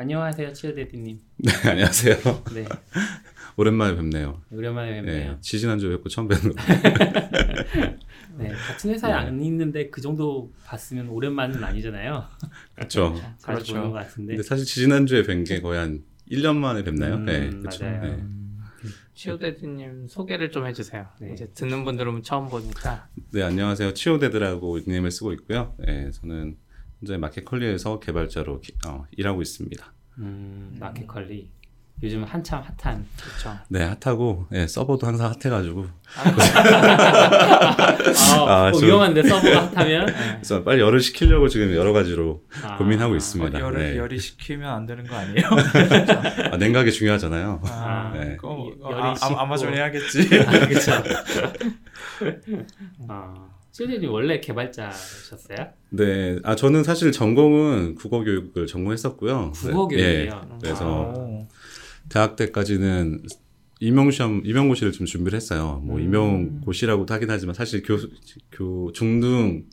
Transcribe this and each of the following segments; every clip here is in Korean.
안녕하세요, 치어데디님. 네, 안녕하세요. 네, 오랜만에 뵙네요. 오랜만에 뵙네요. 네, 지지난주에 뵙고 처음 뵙는 거. 네, 같은 회사에 네. 안 있는데 그 정도 봤으면 오랜만은 아니잖아요. 그렇죠. 그렇죠. 보는 것 같은데. 근데 사실 지지난주에 뵌 게 거의 한 1년 만에 뵙나요? 음, 네, 그렇죠. 맞아요. 네. 치오데드님 소개를 좀 해주세요. 네. 이제 듣는 분들은 처음 보니까 네, 안녕하세요. 치오데드라고 닉네임을 쓰고 있고요. 네, 저는 현재 마켓컬리에서 개발자로 기- 어, 일하고 있습니다. 음, 마켓컬리. 요즘 한참 핫한. 그렇죠. 네, 핫하고 네, 서버도 항상 핫해가지고 아, 아, 어, 저- 위험한데 서버가 핫하면. 네. 그래서 빨리 열을 식히려고 지금 여러 가지로 아, 고민하고 어, 있습니다. 열을 네. 열이 식히면 안 되는 거 아니에요? 아, 냉각이 중요하잖아요. 아, 네. 그거 이- 열이 아. 아, 아마존 해야겠지. 아, 그렇죠. 아, 치어데디님 원래 개발자셨어요? 네, 아 저는 사실 전공은 국어 교육을 전공했었고요. 국어 네, 교육이요? 예, 그래서 오. 대학 때까지는 임용 시험, 임용고시를 좀 준비를 했어요. 뭐 음. 임용고시라고도 하긴 하지만 사실 교, 교 중등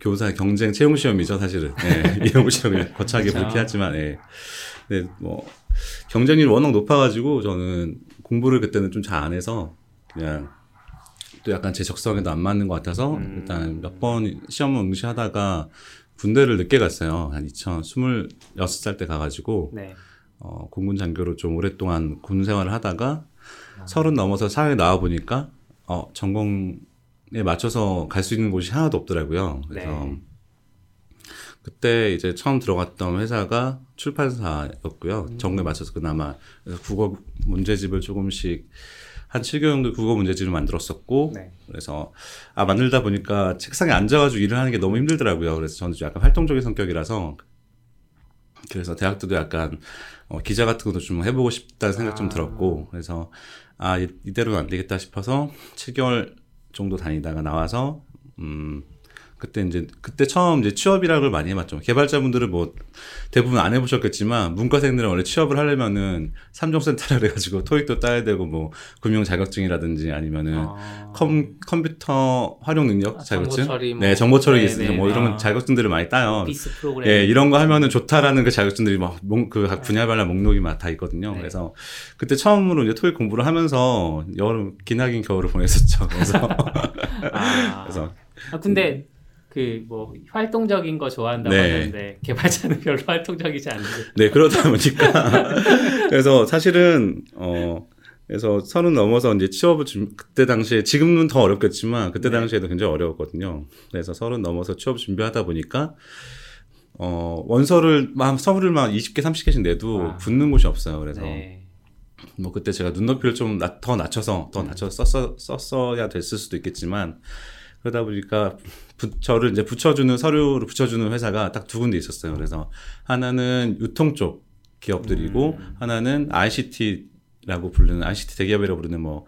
교사 경쟁 채용 시험이죠, 사실은. 예, 임용고시라고 그냥 거창하게. 그렇게 하지만, 예. 네, 뭐 경쟁률이 워낙 높아가지고 저는 공부를 그때는 좀 잘 안 해서 그냥 또 약간 제 적성에도 안 맞는 것 같아서 음. 일단 몇 번 시험을 응시하다가 군대를 늦게 갔어요. 한 2026살 때 가가지고 네. 어, 공군 장교로 좀 오랫동안 군 생활을 하다가 서른 넘어서 사회에 나와 보니까 어, 전공에 맞춰서 갈 수 있는 곳이 하나도 없더라고요. 그래서 네. 그때 이제 처음 들어갔던 회사가 출판사였고요. 전공에 맞춰서 그나마 그래서 국어 문제집을 조금씩 한 7개월 정도 국어 문제집을 만들었었고 네. 그래서 아 만들다 보니까 책상에 앉아가지고 일을 하는 게 너무 힘들더라고요. 그래서 저는 좀 약간 활동적인 성격이라서 그래서 대학 때도 약간 어, 기자 같은 것도 좀 해보고 싶다는 생각 좀 아. 들었고 그래서 아 이- 이대로는 안 되겠다 싶어서 7개월 정도 다니다가 나와서 음 그때 이제 그때 처음 이제 취업이라는 걸 많이 해봤죠. 개발자분들은 뭐 대부분 안 해보셨겠지만 문과생들은 원래 취업을 하려면은 삼종 세트를 해가지고 토익도 따야 되고 뭐 금융 자격증이라든지 아니면은 아, 컴, 컴퓨터 활용 능력 아, 자격증, 정보 처리 뭐. 네 정보 처리 네, 있으니까 네, 뭐 네. 이런 아. 자격증들을 많이 따요. 예, 이런 거 하면은 좋다라는 그 자격증들이 막그 분야별로 목록이 막 다 있거든요. 네. 그래서 그때 처음으로 이제 토익 공부를 하면서 여름 기나긴 겨울을 보냈었죠. 그래서 아, 그래서 아, 근데 그 뭐 활동적인 거 좋아한다고 네. 하는데 개발자는 별로 활동적이지 않은데. 네 그러다 보니까 그래서 사실은 어 그래서 서른 넘어서 이제 취업을 준 그때 당시에 지금은 더 어렵겠지만 그때 네. 당시에도 굉장히 어려웠거든요. 그래서 서른 넘어서 취업 준비하다 보니까 어 원서를 막 서류를 막 20개 30개씩 내도 아. 붙는 곳이 없어요. 그래서 네. 뭐 그때 제가 눈높이를 좀 더 낮춰서 더 낮춰서 썼어, 썼어야 됐을 수도 있겠지만 그러다 보니까 부처를 이제 붙여주는 서류를 붙여주는 회사가 딱 두 군데 있었어요. 그래서 하나는 유통 쪽 기업들이고 음. 하나는 ICT라고 부르는 ICT 대기업이라고 부르는 뭐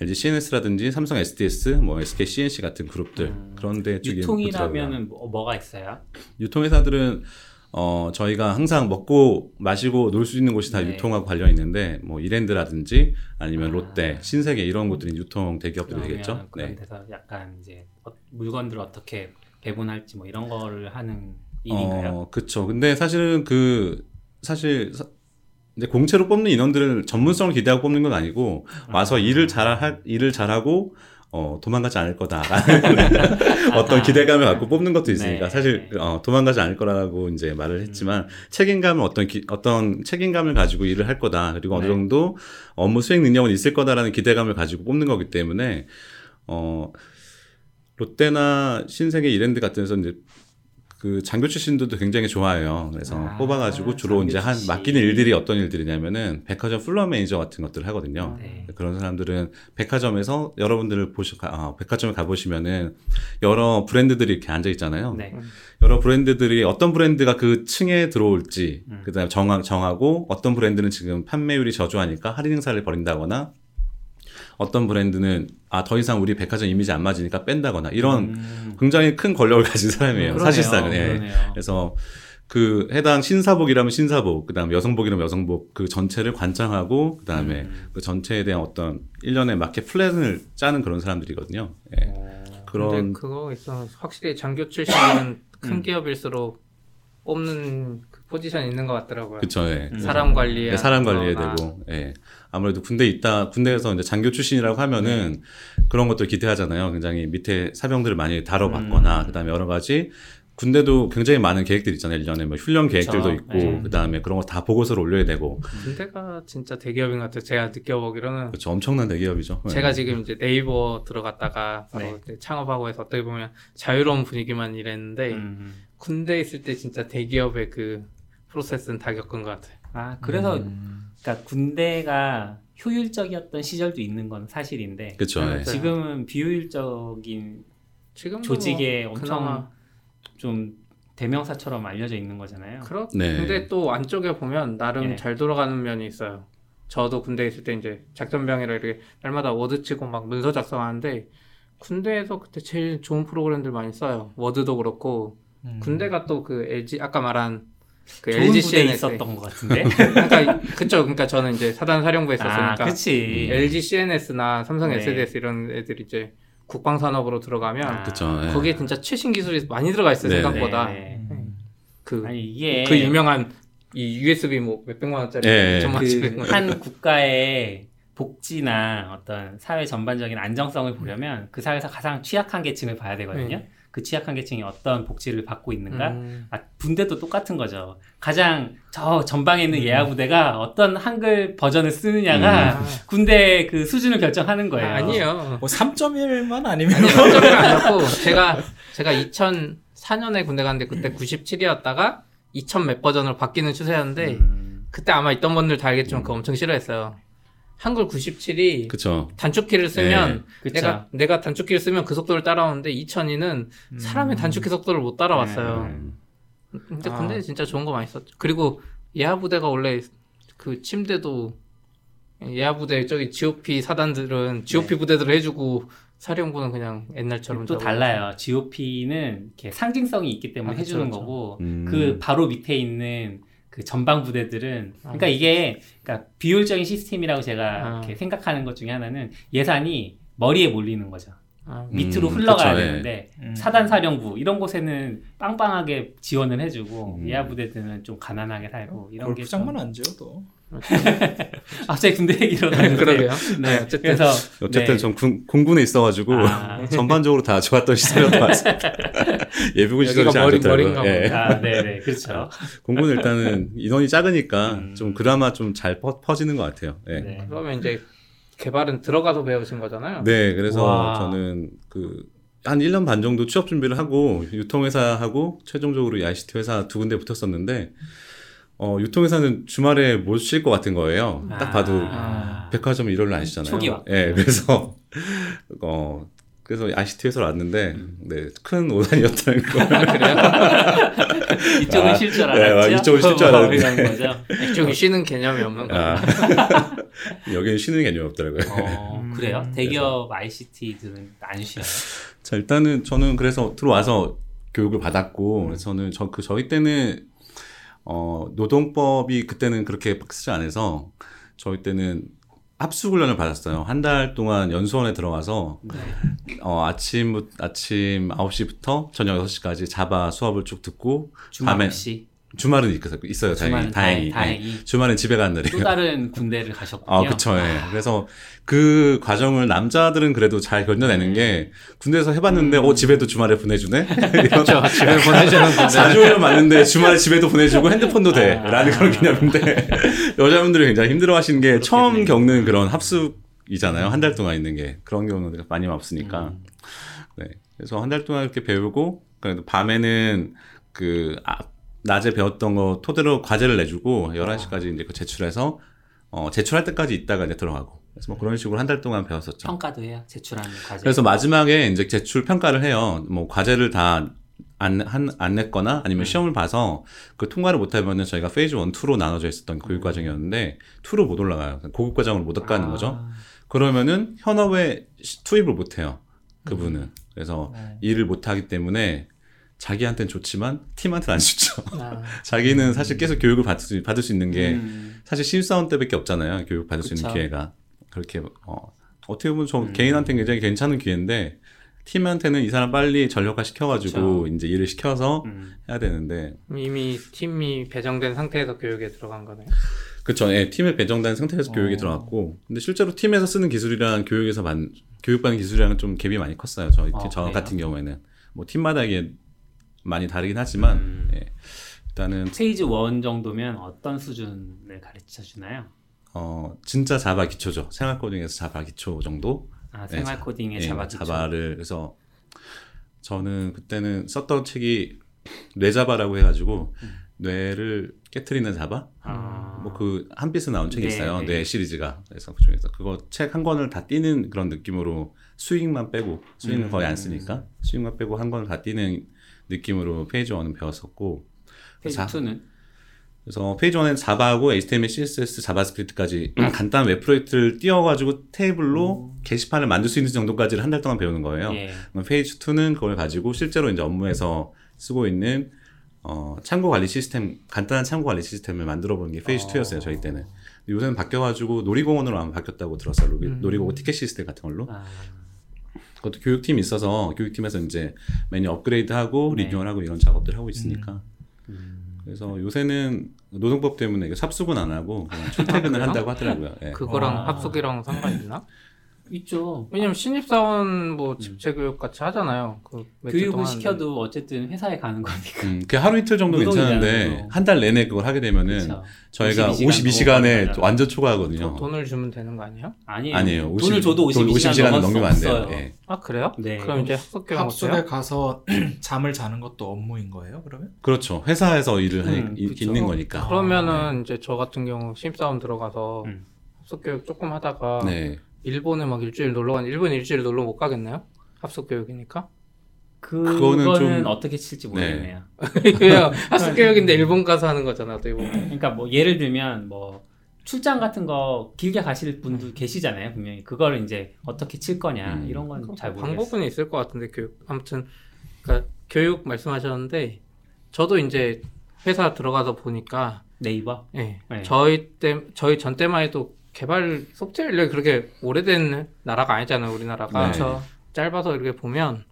LG CNS라든지 삼성 SDS, 뭐 SK CNC 같은 그룹들 음. 그런데. 유통이라면은 뭐, 뭐가 있어요? 유통 회사들은 어 저희가 항상 먹고 마시고 놀 수 있는 곳이 다 네. 유통하고 관련 있는데 뭐 이랜드라든지 아니면 아. 롯데, 신세계 이런 곳들이 유통 대기업들이 되겠죠. 그런 네. 데서 약간 이제 어- 물건들을 어떻게 배분할지 뭐 이런 거를 하는 일인가요? 어 그쵸. 근데 사실은 그 사실 사- 이제 공채로 뽑는 인원들은 전문성을 기대하고 뽑는 건 아니고 와서 아. 일을 잘 할 일을 잘하고 어 도망가지 않을 거다라는 어떤 기대감을 갖고 뽑는 것도 있으니까. 네. 사실 어, 도망가지 않을 거라고 이제 말을 했지만 책임감은 어떤 기- 어떤 책임감을 가지고 일을 할 거다. 그리고 어느 네. 정도 업무 수행 능력은 있을 거다라는 기대감을 가지고 뽑는 거기 때문에 어 롯데나 신세계 이랜드 같은 데서 이제 그 장교 출신들도 굉장히 좋아해요. 그래서 아, 뽑아가지고 주로 이제 한. 맡기는 일들이 어떤 일들이냐면은 백화점 플로어 매니저 같은 것들을 하거든요. 네. 그런 사람들은 백화점에서 여러분들을 보시, 아, 백화점에 가보시면은 여러 브랜드들이 이렇게 앉아 있잖아요. 네. 여러 브랜드들이 어떤 브랜드가 그 층에 들어올지, 음. 그 다음에 정하, 정하고 어떤 브랜드는 지금 판매율이 저조하니까 할인 행사를 벌인다거나 어떤 브랜드는 아, 더 이상 우리 백화점 이미지 안 맞으니까 뺀다거나 이런 음, 굉장히 큰 권력을 가진 사람이에요. 그러네요. 사실상은. 예. 그러네요. 그래서 그 해당 신사복이라면 신사복, 그다음 에 여성복이라면 여성복 그 전체를 관장하고 그다음에 음. 그 전체에 대한 어떤 일련의 마켓 플랜을 짜는 그런 사람들이거든요. 예. 어, 그런 그거 있어 확실히 장교 출신은 큰 음. 기업일수록 뽑는 그 포지션 있는 것 같더라고요. 그쵸, 예. 음. 사람 관리에 네, 사람 관리해야 되고, 예. 아무래도 군대 있다, 군대에서 이제 장교 출신이라고 하면은 그런 것들 기대하잖아요. 굉장히 밑에 사병들을 많이 다뤄봤거나, 음. 그 다음에 여러 가지 군대도 굉장히 많은 계획들이 있잖아요. 1년에 뭐 훈련 계획들도 그쵸. 있고, 네. 그 다음에 그런 거 다 보고서를 올려야 되고, 군대가 진짜 대기업인 것 같아요. 제가 느껴보기로는 그렇죠. 엄청난 대기업이죠. 예. 제가 지금 이제 네이버 들어갔다가 바로 네. 창업하고 해서 어떻게 보면 자유로운 분위기만 일했는데 음. 군대 있을 때 진짜 대기업의 그 프로세스는 다 겪은 것 같아요. 아 그래서 음. 그러니까 군대가 효율적이었던 시절도 있는 건 사실인데 그쵸. 네, 예. 지금은 비효율적인 지금 조직에 뭐 엄청 그나마 좀 대명사처럼 알려져 있는 거잖아요. 그렇. 네. 근데 또 안쪽에 보면 나름 예. 잘 돌아가는 면이 있어요. 저도 군대 있을 때 이제 작전병이라 이렇게 날마다 워드 치고 막 문서 작성하는데 군대에서 그때 제일 좋은 프로그램들 많이 써요. 워드도 그렇고 음. 군대가 또 그 LG 아까 말한 그 좋은 LG 부대에 CNS 있었던 것 같은데. 그러니까 그쵸. 그러니까 저는 이제 사단 사령부에 있었으니까 아, 그치. LG CNS나 삼성 네. SDS 이런 애들 이제 국방 산업으로 들어가면 아, 그쵸. 예. 거기에 진짜 최신 기술이 많이 들어가 있어요 네, 생각보다. 네, 네. 음. 그, 아니 이게 그 유명한 이 USB 뭐 몇백만 원짜리. 몇천만 원짜리 그한 국가의 복지나 어떤 사회 전반적인 안정성을 보려면 그 사회에서 가장 취약한 계층을 봐야 되거든요. 네. 그 취약한 계층이 어떤 복지를 받고 있는가? 음. 아, 군대도 똑같은 거죠. 가장 저 전방에 있는 음. 예하 부대가 어떤 한글 버전을 쓰느냐가 아, 군대 그 수준을 결정하는 거예요. 아니에요. 뭐 3.1만 아니면 아니, 성적은 아니었고 제가 제가 2004년에 군대 갔는데 그때 97이었다가 2000 몇 버전으로 바뀌는 추세였는데 음, 그때 아마 있던 분들 다 알겠지만 그거 엄청 싫어했어요. 한글 97이 그쵸. 단축키를 쓰면 그쵸. 내가 내가 단축키를 쓰면 그 속도를 따라오는데 2002는 사람의 단축키 속도를 못 따라왔어요. 음. 근데 아. 군대 진짜 좋은 거 많이 썼죠. 그리고 예하 부대가 원래 그 침대도 예하 부대 저기 GOP 사단들은 GOP 부대들을 해주고 사령부는 그냥 옛날처럼 또. 달라요. GOP는 이렇게 상징성이 있기 때문에 아, 해주는 그쵸. 거고 음. 그 바로 밑에 있는 그 전방 부대들은 아. 그러니까 이게 그러니까 비효율적인 시스템이라고 제가 아. 이렇게 생각하는 것 중에 하나는 예산이 머리에 몰리는 거죠. 아, 밑으로 음, 흘러가야 그쵸, 예. 되는데 음. 사단 사령부 이런 곳에는 빵빵하게 지원을 해주고 음. 예하 부대들은 좀 가난하게 살고 이런 게 골프장만 좀... 안 지어도 갑자기 군대 얘기로 그러게요. 네, 어쨌든. 그래서 어쨌든 네. 전 군, 공군에 있어가지고 아. 전반적으로 다 좋았던 시절이었던 것 같습니다. 예비군 시절이 머리- 좋더라고요. 예. 아, 네네 그렇죠. 공군은 일단은 인원이 작으니까 음. 좀 그나마 좀 잘 퍼지는 것 같아요. 예. 네. 네. 그러면 이제 개발은 들어가서 배우신 거잖아요. 그래서 와. 저는 그한 1년 반 정도 취업 준비를 하고 유통회사하고 최종적으로 이 ICT 회사 두 군데 붙었었는데 어, 유통회사는 주말에 못 쉴 것 같은 거예요. 딱 봐도 아. 백화점 일요일 안 쉬잖아요. 초기 왔고. 예, 그래서 어 그래서 ICT 회사로 왔는데 네, 큰 오산이었다는 거. 아, 그래요? 이쪽은 아, 쉴줄 네, 알았죠. 이쪽은 쉴줄 알았는데. 이쪽이 쉬는 개념이 없는 거. 아, 여기는 쉬는 개념이 없더라고요. 어, 음, 그래요? 대기업 ICT들은 안 쉬어요. 자 일단은 저는 그래서 들어와서 교육을 받았고 그래서 저는 저 그 저희 때는 어 노동법이 그때는 그렇게 빡세지 않아서 저희 때는 합숙 훈련을 받았어요. 한 달 동안 연수원에 들어가서 어 아침 아침 9시부터 저녁 6시까지 자바 수업을 쭉 듣고 밤에- 없이 주말은 있어요. 있어요. 다행히. 주말은 다행히. 다행히. 네. 주말은 집에 또 날이에요. 다른 군대를 가셨군요. 아, 그쵸, 예. 그래서 그 과정을 남자들은 그래도 잘 견뎌내는 게 군대에서 해봤는데, 어, 집에도 주말에 보내주네? 그렇죠. 집에 보내주는 건데. 4주년 맞는데 주말에 집에도 보내주고 핸드폰도 돼. 아. 라는 그런 개념인데, 여자분들이 굉장히 힘들어 하시는 게 처음 그렇겠네. 겪는 그런 합숙이잖아요. 한 달 동안 있는 게. 그런 경우는 많이 없으니까. 음. 네. 그래서 한 달 동안 이렇게 배우고, 그래도 밤에는 그, 아, 낮에 배웠던 거 토대로 과제를 내주고, 11시까지 이제 그 제출해서, 어, 제출할 때까지 있다가 이제 들어가고. 그래서 뭐 그런 식으로 한 달 동안 배웠었죠. 평가도 해요. 제출하는 과제. 그래서 마지막에 이제 제출 평가를 해요. 뭐 과제를 다 안, 한, 안 냈거나 아니면 시험을 봐서 그 통과를 못하면은 저희가 phase 1, 2로 나눠져 있었던 교육 과정이었는데 2로 못 올라가요. 고급 과정으로 못 가는 거죠. 아, 그러면은 현업에 시- 투입을 못 해요. 그분은. 그래서 네. 일을 못 하기 때문에 자기한테는 좋지만 팀한테는 안 좋죠. 아, 자기는 사실 계속 교육을 받을 수, 받을 수 있는 게 음. 사실 신입사원 때밖에 없잖아요. 교육 받을 수 있는 그쵸. 기회가. 그렇게 어 어떻게 보면 저 음. 개인한테는 굉장히 괜찮은 기회인데 팀한테는 이 사람 빨리 전력화 시켜가지고 그쵸. 이제 일을 시켜서 음. 해야 되는데 이미 팀이 배정된 상태에서 교육에 들어간 거네요. 그쵸. 예, 팀에 배정된 상태에서 어. 교육에 들어갔고 근데 실제로 팀에서 쓰는 기술이랑 교육에서 만 교육받는 기술이랑은 좀 갭이 많이 컸어요. 저희 팀, 어, 저? 같은 경우에는 뭐 팀마다 이게 많이 다르긴 하지만 음. 예, 일단은 phase 1 정도면 어떤 수준을 가르쳐 주나요? 어 진짜 자바 기초죠. 생활 코딩에서 자바 기초 정도. 아, 네, 생활 자- 코딩의 예, 자바 기초. 자바를 그래서 저는 그때는 썼던 책이 뇌자바라고 해가지고 음. 뇌를 깨트리는 자바 아. 뭐그 한빛에 나온 책이 네, 있어요 네. 뇌 시리즈가 그래서 그 중에서 그거 책 한 권을 다 띄는 그런 느낌으로 Swing만 빼고 Swing은 음. 거의 안 쓰니까 Swing만 빼고 한 권을 다 띄는 느낌으로 phase one은 배웠었고 phase 자- 2는 그래서 phase one에는 자바하고 HTML, CSS, 자바스크립트까지 간단한 웹 프로젝트를 띄워가지고 테이블로 게시판을 만들 수 있는 정도까지를 한 달 동안 배우는 거예요. 예. phase 2는 그걸 가지고 실제로 이제 업무에서 쓰고 있는 어, 창고 관리 시스템, 간단한 창고 관리 시스템을 만들어 보는 게 phase 어. 2였어요, 저희 때는. 요새는 바뀌어가지고 놀이공원으로 아마 바뀌었다고 들었어요. 놀이- 음. 놀이공원 티켓 시스템 같은 걸로. 아, 그것도 교육팀이 있어서 교육팀에서 이제 매년 업그레이드하고 네. 리뉴얼하고 이런 작업들 하고 있으니까. 음. 그래서 요새는 노동법 때문에 합숙은 안 하고 출퇴근을 그래요? 한다고 하더라고요. 예. 그거랑 아. 합숙이랑 상관 있나? 있죠. 왜냐면 신입사원 뭐 집체 교육 같이 하잖아요. 그 교육을 시켜도 어쨌든 회사에 가는 거니까. 음, 그 하루 이틀 정도 괜찮은데. 한 달 내내 그걸 하게 되면은 그렇죠. 저희가 52 52시간에 노동하잖아요. 완전 초과하거든요. 돈- 돈을 주면 되는 거 아니에요? 아니에요. 아니에요. 50 돈을 줘도 돈 52시간, 50시간은 넘을 넘기면 수안 돼요. 예. 아 그래요? 네. 그럼 이제 합숙 교육 합숙에 어때요? 가서 잠을 자는 것도 업무인 거예요? 그러면? 그렇죠. 회사에서 일을 하니, 음, 이- 그쵸. 있는 거니까. 그러면은 이제 저 같은 경우 신입사원 들어가서 음. 합숙 교육 조금 하다가 네. 일본에 막 일주일 놀러 간 일본 일주일 놀러 못 가겠나요? 합숙 교육이니까. 그거는, 그거는 좀- 어떻게 칠지 모르겠네요. 그냥 합숙 교육인데 일본 가서 하는 거잖아. 어떻게 보면. 그러니까 뭐 예를 들면 뭐 출장 같은 거 길게 가실 분도 계시잖아요. 분명히 그거를 이제 어떻게 칠 거냐 음. 이런 건 잘 모르겠어요. 방법은 있을 것 같은데 교육 아무튼 그러니까 교육 말씀하셨는데 저도 이제 회사 들어가서 보니까 네이버. 예 네. 저희 때 저희 전 때만 해도 개발 소프트웨어 인력이 그렇게 오래된 나라가 아니잖아요 우리나라가 네. 그렇죠. 짧아서 이렇게 보면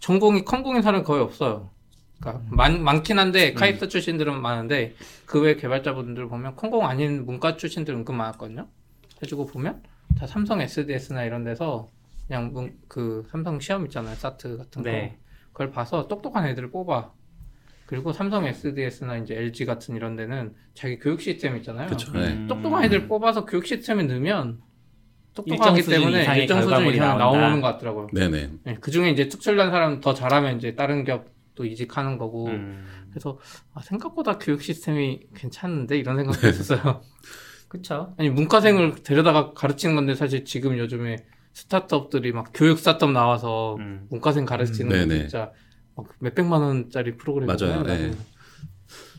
전공이 컴공인 사람이 거의 없어요. 그러니까 많, 많긴 한데 카이스트 출신들은 많은데 그 외 개발자분들 보면 컴공 아닌 문과 출신들 은근 많았거든요. 해주고 보면 다 삼성 SDS나 이런 데서 그냥 문, 그 삼성 시험 있잖아요. 사트 같은 거. 네. 그걸 봐서 똑똑한 애들을 뽑아. 그리고 삼성 SDS나 이제 LG 같은 이런 데는 자기 교육 시스템 있잖아요. 그쵸. 네. 음. 똑똑한 애들 뽑아서 교육 시스템에 넣으면 똑똑하기 일정 수준 때문에 이상의 일정 수준 결과물이 이상. 나오는 것 같더라고요. 네네. 네, 그 중에 이제 특출난 사람 더 잘하면 이제 다른 겹도 이직하는 거고. 음. 그래서 아, 생각보다 교육 시스템이 괜찮은데 이런 생각도 했었어요. 그쵸. 아니 문과생을 데려다가 가르치는 건데 사실 지금 요즘에 스타트업들이 막 교육 스타트업 나와서 음. 문과생 가르치는 음. 거. 진짜 막 몇백만 원짜리 프로그램이잖아요. 맞아요. 네.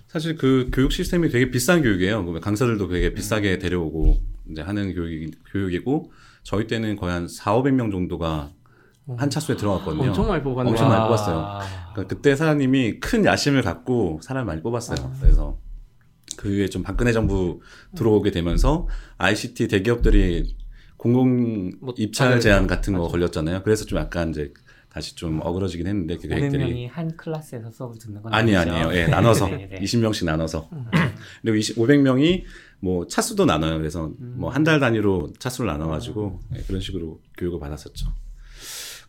사실 그 교육 시스템이 되게 비싼 교육이에요. 그 강사들도 되게 음. 비싸게 데려오고 이제 하는 교육, 교육이고 저희 때는 거의 한 4, 500명 정도가 한 차수에 들어갔거든요. 엄청 많이 뽑았네. 엄청 많이 와. 뽑았어요. 그러니까 그때 사장님이 큰 야심을 갖고 사람 많이 뽑았어요. 그래서 그 후에 좀 박근혜 정부 들어오게 되면서 ICT 대기업들이 공공 뭐 입찰 제한 같은 거. 걸렸잖아요. 그래서 좀 약간 이제 다시 좀 어그러지긴 했는데 그 계획들이 500명이 한 클래스에서 수업을 듣는 건 아니 아니죠. 아니에요. 예, 나눠서 네, 네. 20명씩 나눠서 그리고 20, 500명이 뭐 차수도 나눠요. 그래서 뭐한 달 단위로 차수를 나눠 가지고 예, 그런 식으로 교육을 받았었죠.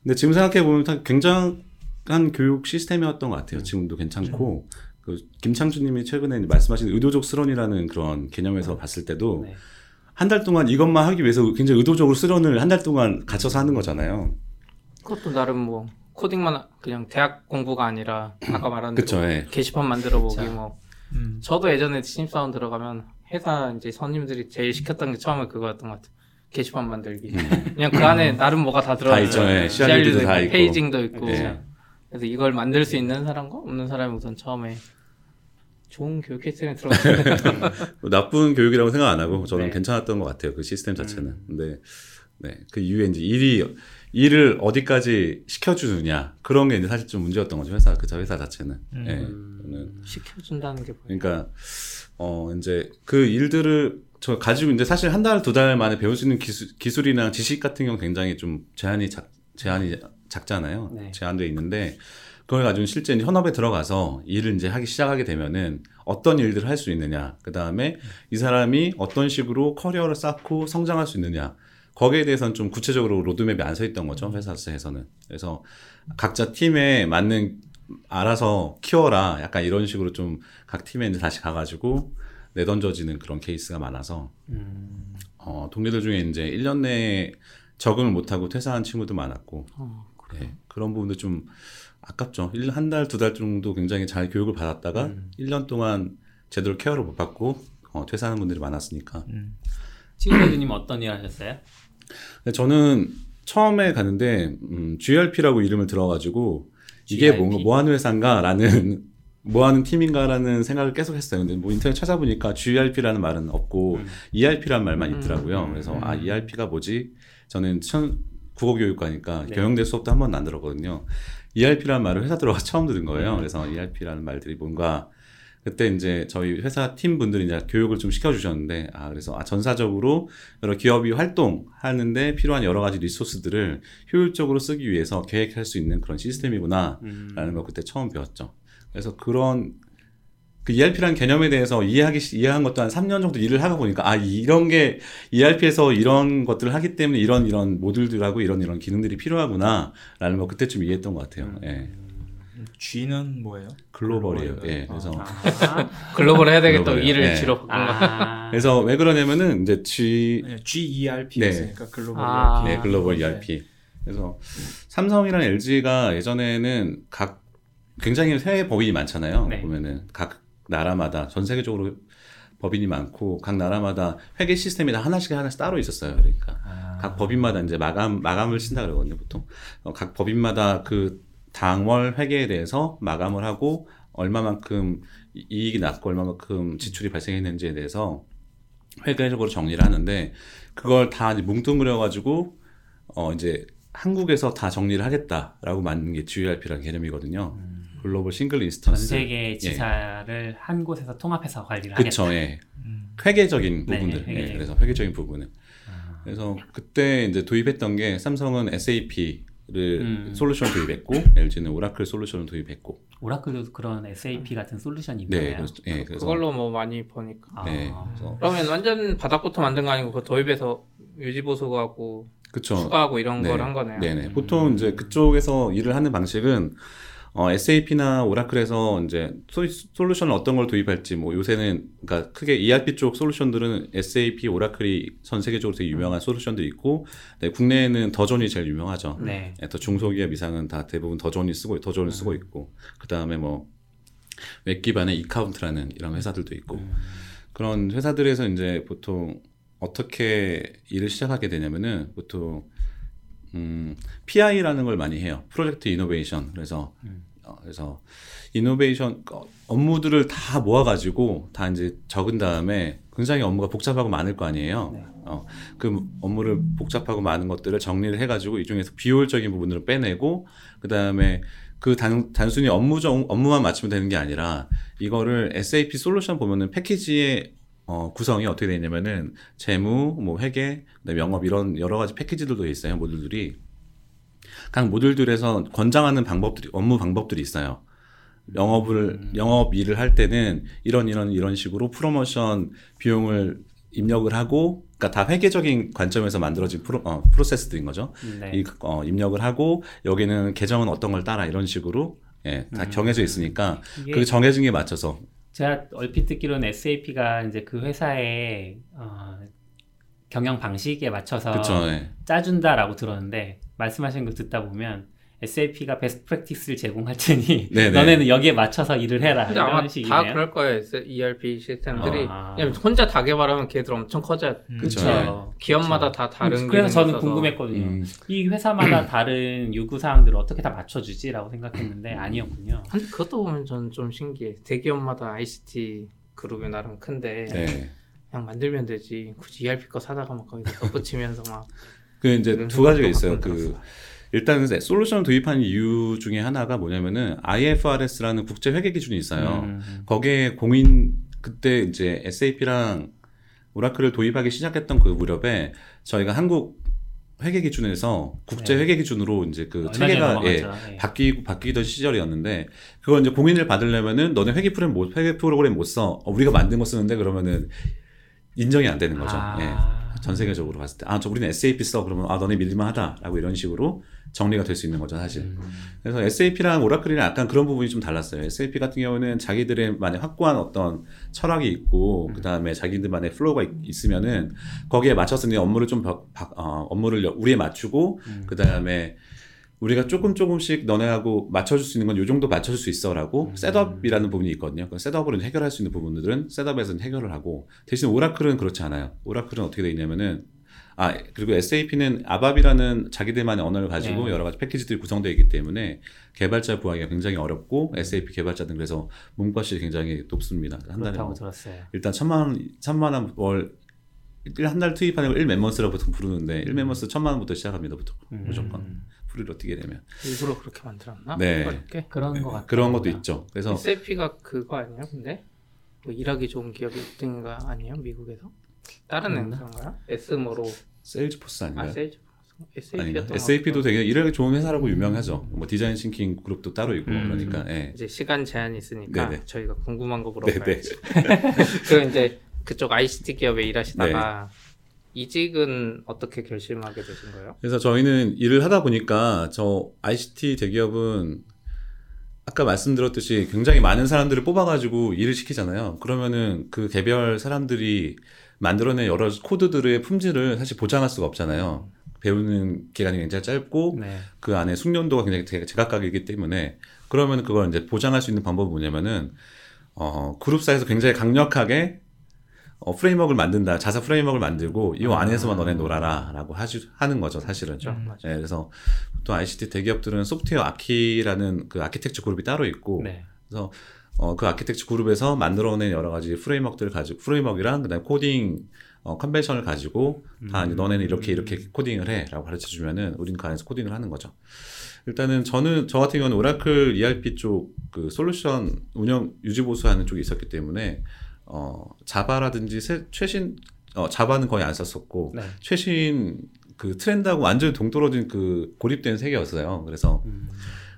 근데 지금 생각해 보면 굉장한 교육 시스템이었던 것 같아요. 지금도 괜찮고 그 김창준님이 최근에 말씀하신 의도적 수련이라는 그런 개념에서 봤을 때도 네. 한달 동안 이것만 하기 위해서 굉장히 의도적으로 수련을 한 달 동안 갇혀서 하는 거잖아요. 그것도 나름 뭐 코딩만 그냥 대학 공부가 아니라 아까 말한 그쵸, 예. 게시판 만들어 보기 자. 뭐 음. 저도 예전에 신입사원 들어가면 회사 이제 선임들이 제일 시켰던 게 처음에 그거였던 것 같아요. 게시판 만들기. 그냥 그 안에 나름 뭐가 다 들어가 음. 있죠, 예. CRU도 CRU도 다 있고. 페이징도 있고. 예. 그래서 이걸 만들 수 있는 사람과 없는 사람이 우선 처음에 좋은 교육 시스템에 들어갔는데 뭐 나쁜 교육이라고 생각 안 하고 저는 네. 괜찮았던 것 같아요. 그 시스템 자체는. 음. 근데 네, 그 이후에 이제 일이 일을 어디까지 시켜주느냐 그런 게 이제 사실 좀 문제였던 거죠. 회사 그 회사 자체는. 음. 예, 저는 시켜준다는 게 뭐예요? 그러니까 어 이제 그 일들을 저 가지고 이제 사실 한 달 두달 만에 배울 수 있는 기술 기술이나 지식 같은 경우 굉장히 좀 제한이 자, 제한이 작잖아요. 네. 제한돼 있는데 그걸 가지고 실제 이제 현업에 들어가서 일을 이제 하기 시작하게 되면은 어떤 일들을 할 수 있느냐, 그 다음에 이 사람이 어떤 식으로 커리어를 쌓고 성장할 수 있느냐, 거기에 대해서는 좀 구체적으로 로드맵이 안 서 있던 거죠 회사에서는. 그래서 각자 팀에 맞는 알아서 키워라, 약간 이런 식으로 좀 각 팀에 이제 다시 가가지고 내던져지는 그런 케이스가 많아서 음, 어, 동료들 중에 이제 1년 내에 적응을 못하고 퇴사한 친구도 많았고, 어, 네, 그런 부분도 좀 아깝죠. 한 달, 두 달 정도 굉장히 잘 교육을 받았다가 음. 1년 동안 제대로 케어를 못 받고 어, 퇴사하는 분들이 많았으니까. 음. 치우대님 어떤 일 하셨어요? 저는 처음에 갔는데 음, GRP라고 이름을 들어가지고 이게 GRP? 뭔가 뭐 하는 회사인가라는 뭐 하는 팀인가라는 생각을 계속 했어요. 근데 뭐 인터넷 찾아보니까 GRP라는 말은 없고 음. ERP라는 말만 음. 있더라고요. 음. 그래서 아 ERP가 뭐지? 저는 천, 국어 교육과니까 네. 경영대 수업도 한 번도 안 들었거든요. ERP라는 말을 회사 들어가서 처음 들은 거예요. 음. 그래서 ERP라는 말들이 뭔가 그때 이제 저희 회사 팀 분들이 이제 교육을 좀 시켜주셨는데 아 그래서 아 전사적으로 여러 기업이 활동하는데 필요한 여러 가지 리소스들을 효율적으로 쓰기 위해서 계획할 수 있는 그런 시스템이구나 라는 음, 걸 그때 처음 배웠죠. 그래서 그런 그 ERP라는 개념에 대해서 이해하기 시- 이해한 것도 한 3년 정도 일을 하고 보니까 아 이런 게 ERP에서 이런 것들을 하기 때문에 이런 이런 모듈들하고 이런 이런 기능들이 필요하구나 라는 거 그때쯤 이해했던 것 같아요. 음. 예. G는 뭐예요? 글로벌이에요. 예. 그래서 아, 글로벌 해야 되겠다. 일을 네. 지로 바꾼가. 아, 그래서 왜 그러냐면은 이제 G 네, GERP 네. 였으니까 글로벌 아. ERP. 네, 글로벌 ERP. 그래서 삼성이랑 LG가 예전에는 각 굉장히 해외 법인이 많잖아요. 네. 보면은 각 나라마다 전 세계적으로 법인이 많고 각 나라마다 회계 시스템이 다 하나씩 하나씩 따로 있었어요. 그러니까 아. 각 법인마다 이제 마감 마감을 친다 그러거든요, 보통. 어, 각 법인마다 그 당월 회계에 대해서 마감을 하고 얼마만큼 이- 이익이 났고 얼마만큼 지출이 발생했는지에 대해서 회계적으로 정리를 하는데 그걸 다 뭉뚱그려 가지고 어 이제 한국에서 다 정리를 하겠다라고 만든 게 GERP라는 개념이거든요. 글로벌 싱글 전 instance. 세계 지사를 한 곳에서 통합해서 관리를 그쵸, 하겠다. 예. 음. 회계적인 네, 부분들. 예, 회계적인. 그래서 회계적인 부분을. 아, 그래서 그때 이제 도입했던 게 삼성은 SAP 를 음. 솔루션 도입했고 LG는 오라클 솔루션을 도입했고. 오라클도 그런 SAP 같은 솔루션이 네, 있나요? 그래서, 예, 그래서 그걸로 뭐 많이 버니까. 아, 네, 그래서 그러면 완전 바닥부터 만든 거 아니고 그 도입해서 유지 보수하고. 추가하고 이런 네. 걸한 거네요. 네 네. 보통 이제 그쪽에서 일을 하는 방식은 어, SAP나 오라클에서 이제 소- 솔루션을 어떤 걸 도입할지 뭐 요새는 그러니까 크게 ERP 쪽 솔루션들은 SAP, 오라클이 전 세계적으로 되게 유명한 솔루션들이 있고 네, 국내에는 더존이 제일 유명하죠. 네. 네, 더 중소기업 이상은 다 대부분 더존이 쓰고 더존을 쓰고 있고 그 다음에 뭐 웹 기반의 이카운트라는 이런 회사들도 있고 음. 그런 회사들에서 이제 보통 어떻게 일을 시작하게 되냐면은 보통 음, PI라는 걸 많이 해요. 프로젝트 이노베이션. 그래서 음. 어, 그래서 이노베이션 어, 업무들을 다 모아가지고 다 이제 적은 다음에 굉장히 업무가 복잡하고 많을 거 아니에요. 네. 어, 그 업무를 복잡하고 많은 것들을 정리를 해가지고 이 중에서 비효율적인 부분들을 빼내고 그 다음에 그 단, 단순히 업무적 업무만 맞추면 되는 게 아니라 이거를 SAP 솔루션 보면은 패키지의 어, 구성이 어떻게 되냐면은 재무, 뭐 회계, 영업 이런 여러 가지 패키지들도 있어요 모듈들이 각 모듈들에서 권장하는 방법들이 업무 방법들이 있어요. 영업을 영업 일을 할 때는 이런 이런 이런 식으로 프로모션 비용을 입력을 하고 그러니까 다 회계적인 관점에서 만들어진 프로, 어, 프로세스들인 거죠. 네. 이, 어, 입력을 하고 여기는 계정은 어떤 걸 따라 이런 식으로 예, 다 음. 정해져 있으니까 그 정해진 게 맞춰서 제가 얼핏 듣기로는 SAP가 이제 그 회사의 어, 경영 방식에 맞춰서 그쵸. 예. 짜준다라고 들었는데 말씀하신 거 듣다 보면 SAP가 베스트 프랙티스를 제공할 테니 네네. 너네는 여기에 맞춰서 일을 해라 근데 이런 아마 식이네요. 다 그럴 거예요. ERP 시스템들이. 아. 혼자 다 개발하면 걔들 엄청 커져요. 음. 그쵸. 그렇죠. 기업마다 다 다른 그래서 저는 있어서. 궁금했거든요. 음, 이 회사마다 다른 요구 사항들을 어떻게 다 맞춰주지라고 생각했는데 아니었군요. 근데 그것도 보면 저는 좀 신기해. 대기업마다 ICT 그룹이 나름 큰데 네. 그냥 만들면 되지. 굳이 ERP 거 사다가 막 거기다 덧붙이면서 막 그 이제 두 가지가 있어요. 그 들었어. 일단은 솔루션을 도입한 이유 중에 하나가 뭐냐면은 IFRS라는 국제 회계 기준이 있어요. 음, 거기에 공인 그때 이제 SAP랑 오라클을 도입하기 시작했던 그 무렵에 저희가 한국 회계 기준에서 국제 네. 회계 기준으로 이제 그 체계가 예. 예. 바뀌고 바뀌던 시절이었는데 그걸 이제 공인을 받으려면은 너네 회계 프로그램 못 회계 프로그램 못 써. 어, 우리가 만든 거 쓰는데 그러면은 인정이 안 되는 거죠. 아. 예. 전 세계적으로 봤을 때, 아, 저 우리는 SAP 써. 그러면 아, 너네 믿을만 하다 라고 이런 식으로 정리가 될 수 있는 거죠, 사실. 음. 그래서 SAP랑 오라클이랑 약간 그런 부분이 좀 달랐어요. SAP 같은 경우는 자기들의 만의 확고한 어떤 철학이 있고, 그 다음에 자기들만의 flow가 있, 있으면은 거기에 맞춰서 네 업무를 좀 바, 바- 어, 업무를 여- 우리에 맞추고, 음. 그 다음에 우리가 조금 조금씩 너네하고 맞춰줄 수 있는 건 요 정도 맞춰줄 수 있어라고 음. setup이라는 부분이 있거든요. 그 setup으로 해결할 수 있는 부분들은 setup에서는 해결을 하고 대신 오라클은 그렇지 않아요. 오라클은 어떻게 돼 있냐면은 아 그리고 SAP는 ABAP이라는 자기들만의 언어를 가지고 네. 여러 가지 패키지들이 구성되어 있기 때문에 개발자 구하기가 굉장히 어렵고 SAP 개발자들은 그래서 문과시 굉장히 높습니다. 한 달에 뭐. 일단 천만 원, 천만 원월 한 달 투입하는 걸 1멤버스라고 보통 부르는데 1멤버스 천만 원부터 시작합니다. 보통 음. 무조건 프리로 뛰게 되면 일부러 그렇게 만들었나? 네. 어렵게? 그런 거 같아요. 그런 것도 있죠. 그래서 SAP가 그거 아니에요? 근데 뭐 일하기 좋은 기업이 1등인가 아니에요? 미국에서? 다른? 회사인가요? S모로 세일즈포스 아 아닌가요? 세일즈 아닌가? SAP였던 SAP도 되게 일하기 좋은 회사라고 유명하죠. 뭐 디자인 thinking 그룹도 따로 있고 음. 그러니까 예. 이제 시간 제한이 있으니까 네네. 저희가 궁금한 거. 물어봐야지. 그럼 이제 그쪽 ICT 기업에 일하시다가 네. 이직은 어떻게 결심하게 되신 거예요? 그래서 저희는 일을 하다 보니까 저 ICT 대기업은 아까 말씀드렸듯이 굉장히 많은 사람들을 뽑아가지고 일을 시키잖아요. 그러면은 그 개별 사람들이 만들어낸 여러 코드들의 품질을 사실 보장할 수가 없잖아요. 배우는 기간이 굉장히 짧고 네. 그 안에 숙련도가 굉장히 제- 제각각이기 때문에 그러면 그걸 이제 보장할 수 있는 방법은 뭐냐면은 어 그룹사에서 굉장히 강력하게 어 framework를 만든다 자사 framework를 만들고 이 안에서만 너네 놀아라라고 하는 거죠 사실은 음. 예, 그래서 보통 ICT 대기업들은 소프트웨어 아키라는 그 아키텍처 그룹이 따로 있고 네. 그래서 어, 그 아키텍처 그룹에서 만들어낸 여러 가지 framework들을 가지고 framework랑 그다음에 코딩 어, convention을 가지고 다 이제 너네는 이렇게 이렇게 코딩을 해라고 가르쳐 주면은 우리는 그 안에서 코딩을 하는 거죠. 일단은 저는 저 같은 경우는 오라클 ERP 쪽 그 솔루션 운영 유지 보수하는 쪽이 있었기 때문에 어 자바라든지 새, 최신 어 자바는 거의 안 썼었고 네. 최신 그 트렌드하고 완전히 동떨어진 그 고립된 세계였어요. 그래서 음.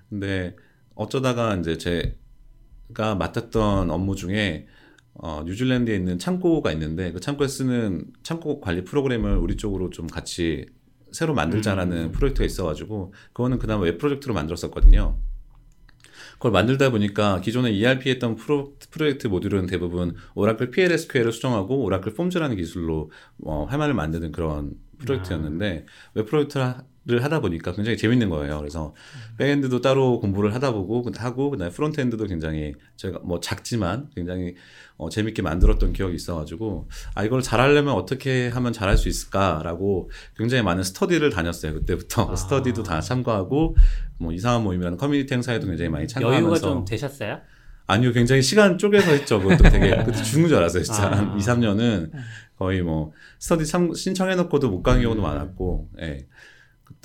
근데 어쩌다가 이제 제가 맡았던 업무 중에 어, 뉴질랜드에 있는 창고가 있는데 그 창고에 쓰는 창고 관리 프로그램을 우리 쪽으로 좀 같이 새로 만들자라는 음. 프로젝트가 있어가지고 그거는 그다음에 웹 프로젝트로 만들었었거든요. 그걸 만들다 보니까 기존에 ERP 했던 프로, 프로젝트 모듈은 대부분 Oracle PLSQL을 수정하고 Oracle Forms라는 기술로 어, 화면을 만드는 그런 프로젝트였는데 웹 프로젝트를 하다 보니까 굉장히 재밌는 거예요. 그래서 backend도 따로 공부를 하다 보고 하고 그다음에 frontend도 굉장히 제가 뭐 작지만 굉장히 어, 재밌게 만들었던 기억이 있어가지고 아 이걸 잘하려면 어떻게 하면 잘할 수 있을까라고 굉장히 많은 스터디를 다녔어요 그때부터 아. 스터디도 다 참고하고 뭐 이상한 모임이라는 커뮤니티 행사에도 굉장히 많이 여유가 참가하면서 좀 되셨어요? 아니요 굉장히 시간 쪼개서 했죠 그것도 되게 그때 죽는 줄 알았어요 진짜 아. 한 2, 3년은 거의 뭐 스터디 참 신청해놓고도 못 간 경우도 음. 많았고 예.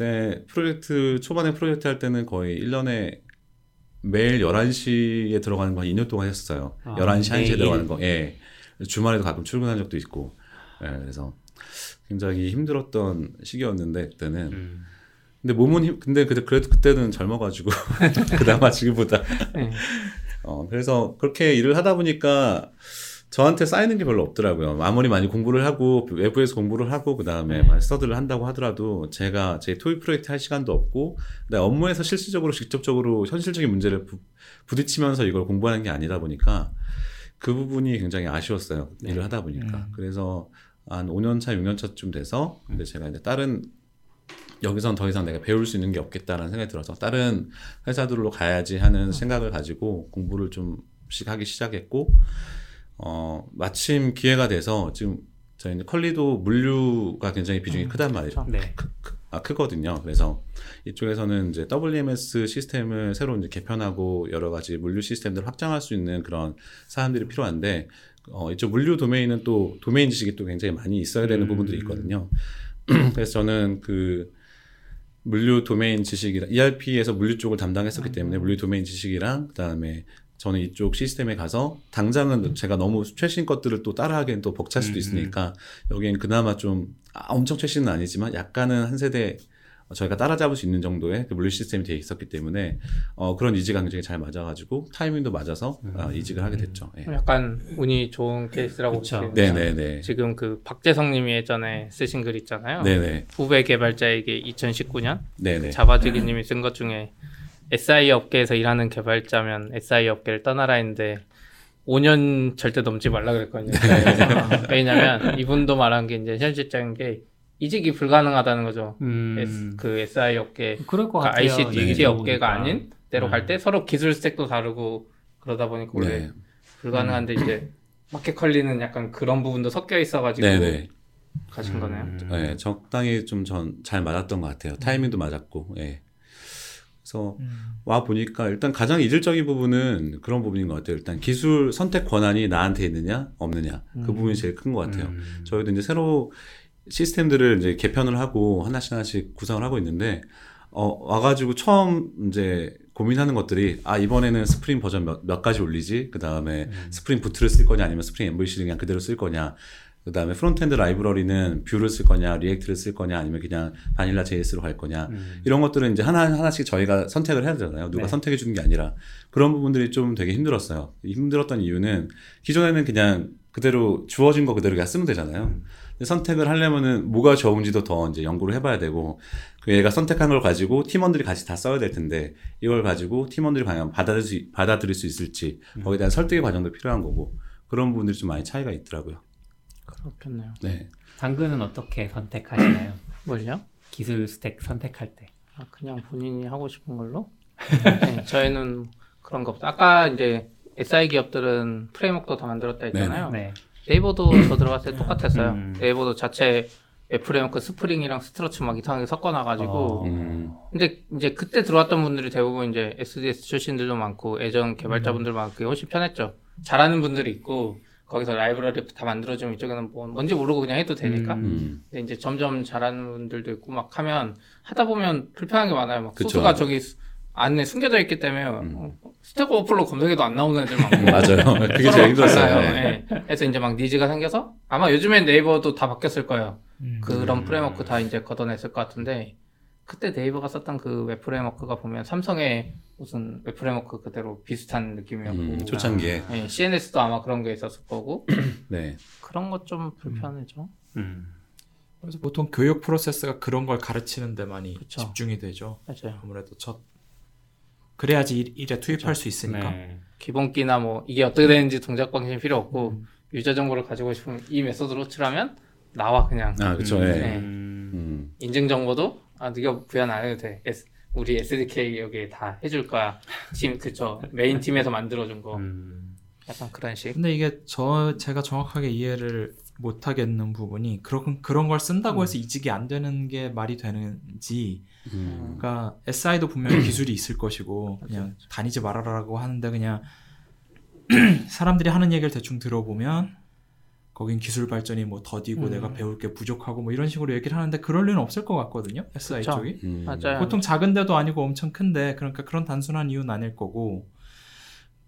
그때 프로젝트 초반에 프로젝트 할 때는 거의 1년에 매일 11시에 들어가는 거 한 2년 동안 했었어요. 아, 11시, 1시에 매일? 들어가는 거. 예. 주말에도 가끔 출근한 적도 있고. 예. 그래서 굉장히 힘들었던 시기였는데 그때는 음. 근데 몸은 힘, 근데 그때 그래도 그때는 젊어가지고 그나마 지금보다 네. 어 그래서 그렇게 일을 하다 보니까 저한테 쌓이는 게 별로 없더라고요. 아무리 많이 공부를 하고 외부에서 공부를 하고 그 다음에 네. 스터디를 한다고 하더라도 제가 제 토익 프로젝트 할 시간도 없고 그다음에 업무에서 실질적으로 직접적으로 현실적인 문제를 부, 부딪히면서 이걸 공부하는 게 아니다 보니까 그 부분이 굉장히 아쉬웠어요. 네. 일을 하다 보니까. 음. 그래서 한 5년 차, 6년 차쯤 돼서 근데 제가 이제 다른 여기선 더 이상 내가 배울 수 있는 게 없겠다라는 생각이 들어서 다른 회사들로 가야지 하는 생각을 가지고 공부를 좀씩 하기 시작했고 어 마침 기회가 돼서 지금 저희는 컬리도 물류가 굉장히 비중이 음, 크단 말이죠. 그렇죠. 네. 아, 크거든요. 그래서 이쪽에서는 이제 WMS 시스템을 새로 이제 개편하고 여러 가지 물류 시스템들을 확장할 수 있는 그런 사람들이 필요한데 어, 이쪽 물류 도메인은 또 도메인 지식이 또 굉장히 많이 있어야 되는 음. 부분들이 있거든요. 그래서 저는 그 물류 도메인 지식이랑 ERP에서 물류 쪽을 담당했었기 때문에 물류 도메인 지식이랑 그다음에 저는 이쪽 시스템에 가서 당장은 제가 너무 최신 것들을 또 따라하기엔 또 벅찰 수도 음, 있으니까 여기엔 그나마 좀 아, 엄청 최신은 아니지만 약간은 한 세대 저희가 따라잡을 수 있는 정도의 그 물류 시스템이 되어 있었기 때문에 어, 그런 이직이 굉장히 잘 맞아가지고 타이밍도 맞아서 아, 이직을 하게 됐죠. 예. 약간 운이 좋은 케이스라고 그쵸. 보시면 네네네. 지금 그 박재성님이 예전에 쓰신 글 있잖아요. 네네. 후배 개발자에게 2019년 네네. 자바지기님이 쓴 것 중에 SI 업계에서 일하는 개발자면 SI 업계를 떠나라 했는데 5년 절대 넘지 말라 그랬거든요. 왜냐면 이분도 말한 게 이제 현실적인 게 이직이 불가능하다는 거죠. 음, S, 그 SI 업계, 그럴 것 그러니까 같아요. ICT 얘기 업계가. 아닌 때로 음. 갈때 서로 기술 스택도 다르고 그러다 보니까 원래 네. 불가능한데 이제 마켓 컬리는 약간 그런 부분도 섞여 있어가지고 네네. 가신 거네요. 음. 네, 적당히 좀 전 잘 맞았던 것 같아요. 타이밍도 맞았고, 예. 그래서 와 보니까 일단 가장 이질적인 부분은 그런 부분인 것 같아요. 일단 기술 선택 권한이 나한테 있느냐 없느냐 그 부분이 제일 큰 것 같아요. 음. 저희도 이제 새로 시스템들을 이제 개편을 하고 하나씩 하나씩 구성을 하고 있는데 어, 와가지고 처음 이제 고민하는 것들이 아 이번에는 스프링 버전 몇, 몇까지 올리지 그 다음에 Spring Boot를 쓸 거냐 아니면 Spring MVC를 그냥 그대로 쓸 거냐 그 다음에 frontend 라이브러리는 Vue를 쓸 거냐 React를 쓸 거냐 아니면 그냥 vanilla JS로 갈 거냐 음. 이런 것들은 이제 하나 하나씩 저희가 선택을 해야 되잖아요. 누가 네. 선택해 주는 게 아니라 그런 부분들이 좀 되게 힘들었어요. 이 힘들었던 이유는 기존에는 그냥 그대로 주어진 거 그대로 그냥 쓰면 되잖아요. 근데 선택을 하려면은 뭐가 좋은지도 더 이제 연구를 해봐야 되고 그 얘가 선택한 걸 가지고 팀원들이 같이 다 써야 될 텐데 이걸 가지고 팀원들이 과연 받아들일 수, 받아들일 수 있을지 거기에 대한 설득의 과정도 필요한 거고 그런 부분들이 좀 많이 차이가 있더라고요. 그렇겠네요. 네. 당근은 어떻게 선택하시나요? 뭘요? 기술 스택 선택할 때. 아, 그냥 본인이 하고 싶은 걸로? 네, 저희는 그런 거 없다. 아까 이제 SI 기업들은 framework도 다 만들었다 했잖아요. 네. 네이버도 저 들어갔을 때 똑같았어요. 음. 네이버도 자체 framework Spring이랑 Struts 막 이상하게 섞어놔가지고. 어. 음. 근데 이제 그때 들어왔던 분들이 대부분 이제 SDS 출신들도 많고 예전 개발자분들 많고 그게 훨씬 편했죠. 잘하는 분들이 있고 거기서 라이브러리 다 만들어주면 이쪽에는 뭐 뭔지 모르고 그냥 해도 되니까. 음. 음. 근데 이제 점점 잘하는 분들도 있고 막 하면 하다 보면 불편한 게 많아요. 막 그쵸. 소스가 저기 수- 안에 숨겨져 있기 때문에 음. 어, Stack Overflow 검색해도 안 나오는 애들 많고. 맞아요. 그게 제일 힘들었어요. 네. 예. 그래서 이제 막 needs가 생겨서 아마 요즘엔 네이버도 다 바뀌었을 거예요. 음. 그런 음. framework 다 이제 걷어냈을 것 같은데 그때 네이버가 썼던 그 웹 framework가 보면 삼성의 무슨 웹 framework 그대로 비슷한 느낌이었고 음, 초창기에. 예, CNS도 아마 그런 게 있었을 거고 네. 그런 것 좀 불편해죠. 음. 그래서 보통 교육 프로세스가 그런 걸 가르치는 데 많이 그쵸. 집중이 되죠. 맞아요. 아무래도 첫 그래야지 일, 일에 투입할 수 있으니까. 네. 기본기나 뭐 이게 어떻게 되는지 동작 방식이 필요 없고 유저 정보를 가지고 싶으면 이 method로 call하면 나와 그냥 아, 그쵸. 음. 예. 네. 음. 인증 정보도 아 네가 부연 안 해도 돼. S, 우리 SDK 여기에 다 해줄 거야. 팀 그쵸 메인 팀에서 만들어준 거 음. 약간 그런 식. 근데 이게 저 제가 정확하게 이해를 못 하겠는 부분이 그런 그런 걸 쓴다고 해서 이직이 안 되는 게 말이 되는지 음. 그러니까 SI도 분명히 기술이 있을 것이고 그냥 다니지 말아라라고 하는데 그냥 사람들이 하는 얘기를 대충 들어보면 거긴 기술 발전이 뭐 더디고 음. 내가 배울 게 부족하고 뭐 이런 식으로 얘기를 하는데 그럴 리는 없을 것 같거든요 SI 그쵸. 쪽이 음. 맞아요. 보통 작은 데도 아니고 엄청 큰데 그러니까 그런 단순한 이유는 아닐 거고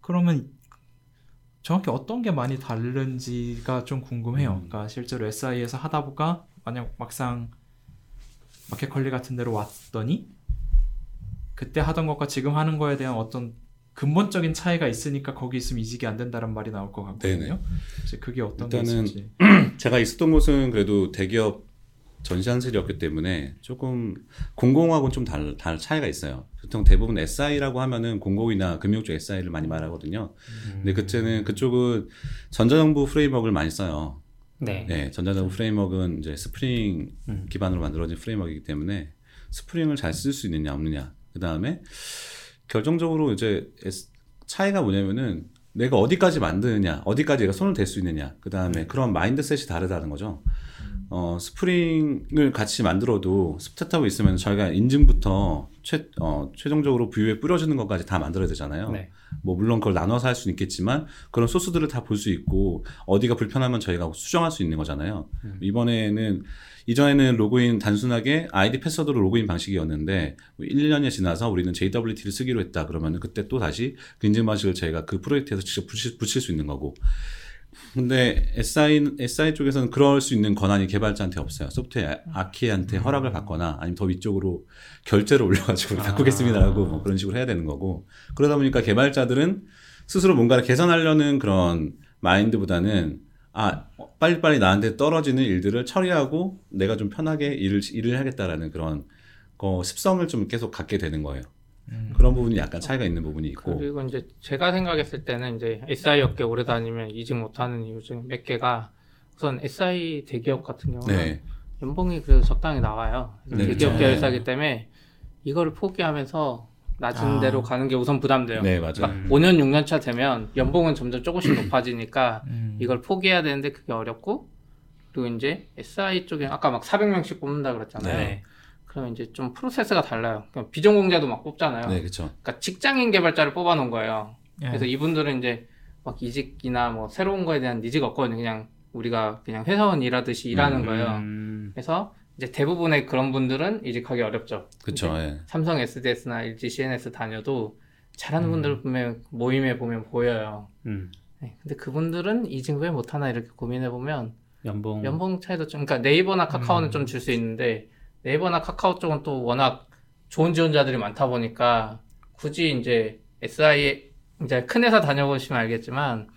그러면 정확히 어떤 게 많이 다른지가 좀 궁금해요. 음. 그러니까 실제로 SI에서 하다 보가 만약 막상 마켓컬리 같은 데로 왔더니 그때 하던 것과 지금 하는 거에 대한 어떤 근본적인 차이가 있으니까 거기 있으면 이직이 안 된다는 말이 나올 것 같거든요. 네네. 그래서 그게 어떤 게 일단은 있을지. 제가 있었던 곳은 그래도 대기업 전시한슬이었기 때문에 조금 공공하고는 좀 달, 달 차이가 있어요. 보통 대부분 SI라고 하면은 공공이나 금융 쪽 SI를 많이 말하거든요. 근데 그때는 그쪽은 전자정부 framework를 많이 써요. 네. 네, 전자정부 framework는 이제 스프링 음. 기반으로 만들어진 framework이기 때문에 Spring을 잘 쓸 수 있느냐 없느냐. 그 다음에 결정적으로 이제 차이가 뭐냐면은 내가 어디까지 만드느냐, 어디까지 내가 손을 댈 수 있느냐. 그 다음에 그런 mindset이 다르다는 거죠. 어, Spring을 같이 만들어도 스타트업이 있으면 저희가 인증부터 최, 어, 최종적으로 view에 뿌려주는 것까지 다 만들어야 되잖아요. 네. 뭐 물론 그걸 나눠서 할 수는 있겠지만 그런 소스들을 다 볼 수 있고 어디가 불편하면 저희가 수정할 수 있는 거잖아요. 음. 이번에는 이전에는 로그인 단순하게 아이디 패스워드로 로그인 방식이었는데 뭐 1년이 지나서 우리는 JWT를 쓰기로 했다 그러면 그때 또 다시 그 인증 방식을 저희가 그 프로젝트에서 직접 붙일, 붙일 수 있는 거고 근데 SI, SI 쪽에서는 그럴 수 있는 권한이 개발자한테 없어요. 소프트웨어 아키한테 허락을 받거나 아니면 더 위쪽으로 결제를 올려가지고 아. 바꾸겠습니다라고 뭐 그런 식으로 해야 되는 거고 그러다 보니까 개발자들은 스스로 뭔가를 개선하려는 그런 마인드보다는 아 빨리빨리 나한테 떨어지는 일들을 처리하고 내가 좀 편하게 일을 일을 하겠다라는 그런 거 습성을 좀 계속 갖게 되는 거예요. 그런 부분이 약간 차이가 있는 부분이 있고 그리고 이제 제가 생각했을 때는 이제 SI 업계 오래 다니면 이직 못하는 이유 중에 몇 개가 우선 SI 대기업 같은 경우는 네 연봉이 그래도 적당히 나와요. 네, 대기업 그렇죠. 계열사기 때문에 이거를 포기하면서 낮은 아. 데로 가는 게 우선 부담돼요. 네, 맞아요. 그러니까 5년 6년 차 되면 연봉은 점점 조금씩 높아지니까 음. 이걸 포기해야 되는데 그게 어렵고 그리고 이제 SI 쪽에 아까 막 400명씩 뽑는다 그랬잖아요. 네. 그러면 이제 좀 프로세스가 달라요. 비전공자도 막 뽑잖아요. 네 그렇죠. 그러니까 직장인 개발자를 뽑아 놓은 거예요. 예. 그래서 이분들은 이제 막 이직이나 뭐 새로운 거에 대한 니즈가 없거든요. 그냥 우리가 그냥 회사원 일하듯이 일하는 거예요. 음, 그래서 이제 대부분의 그런 분들은 이직하기 어렵죠. 그렇죠. 예. 삼성 SDS나 LG CNS 다녀도 잘하는 음. 분들 보면 모임에 보면 보여요. 음. 네, 근데 그분들은 이직 왜 못하나 이렇게 고민해 보면 연봉. 연봉 차이도 좀 그러니까 네이버나 카카오는 음. 좀줄 수 있는데 네이버나 카카오 쪽은 또 워낙 좋은 지원자들이 많다 보니까 굳이 이제 SI 이제 큰 회사 다녀보시면 알겠지만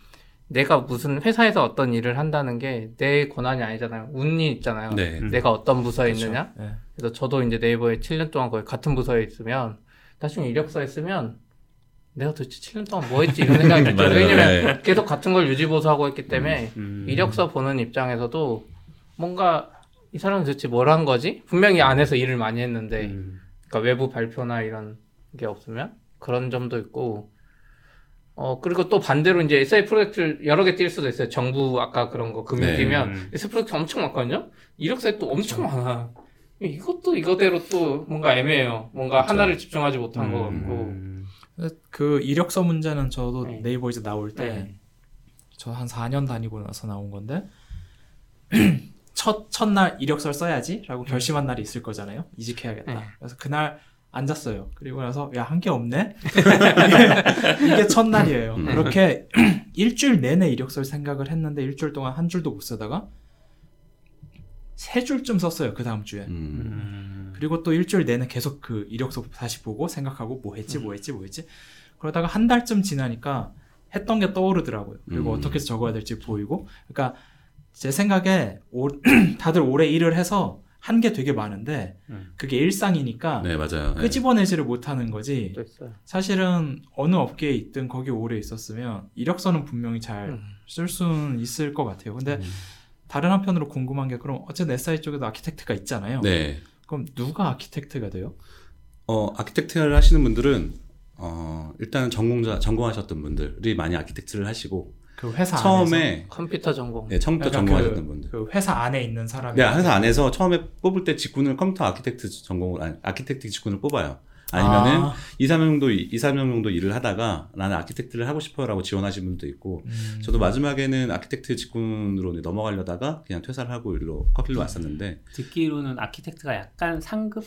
내가 무슨 회사에서 어떤 일을 한다는 게 내 권한이 아니잖아요. 운이 있잖아요. 네. 음. 내가 어떤 부서에 그렇죠. 있느냐. 예. 그래서 저도 이제 네이버에 7년 동안 거의 같은 부서에 있으면 나중에 이력서에 쓰면 내가 도대체 7년 동안 뭐 했지 이런 생각이 들죠. 왜냐면 네. 계속 같은 걸 유지보수하고 있기 때문에 음. 이력서 보는 입장에서도 뭔가 이 사람은 도대체 뭘 한 거지? 분명히 안에서 일을 많이 했는데 음. 그러니까 외부 발표나 이런 게 없으면 그런 점도 있고 어 그리고 또 반대로 이제 SI 프로젝트를 여러 개 뛸 수도 있어요. 정부 아까 그런 거 금융 네. 뛰면 음. SI 프로젝트 엄청 많거든요. 이력서에 또 엄청 많아. 이것도 이거대로 또 뭔가 애매해요. 뭔가 그쵸. 하나를 집중하지 못한 것 음. 같고. 음. 그 이력서 문제는 저도 네. 네이버 이제 나올 때 네. 저한 4년 다니고 나서 나온 건데 첫 첫날 이력서를 써야지라고 결심한 날이 있을 거잖아요. 이직해야겠다. 네. 그래서 그날 앉았어요. 그리고 나서 야 한 게 없네. 이게, 첫날이에요. 음. 그렇게 일주일 내내 이력서를 생각을 했는데 일주일 동안 한 줄도 못 쓰다가 세 줄쯤 썼어요. 그 다음 주에. 음. 음. 그리고 또 일주일 내내 계속 그 이력서 다시 보고 생각하고 뭐 했지 뭐 했지 뭐 했지 그러다가 한 달쯤 지나니까 했던 게 떠오르더라고요 그리고 음. 어떻게 해서 적어야 될지 보이고 그러니까 제 생각에 오- 다들 오래 일을 해서 한 게 되게 많은데 음. 그게 일상이니까 네 맞아요. 네. 끄집어내지를 못하는 거지 또 있어요. 사실은 어느 업계에 있든 거기 오래 있었으면 이력서는 분명히 잘 음. 쓸 수는 있을 것 같아요 근데 음. 다른 한편으로 궁금한 게 그럼 어쨌든 SI 쪽에도 architect가 있잖아요 네. 그럼 누가 architect가 돼요? 어, architect를 하시는 분들은 어, 일단은 전공자 전공하셨던 분들이 많이 architect를 하시고 그 회사 안에서 처음에 컴퓨터 전공. 네, 처음부터 그러니까 전공하셨던 그, 분들. 그 회사 안에 있는 사람이 네, 회사 안에서 처음에 뽑을 때 직군을 컴퓨터 architect 전공을 아니, architect 직군을 뽑아요. 아니면은 아, 2, 3년 정도 2, 3년 정도 일을 하다가 나는 architect를 하고 싶어요라고 지원하신 분도 있고 음. 저도 마지막에는 architect 직군으로 넘어가려다가 그냥 퇴사를 하고 일로 컬리로 왔었는데 듣기로는 architect가 약간 상급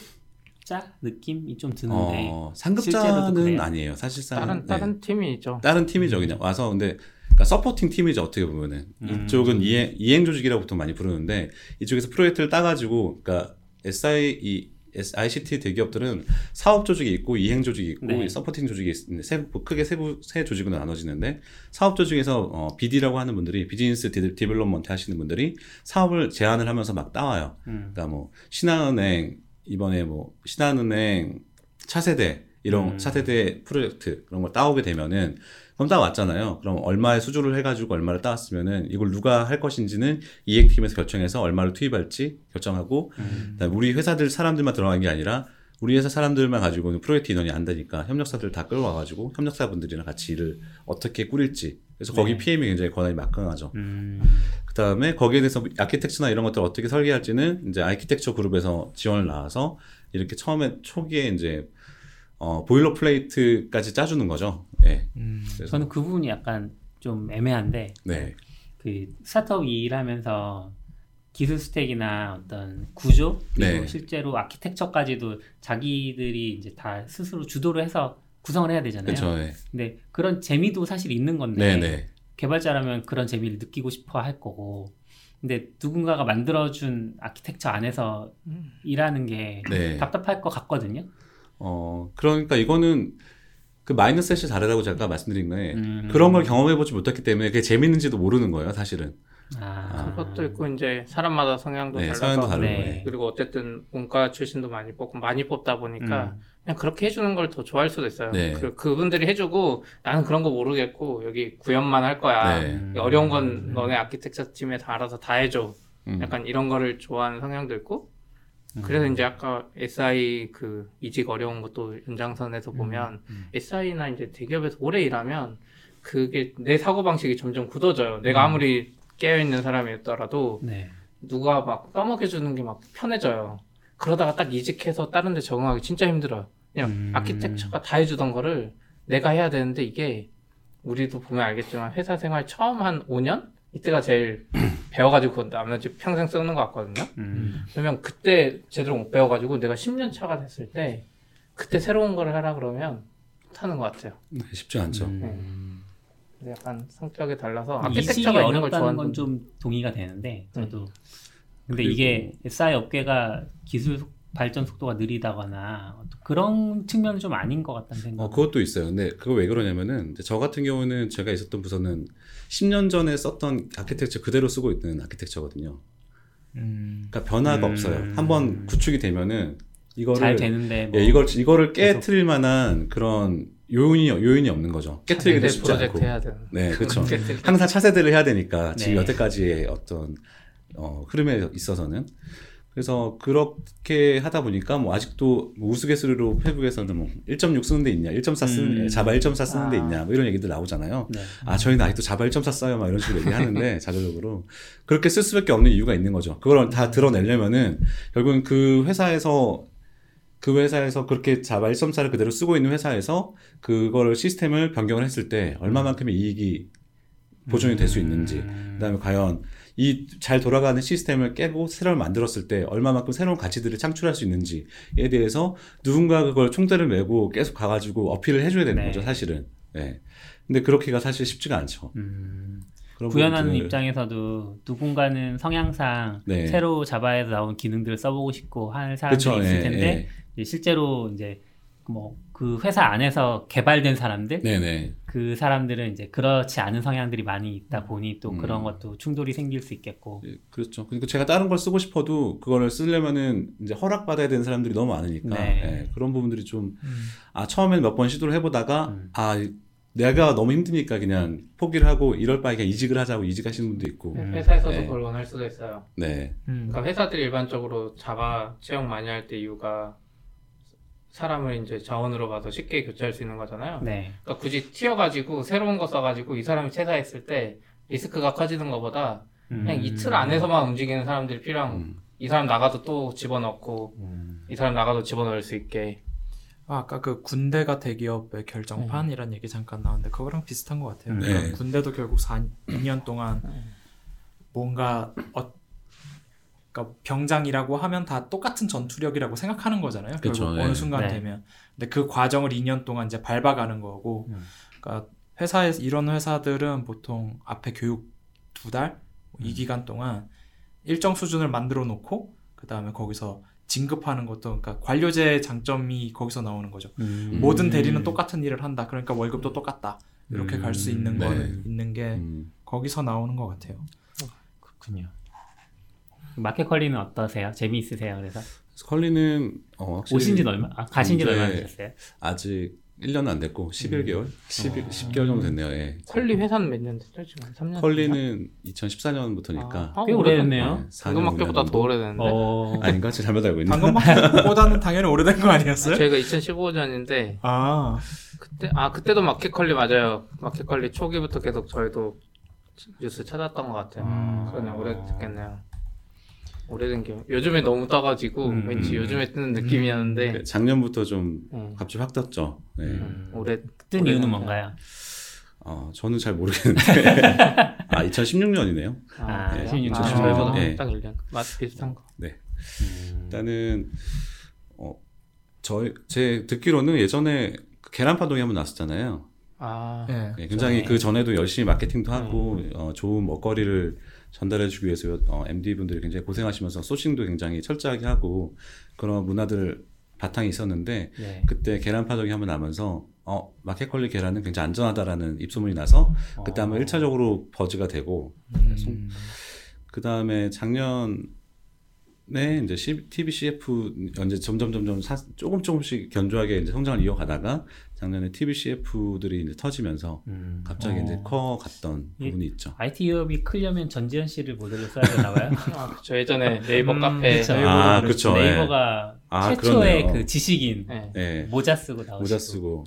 자 느낌이 좀 드는데 어, 상급자는? 아니에요. 사실상 다른 네. 다른 팀이죠. 다른 팀이죠 그냥 와서 근데 그러니까 supporting 팀이죠 어떻게 보면은 음. 이쪽은 이행, 이행 조직이라고 보통 많이 부르는데 이쪽에서 프로젝트를 따가지고 그러니까 SI 이 ICT 대기업들은 사업 조직이 있고 이행 조직이 있고 네. supporting 조직이 있는데 세, 뭐 크게 세부 세 조직으로 나눠지는데 사업 조직에서 어, BD라고 하는 분들이 business de, development 하시는 분들이 사업을 제안을 하면서 막 따와요. 음. 그러니까 뭐 신한은행 이번에 뭐 신한은행 차세대 이런 음. 차세대 프로젝트 그런 걸 따오게 되면은 그럼 따왔잖아요. 그럼 얼마의 수주를 해가지고 얼마를 따왔으면은 이걸 누가 할 것인지는 이행팀에서 결정해서 얼마를 투입할지 결정하고 음. 우리 회사들 사람들만 들어간 게 아니라 우리 회사 사람들만 가지고는 프로젝트 인원이 안 되니까 협력사들 다 끌어와가지고 협력사분들이랑 같이 일을 어떻게 꾸릴지 그래서 거기 네. PM이 굉장히 권한이 막강하죠. 음. 그 다음에 거기에 대해서 아키텍처나 이런 것들을 어떻게 설계할지는 이제 아키텍처 그룹에서 지원을 나와서 이렇게 처음에 초기에 이제 어, boilerplate까지 짜주는 거죠. 예. 음. 저는 그 부분이 약간 좀 애매한데 네, 그 스타트업 일하면서 기술 stack이나 어떤 구조 그리고 네. 실제로 아키텍처까지도 자기들이 이제 다 스스로 주도를 해서 구성을 해야 되잖아요. 그렇죠. 예. 근데 그런 재미도 사실 있는 건데 네, 네, 개발자라면 그런 재미를 느끼고 싶어 할 거고 근데 누군가가 만들어준 아키텍처 안에서 일하는 게 네. 답답할 것 같거든요. 어, 그러니까 이거는 그 마이너스 셋이 다르다고 제가 말씀드린 거예요. 음. 그런 걸 경험해보지 못했기 때문에 그게 재밌는지도 모르는 거예요, 사실은. 아, 그것도 있고 이제 사람마다 성향도 네, 달라서. 네. 네. 그리고 어쨌든 문과 출신도 많이 뽑고 많이 뽑다 보니까 음. 그냥 그렇게 해주는 걸 더 좋아할 수도 있어요. 네. 그, 그분들이 해주고 나는 그런 거 모르겠고 여기 구현만 할 거야. 네. 음. 어려운 건 너네 아키텍처 팀에 다 알아서 다 해줘. 음. 약간 이런 거를 좋아하는 성향도 있고 그래서 음. 이제 아까 SI 그 이직 어려운 것도 연장선에서 보면 음. SI나 이제 대기업에서 오래 일하면 그게 내 사고 방식이 점점 굳어져요. 내가 아무리 깨어 있는 사람이었더라도 네. 누가 막 떠먹여 주는 게 막 편해져요. 그러다가 딱 이직해서 다른 데 적응하기 진짜 힘들어요. 그냥 음. 아키텍처가 다 해주던 거를 내가 해야 되는데 이게 우리도 보면 알겠지만 회사 생활 처음 한 5년? 이때가 제일 배워가지고 그건 나머지 평생 쓰는 것 같거든요. 음. 그러면 그때 제대로 못 배워가지고 내가 10년 차가 됐을 때 그때 새로운 거를 하라 그러면 못하는 것 같아요. 네, 쉽지 않죠. 음. 근데 약간 성격이 달라서 아키텍처가 있는 걸 어렵다는 좋아하는 건건좀 동의가 되는데 저도 근데 그리고- 이게 SI 업계가 기술 속- 발전 속도가 느리다거나 그런 측면은 좀 아닌 것 같다는 생각. 어, 그것도 있어요. 근데 그거 왜 그러냐면은 저 같은 경우는 제가 있었던 부서는 10년 전에 썼던 아키텍처 그대로 쓰고 있는 아키텍처거든요. 음. 그러니까 변화가 음. 없어요. 한번 구축이 되면은 이거를 잘 되는데 뭐 예, 이걸 이거를 깨트릴 만한 그런 요인이 요인이 없는 거죠. 쉽지 프로젝트 않고. 해야 되는. 네, 그렇죠. 항상 차세대를 해야 되니까 지금 네. 여태까지의 어떤 어, 흐름에 있어서는 그래서 그렇게 하다 보니까 뭐 아직도 뭐 우스갯소리로 페북에서는 뭐 1.6 쓰는 데 있냐, 1.4 쓰는 음. 자바 1.4 쓰는 데 아. 있냐, 뭐 이런 얘기들 나오잖아요. 네. 아, 저희는 아직도 자바 1.4 써요, 막 이런 식으로 얘기하는데 자조적으로 그렇게 쓸 수밖에 없는 이유가 있는 거죠. 그걸 다 드러내려면은 결국은 그 회사에서 그 회사에서 그렇게 자바 1.4를 그대로 쓰고 있는 회사에서 그거를 시스템을 변경을 했을 때 얼마만큼의 이익이 보존이 될 수 있는지, 음. 그다음에 과연 이 잘 돌아가는 시스템을 깨고 새로 만들었을 때 얼마만큼 새로운 가치들을 창출할 수 있는지에 대해서 누군가 그걸 총대를 메고 계속 가가지고 어필을 해줘야 되는 네. 거죠, 사실은. 네. 근데 그렇게가 사실 쉽지가 않죠. 음. 구현하는 입장에서도 누군가는 성향상 네. 새로 자바에서 나온 기능들을 써보고 싶고 할 사람들이 그쵸, 있을 예, 텐데 이제 실제로 이제 뭐 그 회사 안에서 개발된 사람들 네네. 그 사람들은 이제 그렇지 않은 성향들이 많이 있다 보니 또 음. 그런 것도 충돌이 생길 수 있겠고 예, 그렇죠. 그리고 제가 다른 걸 쓰고 싶어도 그거를 쓰려면은 이제 허락 받아야 되는 사람들이 너무 많으니까 네. 예, 그런 부분들이 좀 음. 아 처음엔 몇 번 시도를 해보다가 음. 아 내가 너무 힘드니까 그냥 포기를 하고 이럴 바에 그냥 이직을 하자고 이직하시는 분도 있고 음. 회사에서도 네. 그걸 원할 수도 있어요. 네 음. 그러니까 회사들이 일반적으로 자바 채용 많이 할 때 이유가 사람을 이제 자원으로 봐서 쉽게 교체할 수 있는 거잖아요. 네. 그러니까 굳이 튀어가지고 새로운 거 써가지고 이 사람이 퇴사했을 때 리스크가 커지는 것보다 그냥 음. 이틀 안에서만 움직이는 사람들이 필요한 음. 이 사람 나가도 또 집어넣고 음. 이 사람 나가도 집어넣을 수 있게 아, 아까 그 군대가 대기업의 결정판이란 얘기 잠깐 나왔는데 그거랑 비슷한 것 같아요. 음. 그러니까 네. 군대도 결국 4, 2년 동안 뭔가 어, 그러니까 병장이라고 하면 다 똑같은 전투력이라고 생각하는 거잖아요. 그쵸, 결국 네. 어느 순간 네. 되면. 근데 그 과정을 2년 동안 이제 밟아가는 거고. 음. 그러니까 회사에서 이런 회사들은 보통 앞에 교육 두 달, 음. 이 기간 동안 일정 수준을 만들어 놓고 그 다음에 거기서 진급하는 것도 그러니까 관료제의 장점이 거기서 나오는 거죠. 음. 모든 대리는 똑같은 일을 한다. 그러니까 월급도 똑같다. 이렇게 갈 수 있는 네. 거는 있는 게 음. 거기서 나오는 것 같아요. 그렇군요. 마켓 컬리는 어떠세요? 재미있으세요? 그래서 컬리는 어, 오신 지는 얼마? 아, 가신 이제 얼마나 되셨어요? 아직 1년은 안 됐고 11개월, 11, 10개월 정도 됐네요. 예. 컬리 회사는 몇 년 됐죠 지금? 3년. 컬리는 2014년부터니까 아, 꽤 오래됐네요. 당근마켓보다 더 오래됐는데. 어. 아닌가? 제가 잘못 알고 있나? 당근마켓보다는 당연히 오래된 거 아니었어요? 저희가 2015년인데 아, 그때 아 그때도 마켓컬리 맞아요. 마켓컬리 초기부터 계속 저희도 뉴스 찾았던 것 같아요. 음. 그러네 오래됐겠네요. 오래된 게 요즘에 너무 떠가지고 음. 왠지 요즘에 뜨는 느낌이었는데 그 작년부터 좀 음. 갑자기 확 떴죠. 네. 음, 오래 뜬 이유는 뭔가요? 어, 저는 잘 모르겠는데. 아, 2016년이네요. 아, 네, 아, 16년 아, 전. 저희보다 네. 딱 1년 맛 비슷한 거. 음. 일단은 어, 저희 제 듣기로는 예전에 그 계란 파동이 한번 났었잖아요. 아 네. 네, 굉장히 네. 그 전에도 열심히 마케팅도 하고 어, 좋은 먹거리를 전달해주기 위해서 어, MD 분들이 굉장히 고생하시면서 소싱도 굉장히 철저하게 하고 그런 문화들 바탕이 있었는데 네. 그때 계란 파동이 한번 나면서 어 마켓컬리 계란은 굉장히 안전하다라는 입소문이 나서 그때 한번 어. 1차적으로 버즈가 되고 음. 그 다음에 작년 에 이제 TBCF 이제 점점 점점 사- 조금 조금씩 견조하게 이제 성장을 이어가다가 작년에 TBCF들이 이제 터지면서 음. 갑자기 어. 이제 커 갔던 예. 부분이 있죠. IT 기업이 크려면 전지현 씨를 모델로 써야 되나 봐요. 아, 저 예전에 네이버 음, 카페 그쵸. 아, 그렇죠. 네이버가 아, 최초의 그러네요. 그 지식인 네. 예. 모자 쓰고 나오시고 모자 쓰고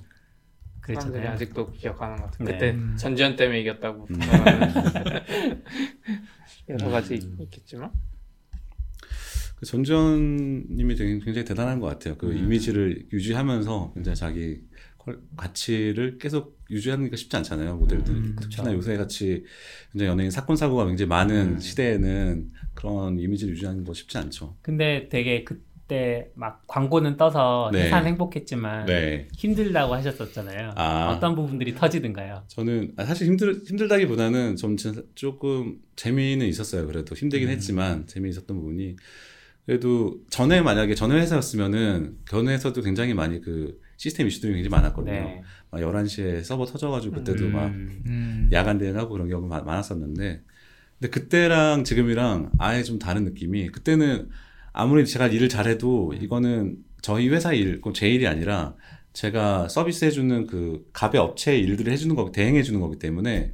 사람들이 그랬잖아요. 아직도 기억하는 것 같아요. 네. 그때 음. 전지현 때문에 이겼다고 음. 여러 가지 음. 있겠지만 그 전지현님이 되게 굉장히 대단한 것 같아요. 그 음. 이미지를 유지하면서 굉장히 자기 퀄- 가치를 계속 유지하는 게 쉽지 않잖아요. 모델들이 음, 특히나. 요새 같이 굉장히 연예인 사건 사고가 굉장히 많은 음. 시대에는 그런 이미지를 유지하는 거 쉽지 않죠. 근데 되게 그때 막 광고는 떠서 네. 회사는 행복했지만 네. 힘들다고 하셨었잖아요. 아. 어떤 부분들이 터지든가요? 저는 아, 사실 힘들 힘들다기보다는 좀 진- 조금 재미는 있었어요. 그래도 힘들긴 음. 했지만 재미 있었던 부분이 그래도 전에 만약에 전에 회사였으면은 회사도 굉장히 많이 그 시스템 이슈들이 굉장히 많았거든요. 네. 막 11시에 서버 터져가지고 그때도 막 음. 음. 야간 대응하고 그런 경우가 많- 많았었는데 근데 그때랑 지금이랑 아예 좀 다른 느낌이 그때는 아무리 제가 일을 잘해도 이거는 저희 회사 일, 제 일이 아니라 제가 서비스 해주는 그 갑의 업체 일들을 해주는 거 대행해주는 거기 때문에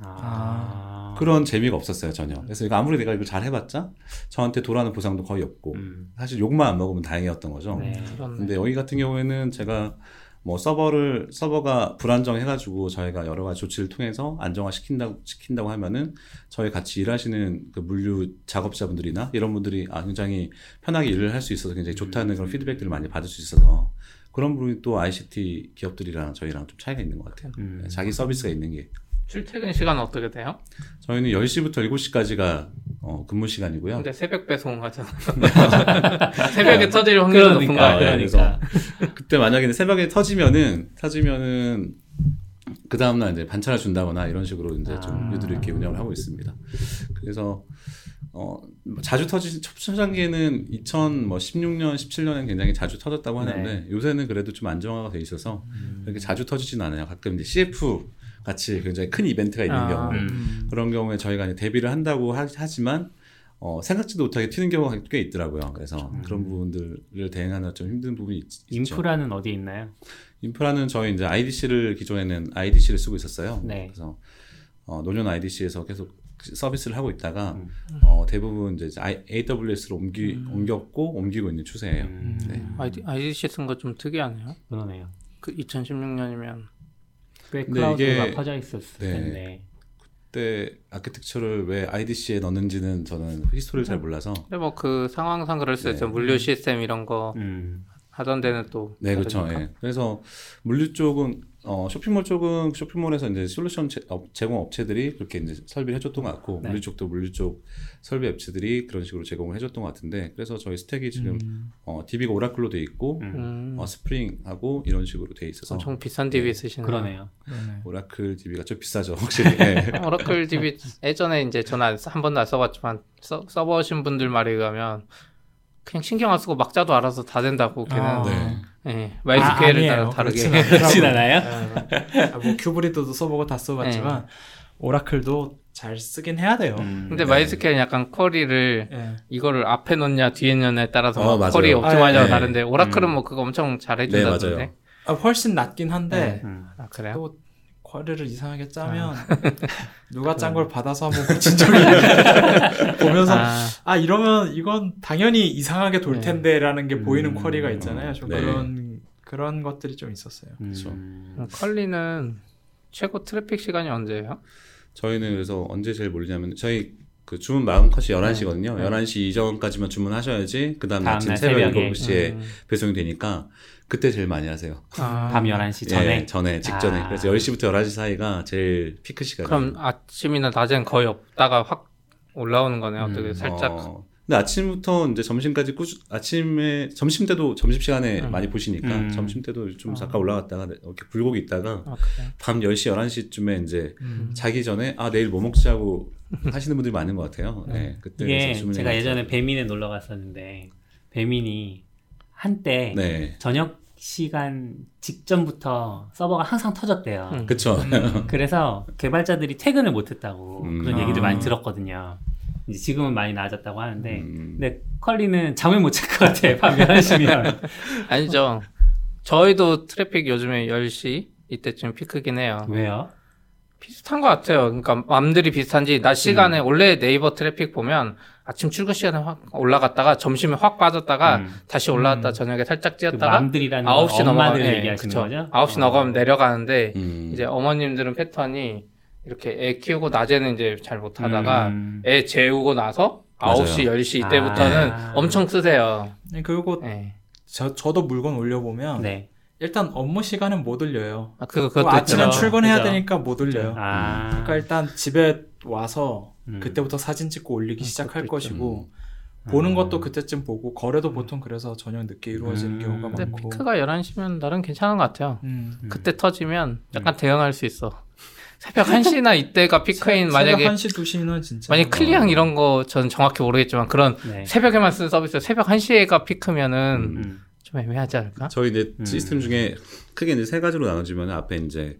아. 그런 재미가 없었어요 전혀. 그래서 이거 아무리 내가 이걸 잘 해봤자 저한테 돌아오는 보상도 거의 없고 음. 사실 욕만 안 먹으면 다행이었던 거죠. 네. 그런 근데 여기 같은 경우에는 제가 뭐 서버를 서버가 불안정해가지고 저희가 여러 가지 조치를 통해서 안정화 시킨다고 시킨다고 하면은 저희 같이 일하시는 그 물류 작업자분들이나 이런 분들이 아 굉장히 편하게 일을 할 수 있어서 굉장히 좋다는 그런 피드백들을 많이 받을 수 있어서 그런 부분이 또 ICT 기업들이랑 저희랑 좀 차이가 있는 것 같아요. 음. 자기 서비스가 있는 게 출퇴근 시간 어떻게 돼요? 저희는 10시부터 7시까지가 어, 근무 시간이고요. 근데 새벽 배송 하잖아. 새벽에 터질 확률이 높은 거 그러니까, 아, 예, 아니에요? 그러니까. 그때 만약에 새벽에 터지면은 터지면은 그 다음날 이제 반차를 준다거나 이런 식으로 이제 좀 아. 유도리 있게 운영을 하고 있습니다. 그래서 어 자주 터지 첫 초창기에는 2016년, 17년엔 굉장히 자주 터졌다고 하는데 요새는 그래도 좀 안정화가 돼 있어서 음. 그렇게 자주 터지지는 않아요. 가끔 이제 CF 같이 굉장히 큰 이벤트가 있는 아. 경우 음. 그런 경우에 저희가 이제 대비를 한다고 하, 지만 어, 생각지도 못하게 튀는 경우가 꽤 있더라고요. 그래서 그런 부분들을 대응하는 좀 힘든 부분이 있, 있죠. 인프라는 어디 있나요? 인프라는 저희 이제 IDC를 기존에는 IDC를 쓰고 있었어요. 네. 그래서 어, 노년 IDC에서 계속 서비스를 하고 있다가 음. 어, 대부분 이제 AWS로 옮기 옮겼고 옮기고 있는 추세예요. 음. 네. 아이디, IDC 쓴 거 좀 특이하네요. 그러네요. 그 2016년이면 꽤 근데 클라우드가 이게- 퍼져 있었을 네. 텐데. 그때 아키텍처를 왜 IDC에 넣는지는 저는 히스토리를 잘 몰라서 근데 뭐 그 상황상 그럴 수 있죠. 네. 물류 시스템 이런 거 음. 하던 데는 또 네, 그렇죠. 다르니까. 예. 그래서 물류 쪽은 어, 쇼핑몰 쪽은 쇼핑몰에서 이제 솔루션 제, 업, 제공 업체들이 그렇게 이제 설비를 해줬던 것 같고 네. 물류 쪽도 물류 쪽 설비 업체들이 그런 식으로 제공을 해줬던 것 같은데 그래서 저희 stack이 지금 어, DB가 Oracle로 돼 있고 음. 음, 어, Spring하고 이런 식으로 돼 있어서 엄청 비싼 DB 쓰시는 그러네요. 그러네. Oracle DB가 좀 비싸죠, 확실히. 예. Oracle DB 예전에 이제 저는 안- 한 번도 안 써봤지만 써, 써보신 분들 말에 의하면 그냥 신경 안 쓰고 막자도 알아서 다 된다고 걔는 아, 네. 예, MySQL을 아. 다르게 그렇진. 않아요? 아, 뭐 큐브리드도 써보고 다 써봤지만 오라클도 잘 쓰긴 해야 돼요. 음. 근데 네. MySQL은 약간 쿼리를 예. 이거를 앞에 놓냐 뒤에 놓냐에 따라서 어, 막. 쿼리 아, 옵티마이저가 네. 다른데 오라클은 음. 뭐 그거 엄청 네, 잘해준다던데 맞아요. 아, 훨씬 낫긴 한데 음. 아, 그래요? 또 쿼리를 이상하게 짜면 누가 짠 걸 받아서 한번 고친 적이 보면서 아, 아 이러면 이건 당연히 이상하게 돌 네. 텐데라는 게 보이는 음. 쿼리가 있잖아요. 좀 네. 그런 그런 것들이 좀 있었어요. 그렇죠. 음. 컬리는 최고 트래픽 시간이 언제예요? 저희는 그래서 언제 제일 몰리냐면 저희 그 주문 마감 컷이 11시거든요. 네. 11시 이전까지만 주문하셔야지 그 다음 다음 아침 날 새벽 새벽에. 7시에 음. 배송이 되니까 그때 제일 많이 하세요. 아, 밤 11시 전에 예, 전에 직전에. 아. 그래서 10시부터 11시 사이가 제일 피크 시간이에요. 그럼 아침이나 낮엔 거의 없다가 확 올라오는 거네요. 어떻게 음. 살짝 어, 근데 아침부터 이제 점심까지 꾸준 아침에 점심 때도 점심 시간에 음. 많이 보시니까 음. 점심 때도 좀 어. 잠깐 올라갔다가 이렇게 줄고 있다가 아, 그래요? 밤 10시 11시쯤에 이제 음. 자기 전에 아 내일 뭐 먹지 하고 하시는 분들이 많은 것 같아요. 네. 그때 이게 그래서 주문이 제가. 예전에 배민에 놀러 갔었는데 배민이 한때 네. 저녁 시간 직전부터 서버가 항상 터졌대요. 음. 그쵸. 그래서 개발자들이 퇴근을 못했다고 음. 그런 얘기를 아. 많이 들었거든요. 이제 지금은 많이 나아졌다고 하는데 음. 근데 컬리는 잠을 못 잘 것 같아. 밤 11시면. 아니죠. 저희도 트래픽 요즘에 10시 이때쯤 피크긴 해요. 왜요? 비슷한 것 같아요. 그러니까 맘들이 비슷한지 낮 시간에 원래 네이버 트래픽 보면 아침 출근 시간에 확 올라갔다가 점심에 확 빠졌다가 음. 다시 올라갔다 음. 저녁에 살짝 그 찌었다가 맘들이라는 건 9시 넘어가면 예, 얘기하시는 그쵸. 거죠? 9시 어. 넘어가면 내려가는데 음. 이제 어머님들은 패턴이 이렇게 애 키우고 낮에는 이제 잘 못하다가 음. 애 재우고 나서 맞아요. 9시, 10시 이때부터는 아. 엄청 쓰세요. 네, 그리고 네. 저, 저도 물건 올려보면 네. 일단 업무 시간은 못 올려요. 아, 그거, 아침에 있죠. 출근해야 그죠. 되니까 못 올려요. 아. 그러니까 일단 집에 와서 음. 그때부터 사진 찍고 올리기 음, 시작할. 것이고 보는 음. 것도 그때쯤 보고 거래도 보통 그래서 저녁 늦게 이루어지는 음. 경우가 근데 많고. 피크가 11시면 나름 괜찮은 것 같아요. 음. 음. 그때 터지면 약간 대응할 수 있어. 새벽 1시나 이때가 피크인 만약에 새벽 1시 2시는 진짜 만약 클리앙 이런 거 저는 정확히 모르겠지만 그런 네. 새벽에만 쓰는 서비스 새벽 1시에가 피크면은 음. 음. 좀 애매하지 않을까? 저희 이제 음. 시스템 중에 크게 이제 세 가지로 나눠지면 앞에 이제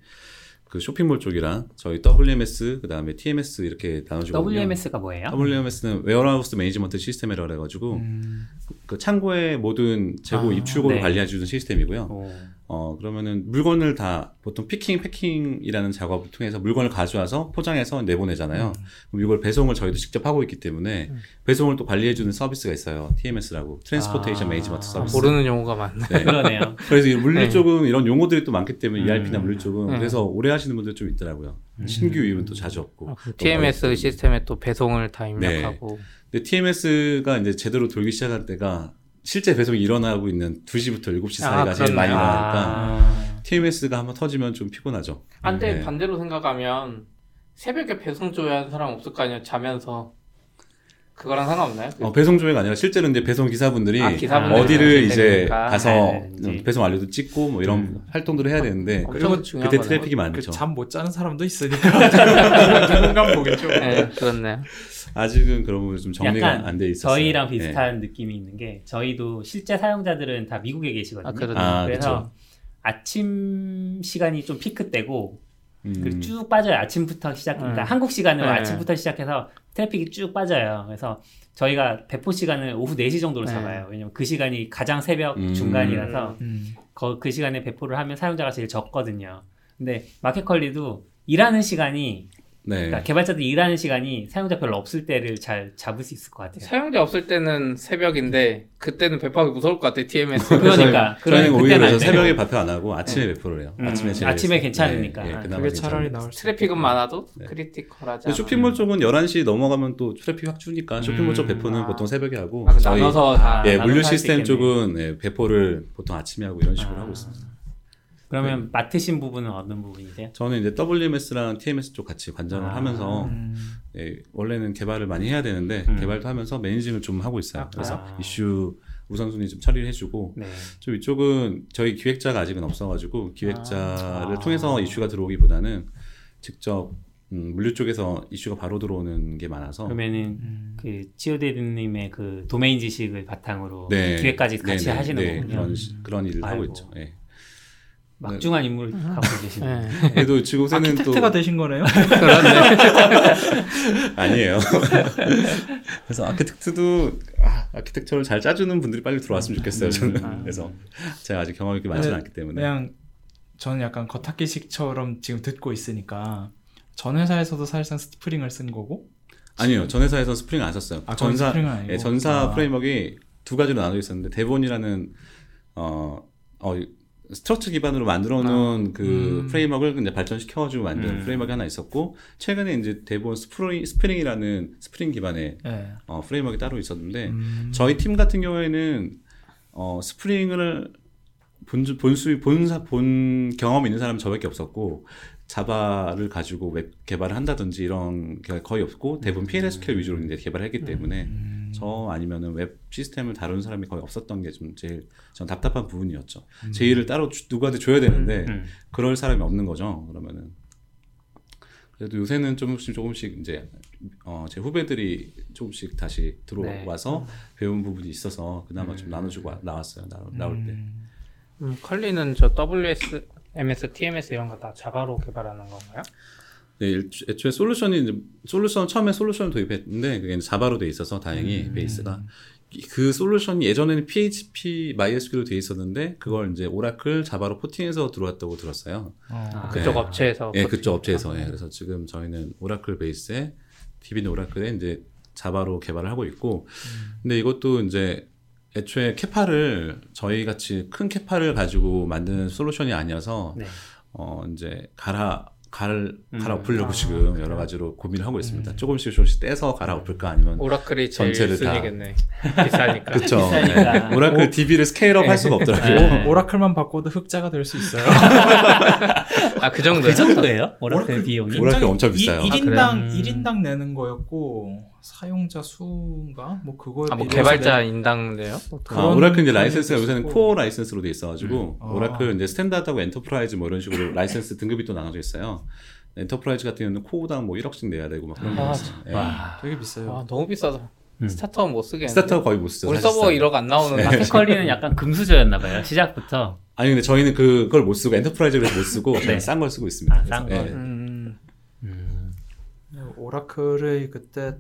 그 쇼핑몰 쪽이랑 저희 WMS 그다음에 TMS 이렇게 나눠지거든요. WMS가 뭐예요? WMS는 warehouse management system이라고 그래가지고 음. 그 창고의 모든 재고 아, 입출고를 네. 관리해주는 시스템이고요. 오. 어 그러면은 물건을 다 보통 picking, packing이라는 작업을 통해서 물건을 가져와서 포장해서 내보내잖아요. 그럼 이걸 배송을 저희도 직접 하고 있기 때문에 음. 배송을 또 관리해주는 서비스가 있어요. TMS라고 transportation 아. management 아, 서비스. 모르는 용어가 많네. 네. 그러네요. 그래서 이 물류 네. 쪽은 이런 용어들이 또 많기 때문에 음. ERP나 물류 쪽은 음. 그래서 오래 하시는 분들 좀 있더라고요. 신규 유입은 또 자주 없고. 아, 그또 TMS 어렵고. 시스템에 또 배송을 다 입력하고 근데 TMS가 이제 제대로 돌기 시작할 때가 실제 배송이 일어나고 있는 2시부터 7시 아, 사이가 제일 많이. 일어나니까 아. TMS가 한번 터지면 좀 피곤하죠. 안돼 네. 반대로 생각하면 새벽에 배송 조회하는 사람 없을 거 아니야 자면서 그거랑 상관없나요? 어, 배송 조회가 아니라 실제로 이제 배송 기사분들이 아, 기사분들이 어디를 이제 되니까. 가서 네. 음, 배송 완료도 찍고 뭐 이런 음. 활동들을 해야 되는데 엄청 그리고 중요한 그때 거네요. 트래픽이 많죠. 잠못 자는 사람도 있으니까 누군가 보겠죠. 네 그렇네요. 아직은 그런 부분이 좀 정리가 안 돼 있어요. 저희랑 비슷한 느낌이 있는 게 저희도 실제 사용자들은 다 미국에 계시거든요. 아 그렇네. 아, 그래서 아침 시간이 좀 피크 때고 음. 그리고 쭉 빠져요. 아침부터 시작. 그러니까 음. 한국 시간으로 네. 아침부터 시작해서 트래픽이 쭉 빠져요. 그래서 저희가 배포 시간을 오후 4시 정도로 네. 잡아요. 왜냐면 그 시간이 가장 새벽 음. 중간이라서 음. 거- 그 시간에 배포를 하면 사용자가 제일 적거든요. 근데 마켓컬리도 일하는 시간이 네. 그러니까 개발자들이 일하는 시간이 사용자 별로 없을 때를 잘 잡을 수 있을 것 같아요. 사용자 없을 때는 새벽인데 그때는 배포하기 무서울 것 같아 TMS. 그러니까 저희는 그러면 오히려. 새벽에 배포 안 하고 아침에 배포를 해요. 음, 아침에 제일 아침에 괜찮으니까. 네, 예, 그나마 그게 차라리 괜찮아요. 나을 수 트래픽은. 많아도 네. critical하지. 쇼핑몰 쪽은 11시 넘어가면 또 트래픽 확 주니까 쇼핑몰 쪽 음. 배포는 아. 보통 새벽에 하고 아, 그 저희 나눠서 다. 예, 나눠서 물류 시스템. 쪽은 예, 배포를 보통 아침에 하고 이런 식으로 아. 하고 있습니다. 그러면 맡으신 부분은 어느 부분이세요? 저는 이제 WMS랑 TMS 쪽 같이 관전을 아. 하면서 음. 예, 원래는 개발을 많이 해야 되는데 음. 개발도 하면서 매니징을 좀 하고 있어요. 그래서 아. 이슈 우선순위 좀 처리를 해주고 네. 좀 이쪽은 저희 기획자가 아직은 없어가지고 기획자를 아. 통해서 이슈가 들어오기보다는 직접 음, 물류 쪽에서 이슈가 바로 들어오는 게 많아서 그러면은 음. 그 치오데드님의 그 도메인 지식을 바탕으로 네. 기획까지 같이 네, 네, 하시는 네, 거군요. 그런 시- 그런 일을 하고 아이고. 있죠. 예. 막중한 임무를 갖고 계시네요. 네. 그래도 지금새는 또 architect가 되신 거네요. 아니에요. 그래서 architect도 아, 아키텍처를 잘 짜주는 분들이 빨리 들어왔으면 좋겠어요. 저는 아. 그래서 제가 아직 경험이 그렇게 많지는 네, 않기 때문에 그냥 저는 약간 겉핥기식처럼 지금 듣고 있으니까 전 회사에서도 사실상 Spring을 쓴 거고 아니요. 전 회사에서 스프링 안 썼어요. 아, 전사 Spring은 아니고 예, 전사 아. framework가 두 가지로 나눠져 있었는데 DevOn이라는 어, 어 Struts 기반으로 만들어 놓은 그 음. framework를 이제 발전시켜 가지고 만든 음. framework 하나 있었고 최근에 이제 DevOn Spring Spring이라는 Spring 기반의 예. 어, framework가 따로 있었는데 음. 저희 팀 같은 경우에는 어, Spring을 본, 본수, 본사, 본 경험이 있는 사람은 저밖에 없었고, 자바를 가지고 웹 개발을 한다든지 이런 게 거의 없고, 대부분 PLSQL 위주로 이제 개발을 했기 때문에, 음. 저 아니면은 웹 시스템을 다루는 사람이 거의 없었던 게 좀 제일 전 답답한 부분이었죠. 음. 제 일을 따로 주- 누구한테 줘야 되는데, 음. 그럴 사람이 없는 거죠. 그러면은. 그래도 요새는 조금씩 조금씩 이제 어, 제 후배들이 조금씩 다시 들어와서 배운 부분이 있어서 그나마 좀 나눠주고 와- 나왔어요. 나, 나올 때. 음. 음, 컬리는 저 WS, MS, TMS 이런 거 다 자바로 개발하는 건가요? 네, 일- 애초에 솔루션이 이제 솔루션 처음에 솔루션을 도입했는데 그게 이제 자바로 돼 있어서 다행히 베이스가 이- 그 솔루션이 예전에는 PHP, MySQL로 돼 있었는데 그걸 이제 오라클 자바로 포팅해서 들어왔다고 들었어요. 어. 아, 그쪽 네. 업체에서. 예, 그쪽 업체에서. 아, 예. 그래서 지금 저희는 오라클 베이스에 DB는 Oracle에 이제 자바로 개발을 하고 있고, 근데 이것도 이제 애초에 capa를 저희 같이 큰 capa를 가지고 만드는 솔루션이 아니어서 네. 어 이제 갈아 갈 음. 갈아엎으려고 아, 지금 여러 가지로 고민을 하고 있습니다. 조금씩 조금씩 떼서 갈아엎을까 아니면 Oracle이 전체를 다- 순위겠네. 비싸니까. 그쵸. 비싸니까. 예. Oracle DB를 scale up 할 수가 없더라고요. 네. Oracle만 바꿔도 흑자가 될 수 있어요. 아, 그 정도. 그 정도예요? Oracle 비용이? Oracle 엄청 비싸요. 1, 아, 그래요? 1인당 음. 1인당 내는 거였고 사용자 수인가 뭐 그거에 아, 뭐 개발자 내- 인당인데요? 아, 그런 Oracle 이제 라이센스가 요새는. core 라이센스로 돼 있어가지고 음. Oracle 아. 이제 Standard하고 Enterprise 뭐 이런 식으로 라이센스 등급이 또 나눠져 있어요. Enterprise 같은 경우는 core당 뭐 1억씩 내야 되고 막 그런 거 아, 있어요. 예. 와. 되게 비싸요. 아, 너무 비싸다. 음. 스타트업 못 쓰겠는데. 스타트업 거의 못 쓰죠. 우리. 서버 1억 안 나오는 마켓컬리는 약간 금수저였나 봐요. 시작부터. 아니 근데 저희는 그걸 못 쓰고 Enterprise를 못 쓰고 네. 싼걸 쓰고 있습니다. 아, 싼 거. 예. 음. 음. Oracle의 그때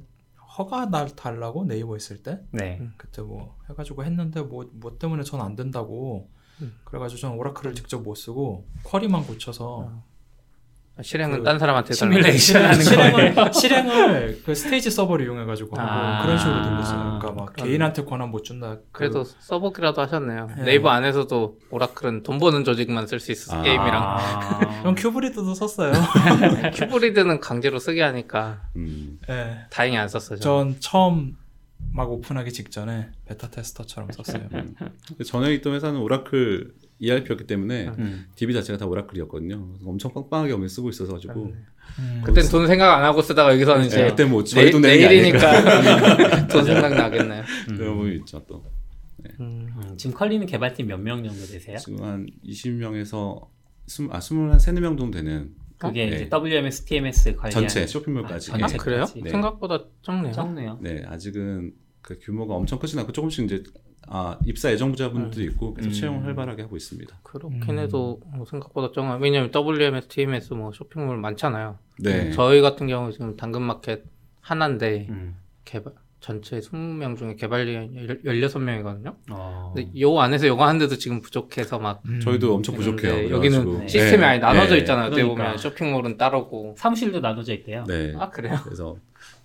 허가 날 달라고 네이버 있을 때 네. 그때 뭐 해가지고 했는데 뭐 뭐 때문에 전 안 된다고 음. 그래가지고 전 Oracle을 직접 못 쓰고 query만 고쳐서 실행은 그 딴 사람한테. 시뮬레이션 하는 거예요. 실행을 실행을 그 스테이지 서버를 이용해가지고 아, 그런 식으로 돌렸어요. 그러니까 막 그러네. 개인한테 권한 못 준다. 그- 그래도 서버기라도 하셨네요. 네. 네이버 안에서도 Oracle은 돈 버는 조직만 쓸 수 있어 아. 게임이랑. 아. 전 CUBRID도 썼어요. 큐브리드는 강제로 쓰게 하니까 음. 예. 다행히 안 썼어요. 저는. 전 처음 막 오픈하기 직전에 베타 테스터처럼 썼어요. 전에 있던 회사는 오라클 ERP였기 때문에 음. DB 자체가 다 오라클이었거든요. 엄청 빵빵하게 엄청 쓰고 있어가지고 음. 그땐 돈 생각 안 하고 쓰다가 여기서는 네, 이제 그때 뭐 저희 내, 돈 내는 내일이니까 돈 생각 나겠네요. 그런 부분이 있죠 또. 음. 음, 지금 컬리는 개발팀 몇 명 정도 되세요? 지금 한 20명에서 20, 아 23명 정도 되는 그게 네. 이제 WMS, TMS 관련 전체 쇼핑몰까지. 아, 아 전체. 예. 그래요? 네. 생각보다 적네요. 적네요. 네, 아직은 그 규모가 엄청 크진 않고 조금씩 이제 아, 입사 예정자분들도 있고 계속 음. 채용을 활발하게 하고 있습니다. 그렇긴 음. 해도 뭐 생각보다 적어요. 왜냐면 WMS, TMS 뭐 쇼핑몰 많잖아요. 네. 저희 같은 경우 지금 당근마켓 하나인데 음. 개발 전체 20명 중에 개발이 16명이거든요. 어. 근데 요 안에서 요거 하는데도 지금 부족해서 막 음. 저희도 엄청 부족해요. 그래가지고. 여기는 네. 시스템이 네. 아예 나눠져 네. 있잖아요. 어떻게 그러니까. 보면 쇼핑몰은 따로고. 사무실도 나눠져 있대요. 네. 아 그래요? 그래서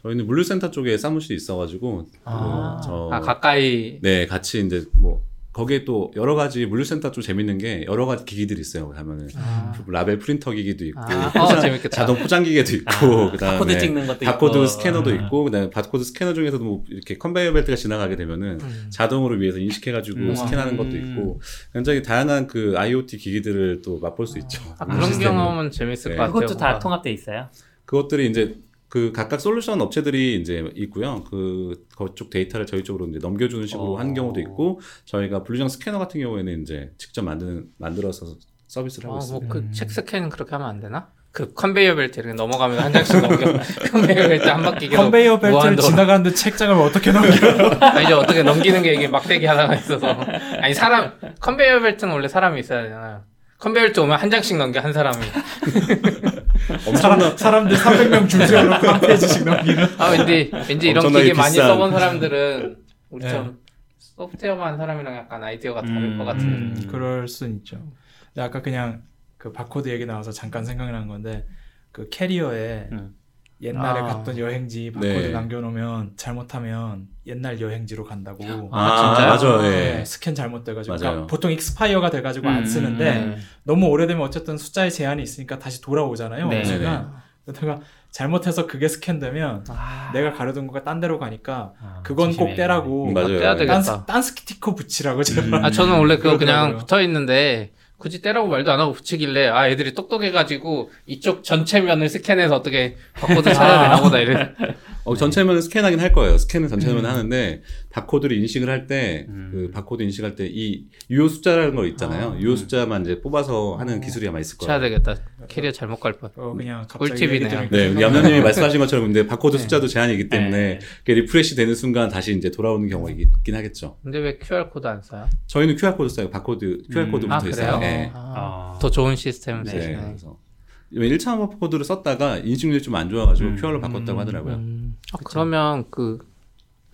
저희는 물류센터 쪽에 사무실이 있어가지고 아. 그저아 가까이 네, 같이 이제 뭐 거기에 또 여러 가지 물류센터 좀 재밌는 게 여러 가지 기기들이 있어요. 가면은 아. 라벨 프린터 기기도 있고 아, 포장- 어. 자동 포장 기계도 있고 아, 그다음에 바코드 찍는 것도 바코드 있고. 스캐너도 아. 있고 그다음에 바코드 스캐너 중에서도 뭐 이렇게 컨베이어 벨트가 지나가게 되면은 음. 자동으로 위에서 인식해가지고 음. 스캔하는 것도 있고 굉장히 다양한 그 IoT 기기들을 또 맛볼 수 있죠. 아, 음, 그런 시스템은. 경험은 재밌을 네. 것 같아요. 그것도 다. 통합돼 있어요. 그것들이 이제 그 각각 솔루션 업체들이 이제 있고요. 그 그쪽 데이터를 저희 쪽으로 이제 넘겨주는 식으로 어. 하는 경우도 있고 저희가 분류장 스캐너 같은 경우에는 이제 직접 만드는 만들어서 서비스를 하고 아, 있습니다. 뭐 그 책 스캔 그렇게 하면 안 되나? 그 컨베이어 벨트 이렇게 넘어가면 한 장씩 넘겨. 컨베이어 벨트 한 바퀴 계속 컨베이어 벨트를 무한대로. 지나가는데 책장을 어떻게 넘겨? 아 이제 어떻게 넘기는 게 이게 막대기 하나가 있어서 아니 사람 컨베이어 벨트는 원래 사람이 있어야 되잖아요. 컨베이어 오면 한 장씩 넘겨 한 사람이. 사람, 사람 들 300명 줄 세워놓고 한 페이지씩 넘기는. 아 왠지 왠지 이런 기계 많이 비싼. 써본 사람들은 우리 네. 좀 소프트웨어만 한 사람이랑 약간 아이디어가 다를 음, 것 같은. 음, 그럴 순 있죠. 근데 아까 그냥 그 바코드 얘기 나와서 잠깐 생각난 건데 그 캐리어에 음. 옛날에 아. 갔던 여행지 바코드 네. 남겨놓으면 잘못하면 옛날 여행지로 간다고. 아, 진짜요? 맞아요. 네, 예. 스캔 잘못돼가지고 맞아요. 그러니까 보통 익스파이어가 돼가지고 음, 안 쓰는데 네. 너무 오래되면 어쨌든 숫자의 제한이 있으니까 다시 돌아오잖아요. 네. 순간. 그러다가 잘못해서 그게 스캔되면 아, 내가 가려둔 거가 딴 데로 가니까 아, 그건 꼭 조심해. 떼라고 음, 맞아요. 떼야 되겠다. 딴, 스- 딴 스티커 붙이라고 제발. 음. 아 저는 원래 그거 그냥. 붙어 있는데 굳이 떼라고 말도 안 하고 붙이길래 아 애들이 똑똑해가지고 이쪽 전체 면을 스캔해서 어떻게 바코드 찾아야 되나 보다 이래. 어, 전체면은 스캔하긴 할 거예요. 스캔은 전체면 음. 하는데 바코드를 인식을 할 때그 음. 바코드 인식할 때 이 유효 숫자라는 거 있잖아요. 아, 유효 숫자만 이제 뽑아서 하는 기술이 아마 있을 쳐야 거예요. 되겠다. 캐리어 잘못 갈 뻔. 어, 그냥 꿀팁이네요. 네, 얌얌님이 말씀하신 것처럼 근데 바코드 네. 숫자도 제한이 있기 때문에 네. 그게 refresh 되는 순간 다시 이제 돌아오는 경우가 있긴 하겠죠. 근데 왜 QR 코드 안 써요? 저희는 QR 코드 써요. 바코드 QR 음. 코드 아 붙어 그래요? 있어요. 네. 아, 어. 더 좋은 시스템 네. 쓰시네. 그래서 1차 바코드를 썼다가 인식률이 좀 안 좋아가지고 음. QR로 바꿨다고 하더라고요. 음, 아, 그러면 그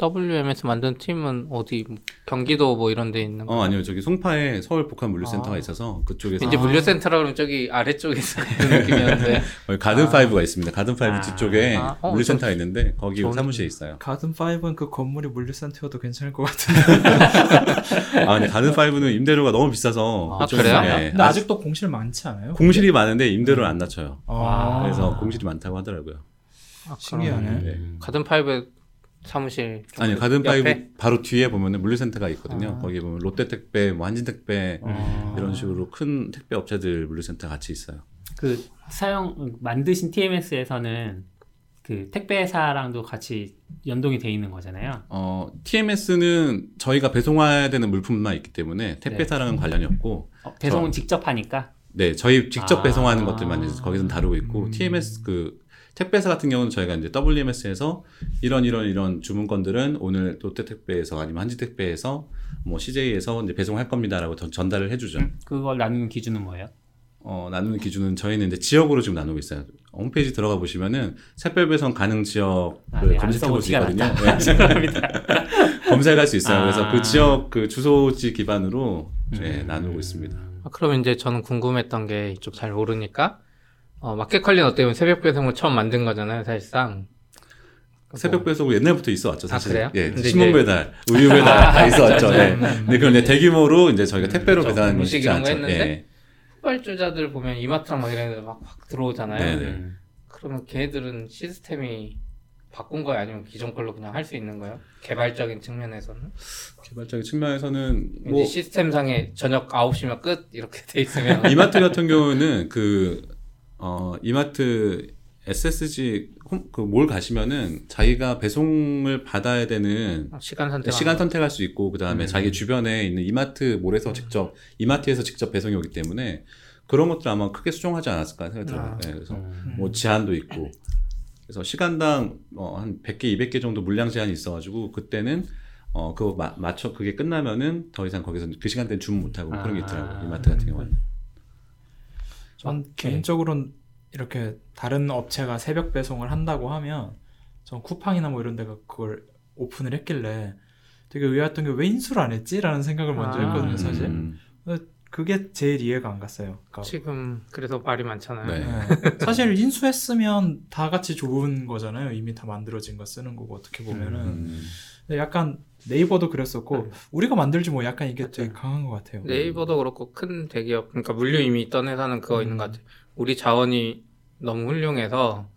WMS 만든 팀은 어디 뭐 경기도 뭐 이런 데 있는 거? 어 아니요 저기 송파에 서울 복합 물류센터가 아. 있어서 그쪽에서 왠지 아. 물류센터라 그러면 저기 아래쪽에 있어 그런 느낌이었는데 가든 아. 파이브가 있습니다. 가든 파이브 아. 뒤쪽에 아, 어, 물류센터가 있는데 거기 사무실에 있어요. 가든 5는 그 건물이 물류센터여도 괜찮을 것 같은데. 아 근데 가든 파이브는 임대료가 너무 비싸서 아, 그래요? 네. 근데 아, 아직도 공실 많지 않아요? 공실이 많은데 임대료를 안 낮춰요. 아, 그래서 공실이 많다고 하더라고요. 아, 신기하네. 네. 가든 파이브 사무실 좀 아니 가든? 파이브 바로 뒤에 보면은 물류센터가 있거든요. 아. 거기 보면 롯데택배, 뭐 한진택배 어. 이런 식으로 큰 택배 업체들 물류센터 같이 있어요. 그 사용 만드신 TMS에서는 그 택배사랑도 같이 연동이 돼 있는 거잖아요. 어, TMS는 저희가 배송해야 되는 물품만 있기 때문에 택배사랑은 관련이 없고 어, 배송은 직접 하니까. 네, 저희 직접 아. 배송하는 것들만 이제 거기서 다루고 있고 음. TMS 그 택배사 같은 경우는 저희가 이제 WMS에서 이런 이런 이런 주문건들은 오늘 롯데 택배에서 아니면 한지 택배에서 뭐 CJ에서 이제 배송할 겁니다라고 전- 전달을 해주죠. 그걸 나누는 기준은 뭐예요? 어, 나누는 기준은 저희는 이제 지역으로 지금 나누고 있어요. 홈페이지 들어가 보시면은 샛별 배송 가능 지역을 아, 네, 검색해. 티가 네. 죄송합니다. 검색할 수 있어요. 그래서 아. 그 지역 그 주소지 기반으로 네, 음. 나누고 있습니다. 아, 그럼 이제 저는 궁금했던 게 이쪽 잘 모르니까 어, 어떻게 보면 새벽 배송을 처음 만든 거잖아요 사실상 새벽 배송은 옛날부터 있어 왔죠, 사실. 아? 예, 신문 배달, 우유 배달 다 있어 왔죠. 예. 음. 근데 그건 이제 대규모로 이제 저희가 택배로 그렇죠. 배달하는 건 쉽지 않죠. 했는데 예. 후발주자들 보면 이마트랑 막 이런 데막 확 들어오잖아요 네네. 음. 그러면 걔네들은 시스템이 바꾼 거예요 아니면 기존 걸로 그냥 할 수 있는 거예요 개발적인 측면에서는 개발적인 측면에서는 뭐 시스템상에 저녁 9시면 끝 이렇게 돼 있으면 이마트 같은 경우는 그 어, 이마트 SSG 그 몰 가시면은 자기가 배송을 받아야 되는 시간 선택 시간 선택할 수 있고 그다음에 음. 자기 주변에 있는 이마트 몰에서 직접 이마트에서 직접 배송이 오기 때문에 그런 것들 아마 크게 수정하지 않았을까 생각이 들어요. 아. 네, 그래서 음. 뭐 제한도 있고 그래서 시간당 어, 한 100개, 200개 정도 물량 제한이 있어 가지고 그때는 어 그거 마- 맞춰 그게 끝나면은 더 이상 거기서 그 시간대는 주문 못 하고 그런 게 있더라고요. 아. 이마트 같은 경우는. 전 개인적으로는 이렇게 다른 업체가 새벽 배송을 한다고 하면 전 쿠팡이나 뭐 이런 데가 그걸 오픈을 했길래 되게 의아했던 게 왜 인수를 안 했지라는 생각을 먼저 아. 했거든요 사실 음, 그게 제일 이해가 안 갔어요 그러니까 지금 그래서 말이 많잖아요 네. 네. 사실 인수했으면 다 같이 좋은 거잖아요 이미 다 만들어진 거 쓰는 거고 어떻게 보면은 음. 약간 네이버도 그랬었고 네. 우리가 만들지 뭐 약간 이게 되게 강한 것 같아요 네이버도 그렇고 큰 대기업 그러니까 물류 이미 있던 회사는 그거 음. 있는 것 같아요. 우리 자원이 너무 훌륭해서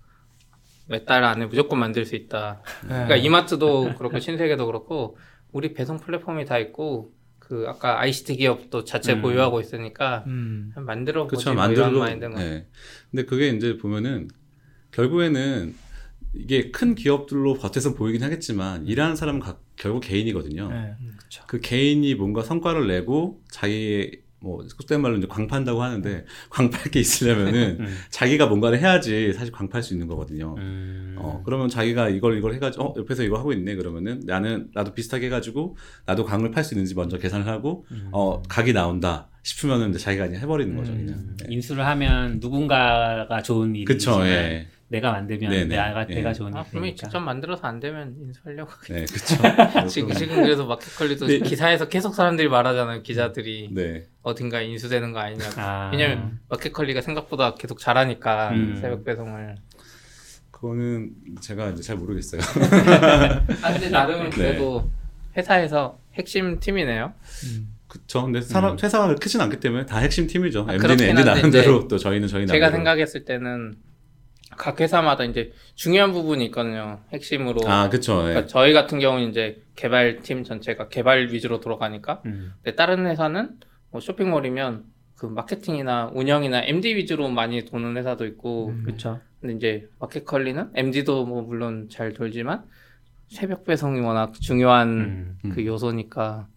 몇 달 안에 무조건 만들 수 있다. 네. 그러니까 이마트도 그렇고 신세계도 그렇고 우리 배송 플랫폼이 다 있고 그 아까 ICT 기업도 자체 음. 보유하고 있으니까 음. 만들어 보지 그쵸 뭐. 마인드인 거. 네. 근데 그게 이제 보면은 결국에는 이게 큰 기업들로 겉에서 보이긴 하겠지만 일하는 사람은 각- 결국 개인이거든요. 네. 그 개인이 뭔가 성과를 내고 자기의 뭐 속된 말로 이제 광판다고 하는데 광팔 게 있으려면은 음. 자기가 뭔가를 해야지 사실 광팔 수 있는 거거든요. 음. 어 그러면 자기가 이걸 이걸 해가지고 어 옆에서 이거 하고 있네 그러면은 나는 나도 비슷하게 해가지고 나도 강을 팔 수 있는지 먼저 계산을 하고 음. 어 각이 나온다 싶으면은 이제 자기가 그냥 해버리는 거죠 그냥. 음. 네. 인수를 하면 누군가가 좋은 일이지만 그쵸 예. 내가 만들면 네네. 내가 예. 내가 좋은 아, 분명히. 직접 만들어서 안 되면 인수하려고. 네, 그렇죠. 지금 지금 그래서 마켓컬리도 네. 기사에서 계속 사람들이 말하잖아요. 기자들이 네. 어딘가 인수되는 거 아니냐고. 아. 왜냐면 마켓컬리가 생각보다 계속 잘하니까 음. 새벽 배송을. 그거는 제가 이제 잘 모르겠어요. 아, 근데 나름 그래도 회사에서 핵심 팀이네요. 그쵸. 근데 사람, 회사가 크진 않기 때문에 다 핵심 팀이죠. 아, MD는 MD 나름대로 또 저희는 저희 제가 나름대로. 생각했을 때는 각 회사마다 이제 중요한 부분이 있거든요. 핵심으로. 아, 그쵸. 예. 그러니까 저희 같은 경우는 이제 개발팀 전체가 개발 위주로 돌아가니까 음. 근데 다른 회사는 뭐 쇼핑몰이면 그 마케팅이나 운영이나 MD 위주로 많이 도는 회사도 있고 그렇죠. 근데 이제 마켓컬리는 MD도 뭐 물론 잘 돌지만 새벽 배송이 워낙 중요한 음. 그 요소니까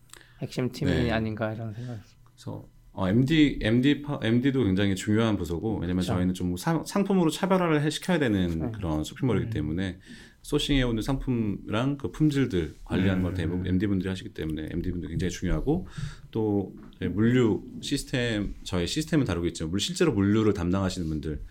핵심 팀이 네. 아닌가 이런 생각. 그래서 어, MD, MD, 파, MD도 굉장히 중요한 부서고 왜냐면 그쵸. 저희는 좀 상, 상품으로 차별화를 해- 시켜야 되는 네. 그런 쇼핑몰이기 때문에 소싱해 오는 상품이랑 그 품질들 관리하는 걸 대부분 MD 분들이 하시기 때문에 MD 분들 굉장히 중요하고 또 저희 물류 시스템 저희 시스템을 다루고 있죠. 물 실제로 물류를 담당하시는 분들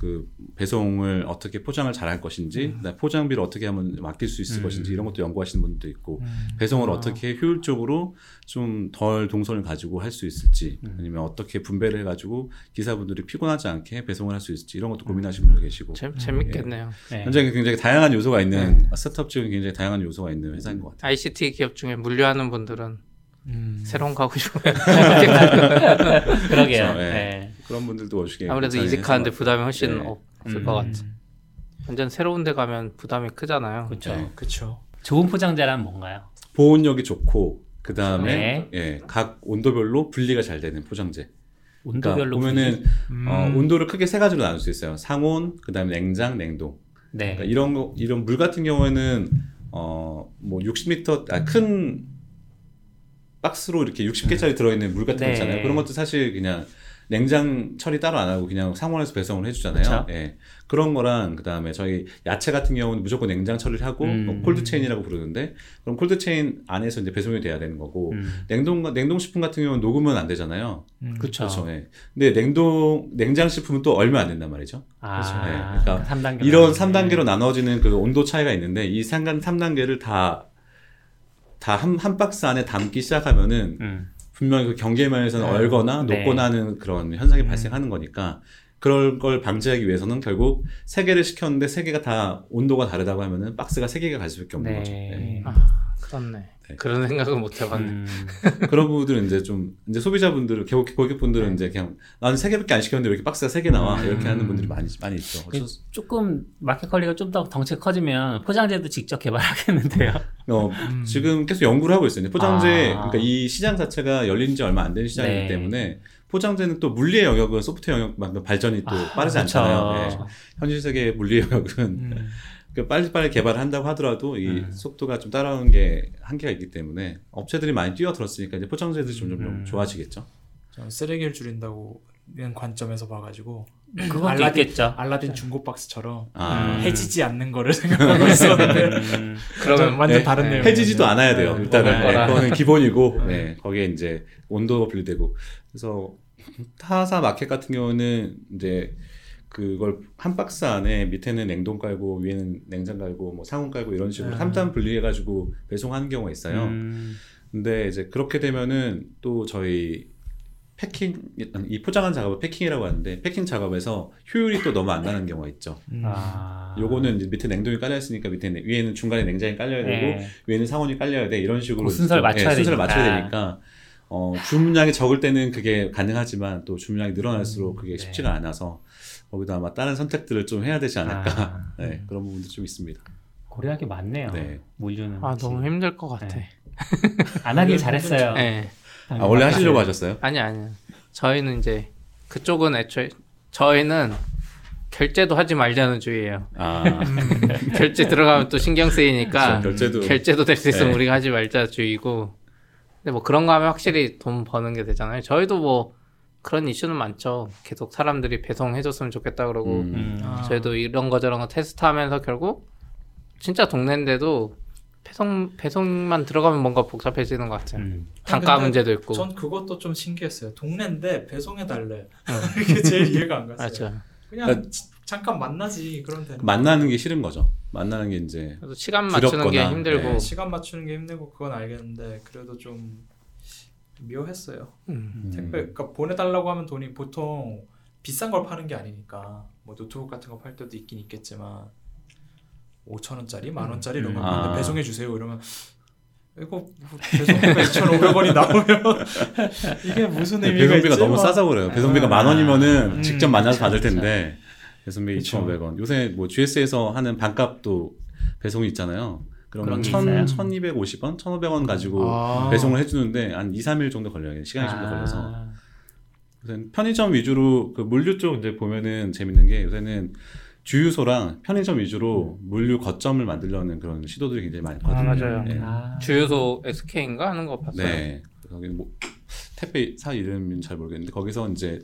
그 배송을 어떻게 포장을 잘 할 것인지 그다음에 포장비를 어떻게 하면 맡길 수 있을 음. 것인지 이런 것도 연구하시는 분들도 있고 음. 배송을 아. 어떻게 효율적으로 좀 덜 동선을 가지고 할 수 있을지 음. 아니면 어떻게 분배를 해가지고 기사분들이 피곤하지 않게 배송을 할 수 있을지 이런 것도 고민하시는 분도 계시고 재, 재밌겠네요. 네. 현재 굉장히 다양한 요소가 있는 스타트업 지금 굉장히 다양한 요소가 있는 회사인 것 같아요. ICT 기업 중에 물류하는 분들은 음. 새로운 거 하고 싶어요. 그러게요. 그렇죠. 예. 네. 그런 분들도 오시게 아무래도 이직하는데 부담이 훨씬 네. 없을 음. 것 같아. 완전 새로운 데 가면 부담이 크잖아요. 그렇죠. 네. 그쵸. 좋은 포장재란 뭔가요? 보온력이 좋고 그 다음에 네. 예, 각 온도별로 분리가 잘 되는 포장재. 그러니까 온도별로 보면은 음. 어, 온도를 크게 세 가지로 나눌 수 있어요. 상온, 그 다음에 냉장, 냉동. 네. 그러니까 이런 거 이런 물 같은 경우에는 어뭐 60리터 아, 큰 박스로 이렇게 60개짜리 들어있는 물 같은 거 네. 있잖아요. 그런 것도 사실 그냥 냉장 처리 따로 안 하고 그냥 상온에서 배송을 해주잖아요. 그쵸. 예. 그런 거랑 그 다음에 저희 야채 같은 경우는 무조건 냉장 처리를 하고 음. 뭐 cold chain이라고 부르는데 그럼 cold chain 안에서 이제 배송이 돼야 되는 거고 음. 냉동 냉동 식품 같은 경우는 녹으면 안 되잖아요. 음. 그쵸. 그렇죠. 예. 근데 냉동 냉장 식품은 또 얼마 안 된단 말이죠. 아, 네, 그러니까 3단계. 이런 3단계로 나눠지는 그 온도 차이가 있는데 이 3단, 3단계를 다, 다 한, 한 박스 안에 담기 시작하면은 음. 분명히 그 경계면에서는 얼거나 네. 녹거나 하는 그런 현상이 발생하는 거니까 그럴 걸 방지하기 위해서는 결국 세 개를 시켰는데 세 개가 다 온도가 다르다고 하면은 박스가 세 개가 갈 수밖에 없는 네. 거죠. 네. 아, 그렇네. 네. 그런 생각은 못 해봤네. 음. 그런 부분들은 이제 좀 이제 소비자분들은 고객, 고객분들은 이제 그냥 나는 세 개밖에 안 시켰는데 왜 이렇게 박스가 세 개 나와 이렇게 하는 분들이 많이 많이 있죠. 그래서 조금 마켓 컬리가 좀 더 덩치가 커지면 포장재도 직접 개발하겠는데요. 어, 지금 계속 연구를 하고 있어요. 포장재, 아. 그러니까 이 시장 자체가 열린 지 얼마 안 된 시장이기 네. 때문에 포장재는 또 물리의 영역은 소프트웨어 영역만큼 발전이 또 빠르지 그쵸. 않잖아요. 네. 현실 세계 물리의 영역은 음. 그 빨리빨리 개발을 한다고 하더라도 이 음. 속도가 좀 따라오는 게 한계가 있기 때문에 업체들이 많이 뛰어들었으니까 이제 포장재들이 점점 좀 음. 좋아지겠죠. 쓰레기를 줄인다고 는 관점에서 봐가지고 그것도 알라딘- 있겠죠. 알라딘 중고 박스처럼 아, 음. 해지지 않는 거를 생각하고 있었는데 음. 그러면 완전 네. 다른 네. 내용 해지지도 않아야 돼요. 네. 일단은 네, 거라. 그거는 기본이고 네, 거기에 이제 온도가 분리되고 그래서 타사 마켓 같은 경우는 이제 그걸 한 박스 안에 밑에는 냉동 깔고 위에는 냉장 깔고 뭐 상온 깔고 이런 식으로 아. 삼단 분리해 가지고 배송하는 경우가 있어요. 음. 근데 이제 그렇게 되면은 또 저희 패킹 이 포장한 작업을 패킹이라고 하는데 패킹 작업에서 효율이 또 너무 안 나는 경우가 있죠. 음. 아. 요거는 이제 밑에 냉동이 깔려 있으니까 밑에 냉- 위에는 중간에 냉장이 깔려야 되고 네. 위에는 상온이 깔려야 돼 이런 식으로 그 순서를 좀, 맞춰야 순서를 되니까. 맞춰야 되니까 어, 주문량이 적을 때는 그게 가능하지만 또 주문량이 늘어날수록 그게 네. 쉽지가 않아서 거기도 아마 다른 선택들을 좀 해야 되지 않을까 아. 네, 그런 부분도 좀 있습니다. 고려할 게 많네요. 네. 물류는. 아 너무 힘들 것 같아. 네. 안 하길 잘했어요. 네. 아, 원래 하시려고 하셨어요? 아니 아니. 저희는 이제 그쪽은 애초에 저희는 결제도 하지 말자는 주의예요. 아 결제 들어가면 또 신경 쓰이니까 결제도 결제도 될 수 있으면 네. 우리가 하지 말자 주의고. 근데 뭐 그런 거 하면 확실히 돈 버는 게 되잖아요. 저희도 뭐 그런 이슈는 많죠. 계속 사람들이 배송해줬으면 좋겠다 그러고 음. 음. 아. 저희도 이런 거 저런 거 테스트하면서 결국 진짜 동네인데도 배송 배송만 들어가면 뭔가 복잡해지는 것 같아요. 음. 단가 문제도 있고. 전 그것도 좀 신기했어요. 동네인데 배송해 달래. 이게 제일 이해가 안 갔어요. 맞죠. 그냥 그러니까 지- 잠깐 만나지 그런 데 만나는 게 싫은 거죠. 만나는 게 이제 시간 맞추는 게 두렵거나, 힘들고 네. 시간 맞추는 게 힘들고 그건 알겠는데 그래도 좀 묘했어요. 음. 택배 그러니까 보내달라고 하면 돈이 보통 비싼 걸 파는 게 아니니까 뭐 노트북 같은 거 팔 때도 있긴 있겠지만 5천 원짜리, 만 원짜리 이런 거 음. 아. 배송해 주세요 이러면 이거 뭐 배송비가 2,500원이 나오면 이게 무슨 의미가 배송비가 있지? 너무 막. 싸서 그래요. 배송비가 만 원이면은 음, 직접 만나서 받을 그쵸. 텐데 배송비 그쵸. 2,500원. 요새 뭐 GS에서 하는 반값도 배송이 있잖아요. 그러면 그런 게 1,000, 있어요? 1,250원, 1,500원 가지고 아. 배송을 해주는데 한 2, 3일 정도 걸려요. 시간이 좀 더 걸려서. 아, 요새는 편의점 위주로 그 물류 쪽 이제 보면은 재밌는 게 요새는 주유소랑 편의점 위주로 물류 거점을 만들려는 그런 시도들이 굉장히 많거든요. 아, 맞아요. 네. 아. 주유소 SK인가 하는 거 봤어요. 네. 거기는 뭐 택배 사 이름은 잘 모르겠는데 거기서 이제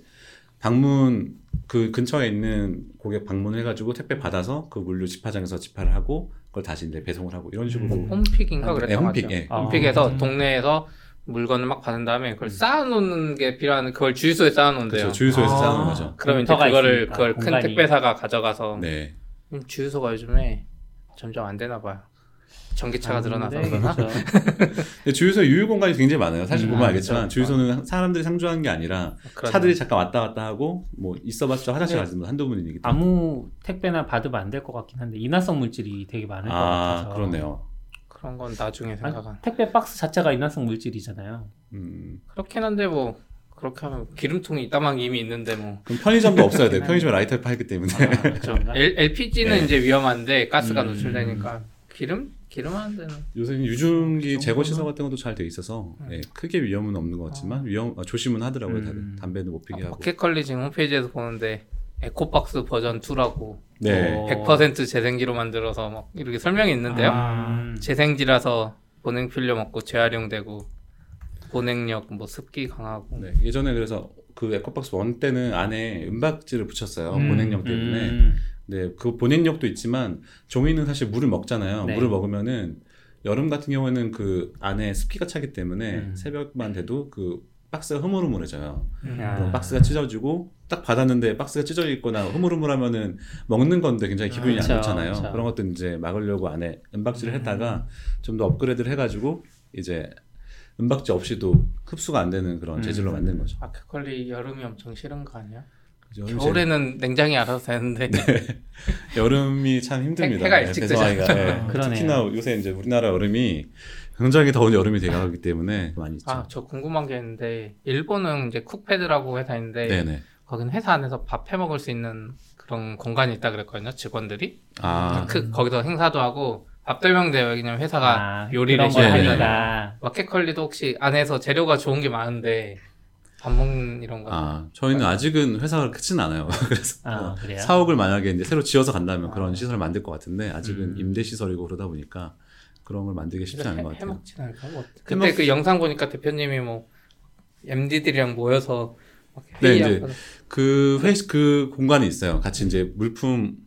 방문 그 근처에 있는 고객 방문해가지고 택배 받아서 그 물류 집화장에서 집화를 하고 그걸 다시 이제 배송을 하고 이런 식으로 음. 홈픽인가 아, 그랬던 네, 것 홈픽. 예. 아. 홈픽에서 음. 동네에서 물건을 막 받은 다음에 그걸 쌓아놓는 게 필요한 그걸 주유소에 쌓아놓는데요. 그렇죠 주유소에서 아. 쌓는 거죠. 그러면 이제 그거를 있으니까, 그걸 큰 공간이. 택배사가 가져가서 네. 음, 주유소가 요즘에 점점 안 되나 봐요. 전기차가 늘어나서 네, 그러나? 그렇죠. 주유소 유유 공간이 굉장히 많아요. 사실 음, 보면 아, 알겠지만 그렇죠. 주유소는 사람들이 상주하는 게 아니라 그러네요. 차들이 잠깐 왔다 갔다 하고 뭐 있어봤자 화장실 네. 가는 분 한두 분이기 때문에. 아무 택배나 받으면 안 될 것 같긴 한데 인화성 물질이 되게 많을 것아 같아서. 그러네요. 그런 건 나중에 생각한. 택배 박스 자체가 인화성 물질이잖아요. 음. 그렇긴 한데 뭐 그렇게 하면 기름통이 이따만 이미 있는데 뭐. 그럼 편의점도 없어야 돼요. 편의점에 라이터를 팔기 때문에. 아, 그렇죠. LPG는 네. 이제 위험한데 가스가 음. 노출되니까 기름 기름 하는 데는 요새는 유증기 그 제거? 시설 같은 것도 잘 돼 있어서 음. 예, 크게 위험은 없는 것 같지만 위험 아, 조심은 하더라고요 다들 음. 담배는 못 피게 하고 마켓컬리 지금 홈페이지에서 보는데 에코박스 버전 2라고 네 어. 100% 재생지로 만들어서 막 이렇게 설명이 있는데요. 아. 음. 재생지라서 보냉 필름 없고 재활용되고 보냉력 뭐 습기 강하고 네, 예전에 그래서 그 에코박스 one 때는 안에 은박지를 붙였어요 음. 보냉력 때문에 음. 네, 그 보냉력도 있지만 종이는 사실 물을 먹잖아요 네. 물을 먹으면은 여름 같은 경우에는 그 안에 습기가 차기 때문에 음. 새벽만 돼도 그 박스가 흐물흐물해져요 음. 아. 그럼 박스가 찢어지고 딱 받았는데 박스가 찢어져 있거나 흐물흐물하면은 먹는 건데 굉장히 기분이 그쵸, 안 좋잖아요. 그쵸. 그런 것들 이제 막으려고 안에 은박지를 음. 했다가 좀 더 업그레이드를 해가지고 이제 은박지 없이도 흡수가 안 되는 그런 음. 재질로 만든 거죠. 마켓컬리 여름이 엄청 싫은 거 아니야? 그죠? 겨울에는 냉장이 알아서 되는데 이제 여름이 참 힘듭니다. 해가 네, 일찍. 네. 아, 그러네요. 특히나 요새 이제 우리나라 여름이 굉장히 더운 여름이 돼가기 때문에 많이 있죠. 아 저 궁금한 게 있는데 일본은 이제 쿡패드라고 회사 인데 네네. 거기는 회사 안에서 밥 해 먹을 수 있는 그런 공간이 있다 그랬거든요 직원들이 아, 그 거기서 행사도 하고 밥 설명대요 왜냐면 회사가 아, 요리를 하니까. 마켓컬리도 혹시 안에서 재료가 좋은 게 많은데 밥 먹는 이런 거 아, 저희는 아직은 회사가 크진 않아요. 그래서 아, 뭐? 사옥을 만약에 이제 새로 지어서 간다면 그런 아. 시설을 만들 것 같은데 아직은 음. 임대 시설이고 그러다 보니까 그런 걸 만들기 쉽지 않은 것 같아요. 해먹진 않을까? 뭐. 그때 해먹- 그 영상 보니까 대표님이 뭐 MD들이랑 모여서 막 네, 회의하고 그 회, 그 공간이 있어요. 같이 이제 물품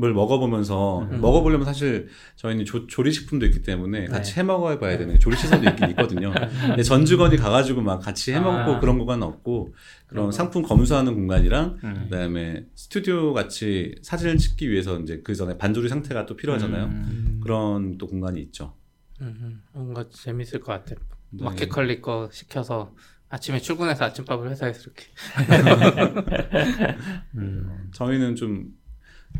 을 먹어보면서 음. 먹어보려면 사실 저희는 조, 조리식품도 있기 때문에 같이 해 먹어봐야 되는 조리 시설도 있긴 있거든요. 근데 전 직원이 가가지고 막 같이 해 먹고 아. 그런 공간은 없고 그런 그런 상품 검수하는 공간이랑 음. 그다음에 스튜디오 같이 사진을 찍기 위해서 이제 그 전에 반조리 상태가 또 필요하잖아요. 음. 그런 또 공간이 있죠. 음, 음. 뭔가 재밌을 것 같아. 네. 마켓컬리 거 시켜서 아침에 출근해서 아침밥을 회사에서 이렇게 음. 저희는 좀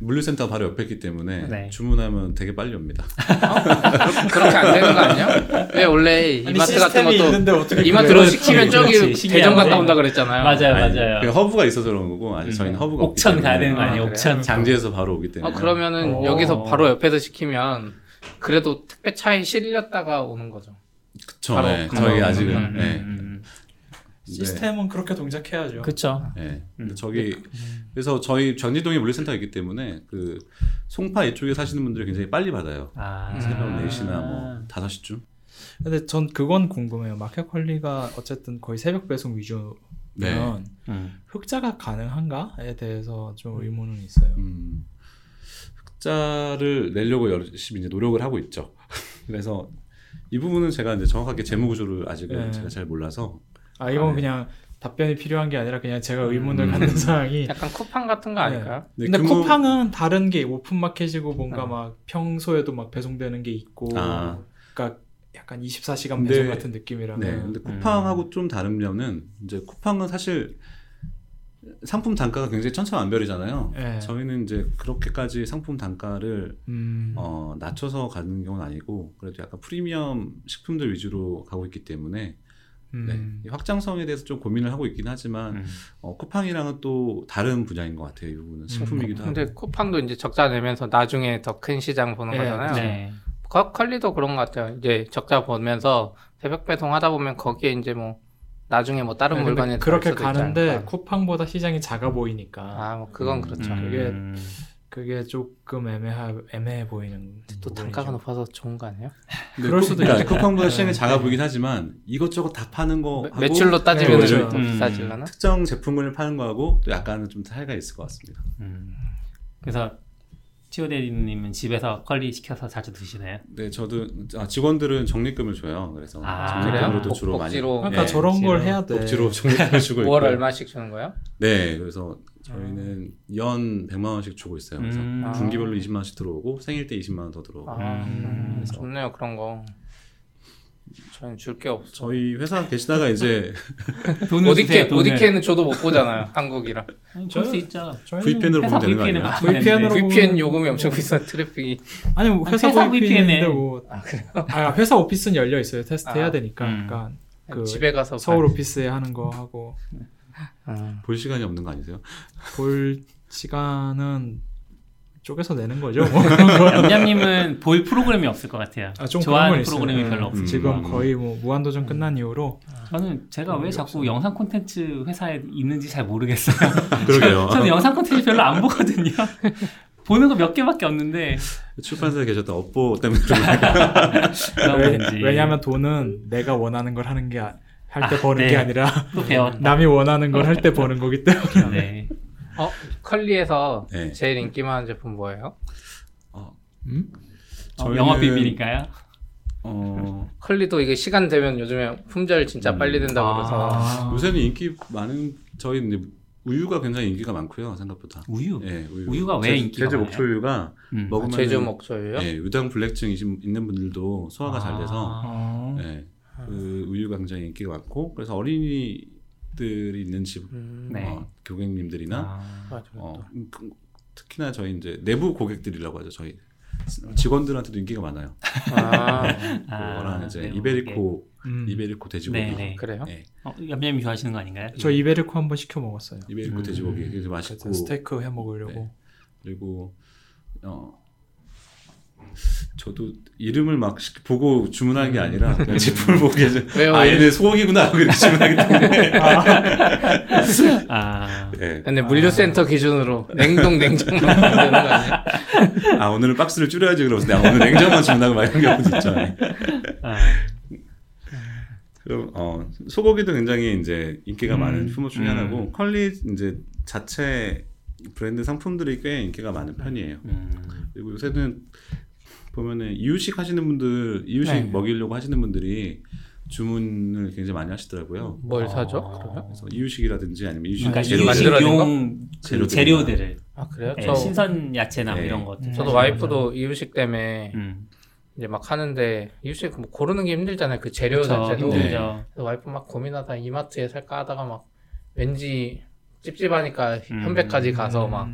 물류센터 바로 옆에 있기 때문에 네. 주문하면 되게 빨리 옵니다. 그렇게 안 되는 거 아니야? 왜 원래 아니, 이마트 같은 것도 있는데 어떻게 이마트로 그래? 시키면 저기. 대전 갔다 온다 그랬잖아요. 맞아요, 아니, 맞아요. 그 허브가 있어서 그런 거고 아직 음. 저희는 허브가 옥천 가야 되는 거 아, 아니에요? 그래요? 옥천. 장지에서 바로 오기 때문에. 아 그러면은 오. 여기서 바로 옆에서 시키면 그래도 택배 차에 실렸다가 오는 거죠. 그쵸. 바로 네. 저희 아직은. 음, 네. 음, 음. 시스템은 그렇게 동작해야죠. 그쵸. 네. 근데 음. 저기 그래서 저희 장지동에 물류센터가 있기 때문에 그 송파 이쪽에 사시는 분들이 굉장히 빨리 받아요. 아. 새벽 음. 4시나 뭐 5시쯤. 근데 전 그건 궁금해요. 마켓컬리가 어쨌든 거의 새벽 배송 위주면 네. 음. 흑자가 가능한가에 대해서 좀 의문은 있어요. 음. 흑자를 내려고 열심히 이제 노력을 하고 있죠. 그래서 이 부분은 제가 이제 정확하게 재무 구조를 아직은 네. 제가 잘 몰라서 아 이건 네. 그냥 답변이 필요한 게 아니라 그냥 제가 의문을 음. 갖는 사항이 약간 쿠팡 같은 거 아닐까요? 네, 근데 근무- 쿠팡은 다른 게 오픈마켓이고 뭔가 어. 막 평소에도 막 배송되는 게 있고 아. 그러니까 약간 24시간 근데- 배송 같은 느낌이라면 네, 근데 쿠팡하고 좀 다른 면은 이제 쿠팡은 사실 상품 단가가 굉장히 천차만별이잖아요. 네. 저희는 이제 그렇게까지 상품 단가를 음, 어, 낮춰서 가는 경우는 아니고 그래도 약간 프리미엄 식품들 위주로 가고 있기 때문에 음. 네, 이 확장성에 대해서 좀 고민을 하고 있긴 하지만 음. 어, 쿠팡이랑은 또 다른 분야인 것 같아요. 이 부분은 식품이기도 하고. 근데 쿠팡도 이제 적자 내면서 나중에 더 큰 시장 보는 네, 거잖아요. 네. 컬- 컬리도 그런 것 같아요. 이제 적자 보면서 새벽 배송 하다 보면 거기에 이제 뭐 나중에 뭐 다른 근데 물건이 그렇게 가는데. 쿠팡보다 시장이 작아 보이니까 아, 뭐 그건 음. 그렇죠. 그게 음. 그게 조금 애매하 애매해 보이는 또. 단가가 높아서 좋은 거 아니에요? 근데 그럴 쿠- 수도 그러니까 있죠. 쿠팡보다 시장이 네. 작아 보이긴 하지만 이것저것 다 파는 거 하고 매출로 따지면 네, 좀 그렇죠. 음. 비싸질라나? 특정 제품을 파는 거하고 또 약간은 좀 차이가 있을 것 같습니다. 음. 그래서 치오대리님은 집에서 컬리 시켜서 자주 드시나요? 네, 저도 아, 직원들은 적립금을 줘요. 그래서 아, 적립금으로도 그래요? 주로 복- 많이? 그러니까 네, 저런 걸 복지로- 해야 돼. 복지로 적립금을 주고 있고. 월 얼마씩 주는 거예요? 네, 그래서 저희는 연 100만 원씩 주고 있어요. 그래서 음. 아. 분기별로 20만 원씩 들어오고 생일 때 20만 원 더 들어오고. 아, 음. 음, 좋네요 그런 거. 저는 줄 게 없어. 저희 회사 계시다가 이제 오디케. 오디케는 저도 못 보잖아요 한국이랑. 아니, 볼수. 저희는 VPN으로 보면 되는 거 VPN 을 아니에요? 받으면 VPN 으로 되는데. VPN 요금이 엄청 비싼 트래픽이. 아니 뭐 회사, 회사 VPN인데. 뭐 아 그래요? 아, 회사 오피스는 열려 있어요. 테스트 아, 해야 되니까. 음. 그러니까 그 집에 가서 서울. 오피스에 하는 거 하고 아, 볼 시간이 없는 거 아니세요? 볼 시간은 쪼개서 내는 거죠. 뭐. 얌얌님은 볼 프로그램이 없을 것 같아요. 아, 좀 좋아하는 프로그램이 있어요. 별로 음, 없어요. 지금 거의 뭐 무한도전 끝난 이후로 저는 제가 왜 자꾸 없어요. 영상 콘텐츠 회사에 있는지 잘 모르겠어요. 그러게요. 저는 영상 콘텐츠 별로 안 보거든요. 보는 거 몇 개밖에 없는데 출판사에 계셨던 업보 때문에 왜냐하면 돈은 내가 원하는 걸 하는 게 할때 아, 버는 네. 게 아니라. 남이 원하는 걸 할 때 버는 거기 때문에 네. 어 컬리에서 네. 제일 인기 많은 제품 뭐예요? 어, 음? 어, 저희는- 영업 비밀일까요? 어, 컬리도 이게 시간 되면 요즘에 품절 진짜 음. 빨리 된다고 아. 그래서 요새는 인기 많은 저희 이제 우유가 굉장히 인기가 많고요 생각보다. 우유. 예, 우유. 우유 가 왜 제- 인기가 제주? 목초유가 음. 먹으면 제주 목초유요? 예, 유당 불내증이 있는 분들도 소화가 잘 돼서 아. 어. 예, 그 우유가 굉장히 인기가 많고 그래서 어린이들이 있는 집 음, 네. 어, 고객님들이나 아. 어, 음, 그- 특히나 저희 이제 내부 고객들이라고 하죠 저희 직원들한테도 인기가 많아요. 아, 그거랑 이제 네, 이베리코 음. 이베리코 돼지고기. 네, 네. 그래요? 예, 어, 얌얌이 좋아하시는 거 아닌가요? 저 이베리코 한번 시켜 먹었어요. 이베리코 음. 돼지고기 되게 맛있고 스테이크 해 먹으려고. 네. 그리고 어 저도 이름을 막 시- 보고 주문하는 게 아니라 그냥 제품을 보고 계속 왜요? 아 왜? 얘네 소고기구나 하고 이렇게 주문하기 때문에 아. 예. 근데 물류센터 기준으로 냉동 냉장만 되는 거 아니야? 아 오늘은 박스를 줄여야지 그러면서 내가 오늘 냉장만 주문하고 막 이런 경우도. 예. 아. 그럼 어 소고기도 굉장히 이제 인기가 음, 많은 품목 중에 음. 하나고 컬리 이제 자체 브랜드 상품들이 꽤 인기가 많은 편이에요. 음. 그리고 요새는 보면은 이유식 하시는 분들 이유식 네. 먹이려고 하시는 분들이 주문을 굉장히 많이 하시더라고요. 뭘 사죠? 어. 그러면? 그래서 이유식이라든지 아니면 이유식 그러니까 이유식용 그. 재료들을 아 그래요? 네, 저 신선 야채나 뭐 네. 이런 것들. 음. 저도 와이프도 이유식 때문에 음. 이제 막 하는데 이유식 뭐 고르는 게 힘들잖아요. 그 재료 그쵸, 자체도. 네. 와이프 막 고민하다 이마트에 살까 하다가 막 왠지 찝찝하니까 음. 현백까지 가서 막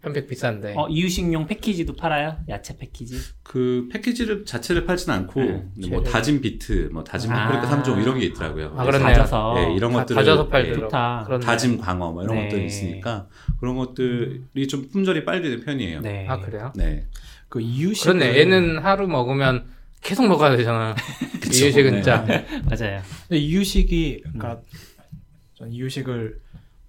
음. 현백 비싼데 어, 이유식용 패키지도 팔아요? 야채 패키지? 그 패키지를 자체를 팔지는 않고 네, 뭐. 다진 비트, 뭐 다진 아. 파프리카 3종 이런 게 있더라고요. 아, 그렇네요. 다져서. 예, 이런 다- 것들을 다져서 예, 팔더라고. 좋다. 그렇네. 다짐 광어 뭐 이런 네. 것들이 있으니까 그런 것들이 좀 품절이 빨리 되는 편이에요. 네. 아 그래요? 네. 그 이유식 그렇네. 얘는 하루 먹으면 계속 먹어야 되잖아요. 이유식은 네. 진짜 맞아요. 근데 이유식이 그러니까 전 이유식을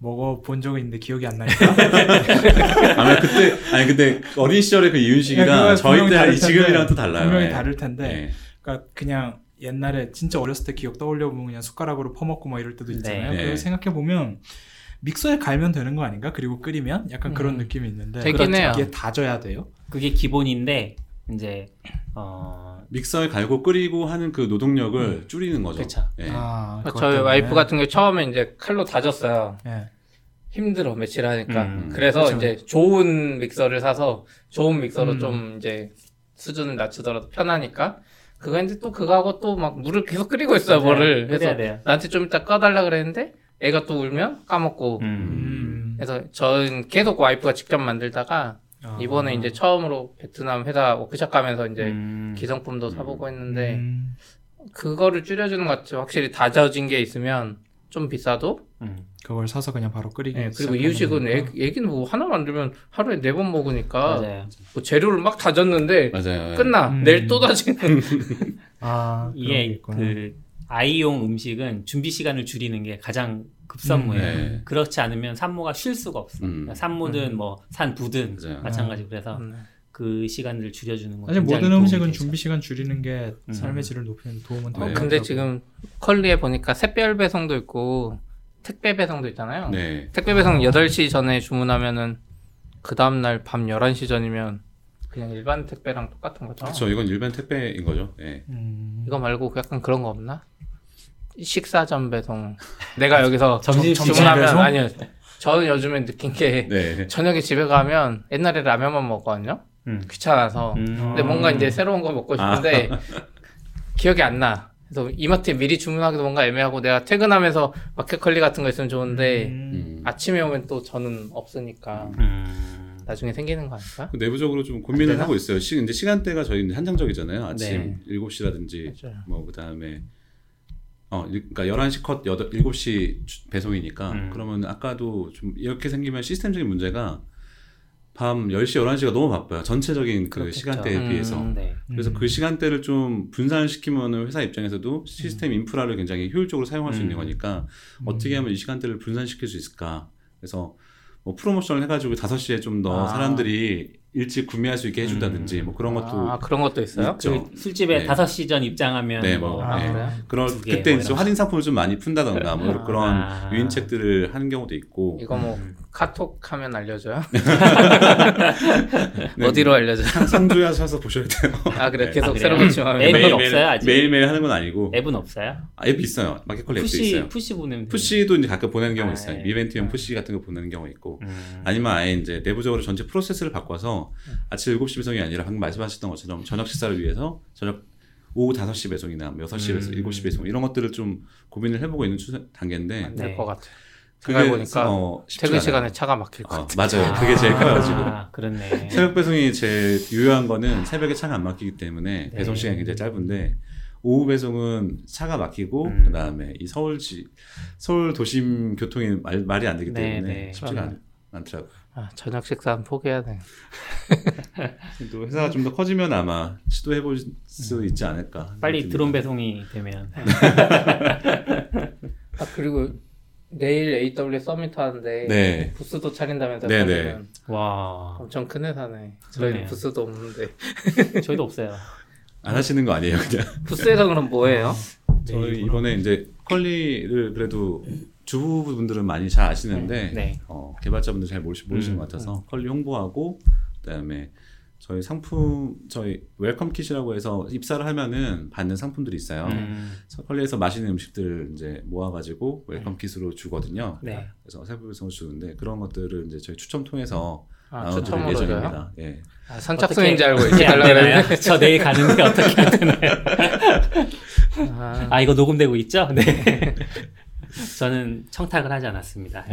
먹어 본 적은 있는데 기억이 안 나니까 아마 그때 아니 근데 어린 시절에 그 예, 이윤식이랑 그건 저희 때 지금이랑 또 달라요. 분명히 예. 다를 텐데 예. 그러니까 그냥 옛날에 진짜 어렸을 때 기억 떠올려 보면 그냥 숟가락으로 퍼먹고 막 이럴 때도 있잖아요. 네. 그래서 생각해 보면 믹서에 갈면 되는 거 아닌가? 그리고 끓이면 약간 그런 음. 느낌이 있는데 되긴 그렇죠. 해요. 이게 다져야 돼요. 그게 기본인데 이제 어 믹서에 갈고 끓이고 하는 그 노동력을 줄이는 거죠. 그쵸. 예. 아, 그것 저희 때문에. 와이프 같은 경우 처음에 이제 칼로 다졌어요. 예. 힘들어 며칠 하니까. 음. 그래서 그쵸. 이제 좋은 믹서를 사서 좋은 믹서로 음. 좀 이제 수준을 낮추더라도 편하니까. 그거 했는데 또 그거하고 또 막 물을 계속 끓이고 있어요, 맞아요. 뭐를. 그래서 돼요. 나한테 좀 이따 꺼달라 그랬는데 애가 또 울면 까먹고. 음. 음. 그래서 저는 계속 와이프가 직접 만들다가 아. 이번에 이제 처음으로 베트남 회사 워크숍 가면서 이제 음. 기성품도 사보고 했는데 음. 그거를 줄여주는 것 같아요. 확실히 다져진 게 있으면 좀 비싸도. 음. 그걸 사서 그냥 바로 끓이기 네, 그리고 이유식은 애, 거니까. 애기 는 뭐 하나 만들면 하루에 네 번 먹으니까 맞아요. 뭐 재료를 막 다졌는데 맞아요. 끝나 음. 내일 또 다지는. 아, 이게. 그 아이용 음식은 준비 시간을 줄이는 게 가장 급선무예요. 음, 네. 그렇지 않으면 산모가 쉴 수가 없어. 음. 그러니까 산모든 뭐 산부든 맞아요. 마찬가지. 그래서 음. 그 시간을 줄여주는 거. 사실 모든 음식은. 준비 시간 줄이는 게 음. 삶의 질을 높이는 도움은 어, 되더라고요. 근데 지금 컬리에 보니까 샛별 배송도 있고 택배 배송도 있잖아요. 네. 택배 배송 8시 전에 주문하면은 그 다음 날 밤 11시 전이면 그냥 일반 택배랑 똑같은 거죠. 그렇죠. 이건 일반 택배인 거죠. 예. 음. 이거 말고 약간 그런 거 없나? 식사전 배송. 내가 여기서 점심 주- 주문하면 배송? 아니요. 저는 요즘에 느낀 게 네. 저녁에 집에 가면 옛날에 라면만 먹거든요. 음. 귀찮아서. 음. 근데 뭔가 이제 새로운 거 먹고 싶은데 기억이 안 나. 그래서 이마트에 미리 주문하기도 뭔가 애매하고 내가 퇴근하면서 마켓컬리 같은 거 있으면 좋은데 음. 음. 아침에 오면 또 저는 없으니까 음. 나중에 생기는 거 아닐까? 그 내부적으로 좀 고민을? 하고 있어요. 시, 근데 시간대가 저희는 한정적이잖아요. 아침 네. 7시라든지 맞아요. 뭐 그다음에 어 일- 그러니까 11시 컷 8, 7시 주- 배송이니까 음. 그러면 아까도 좀 이렇게 생기면 시스템적인 문제가 밤 10시 11시가 너무 바빠요. 전체적인 그 그렇겠죠. 시간대에 음. 비해서. 네. 그래서 음. 그 시간대를 좀 분산시키면 회사 입장에서도 시스템 인프라를 굉장히 효율적으로 사용할 수 있는 음. 거니까 어떻게 하면 이 시간대를 분산시킬 수 있을까. 그래서 뭐 프로모션을 해가지고 5시에 좀더 아. 사람들이 일찍 구매할 수 있게 해준다든지 뭐 그런 것도 아 그런 것도 있어요? 있죠. 그 술집에 네. 5시 전 입장하면 네, 뭐 뭐, 아, 네. 그래요? 그런 그때 뭐 이제 할인 상품을 좀 많이 푼다던가 뭐 아. 그런 아. 유인책들을 하는 경우도 있고 이거 뭐 카톡 하면 알려줘요? 네, 어디로 알려줘요? 상주하셔서 보셔야 돼요. 아 그래 네. 계속 아, 새로? 고침하면 앱이 매일- 없어요, 아직? 매일 매일 하는 건 아니고 앱은 없어요? 아, 앱이 있어요. 마켓컬리 앱도 있어요. push 보내면. push도 이제 가끔 보내는 경우 아, 있어요. 예. 이벤트용 push 같은 거 보내는 경우 있고 음. 아니면 아예 이제 내부적으로 전체 프로세스를 바꿔서 아침 7시 배송이 아니라 방금 말씀하셨던 것처럼 저녁 식사를 위해서 저녁 오후 5시 배송이나 6시 배송, 음. 7시 배송 이런 것들을 좀 고민을 해보고 있는 추세, 단계인데 안될 네. 것 같아. 그게 생각해보니까 어, 퇴근 않아요. 시간에 차가 막힐 것 어, 같아. 맞아요. 그게 제일 지금. 아, 그렇네. 새벽 배송이 제일 유효한 거는 새벽에 차가 안 막히기 때문에 네. 배송 시간이 굉장히 짧은데 오후 배송은 차가 막히고 음. 그다음에 이 서울지 서울 도심 교통이 말, 말이 안 되기 네, 때문에 네. 쉽지가 않, 않더라고요. 아, 저녁 식사는 포기해야 돼. 또 회사가 좀 더 커지면 아마 시도해 볼 수 있지 않을까. 빨리. 드론 배송이 되면 아 그리고 내일 AW 서밋 하는데 네. 부스도 차린다면서 네, 네, 와 엄청 큰 회사네. 저희 는 그러네요. 부스도 없는데 저희도 없어요. 안 하시는 거 아니에요, 그냥. 부스에서 그럼 뭐해요? 저희 이번에 이제 컬리를 그래도 주부분들은 많이 잘 아시는데 네. 어, 개발자분들 잘 모르시, 모르시는 음, 것 같아서 컬리 홍보하고 그다음에 저희 상품 저희 welcome kit이라고 해서 입사를 하면은 받는 상품들이 있어요. 음, 컬리에서 맛있는 음식들 이제 모아가지고 welcome kit으로 주거든요. 네. 그래서 세부에서 주는데 그런 것들을 이제 저희 추첨 통해서 아, 나눠드릴? 예정입니다. 예. 아, 선착순인 줄 알고 이렇게 안 달라 되나요? 그랬는데. 저 내일 가는데 어떻게 안 되나요? 아, 아 이거 녹음되고 있죠? 네. 저는 청탁을 하지 않았습니다.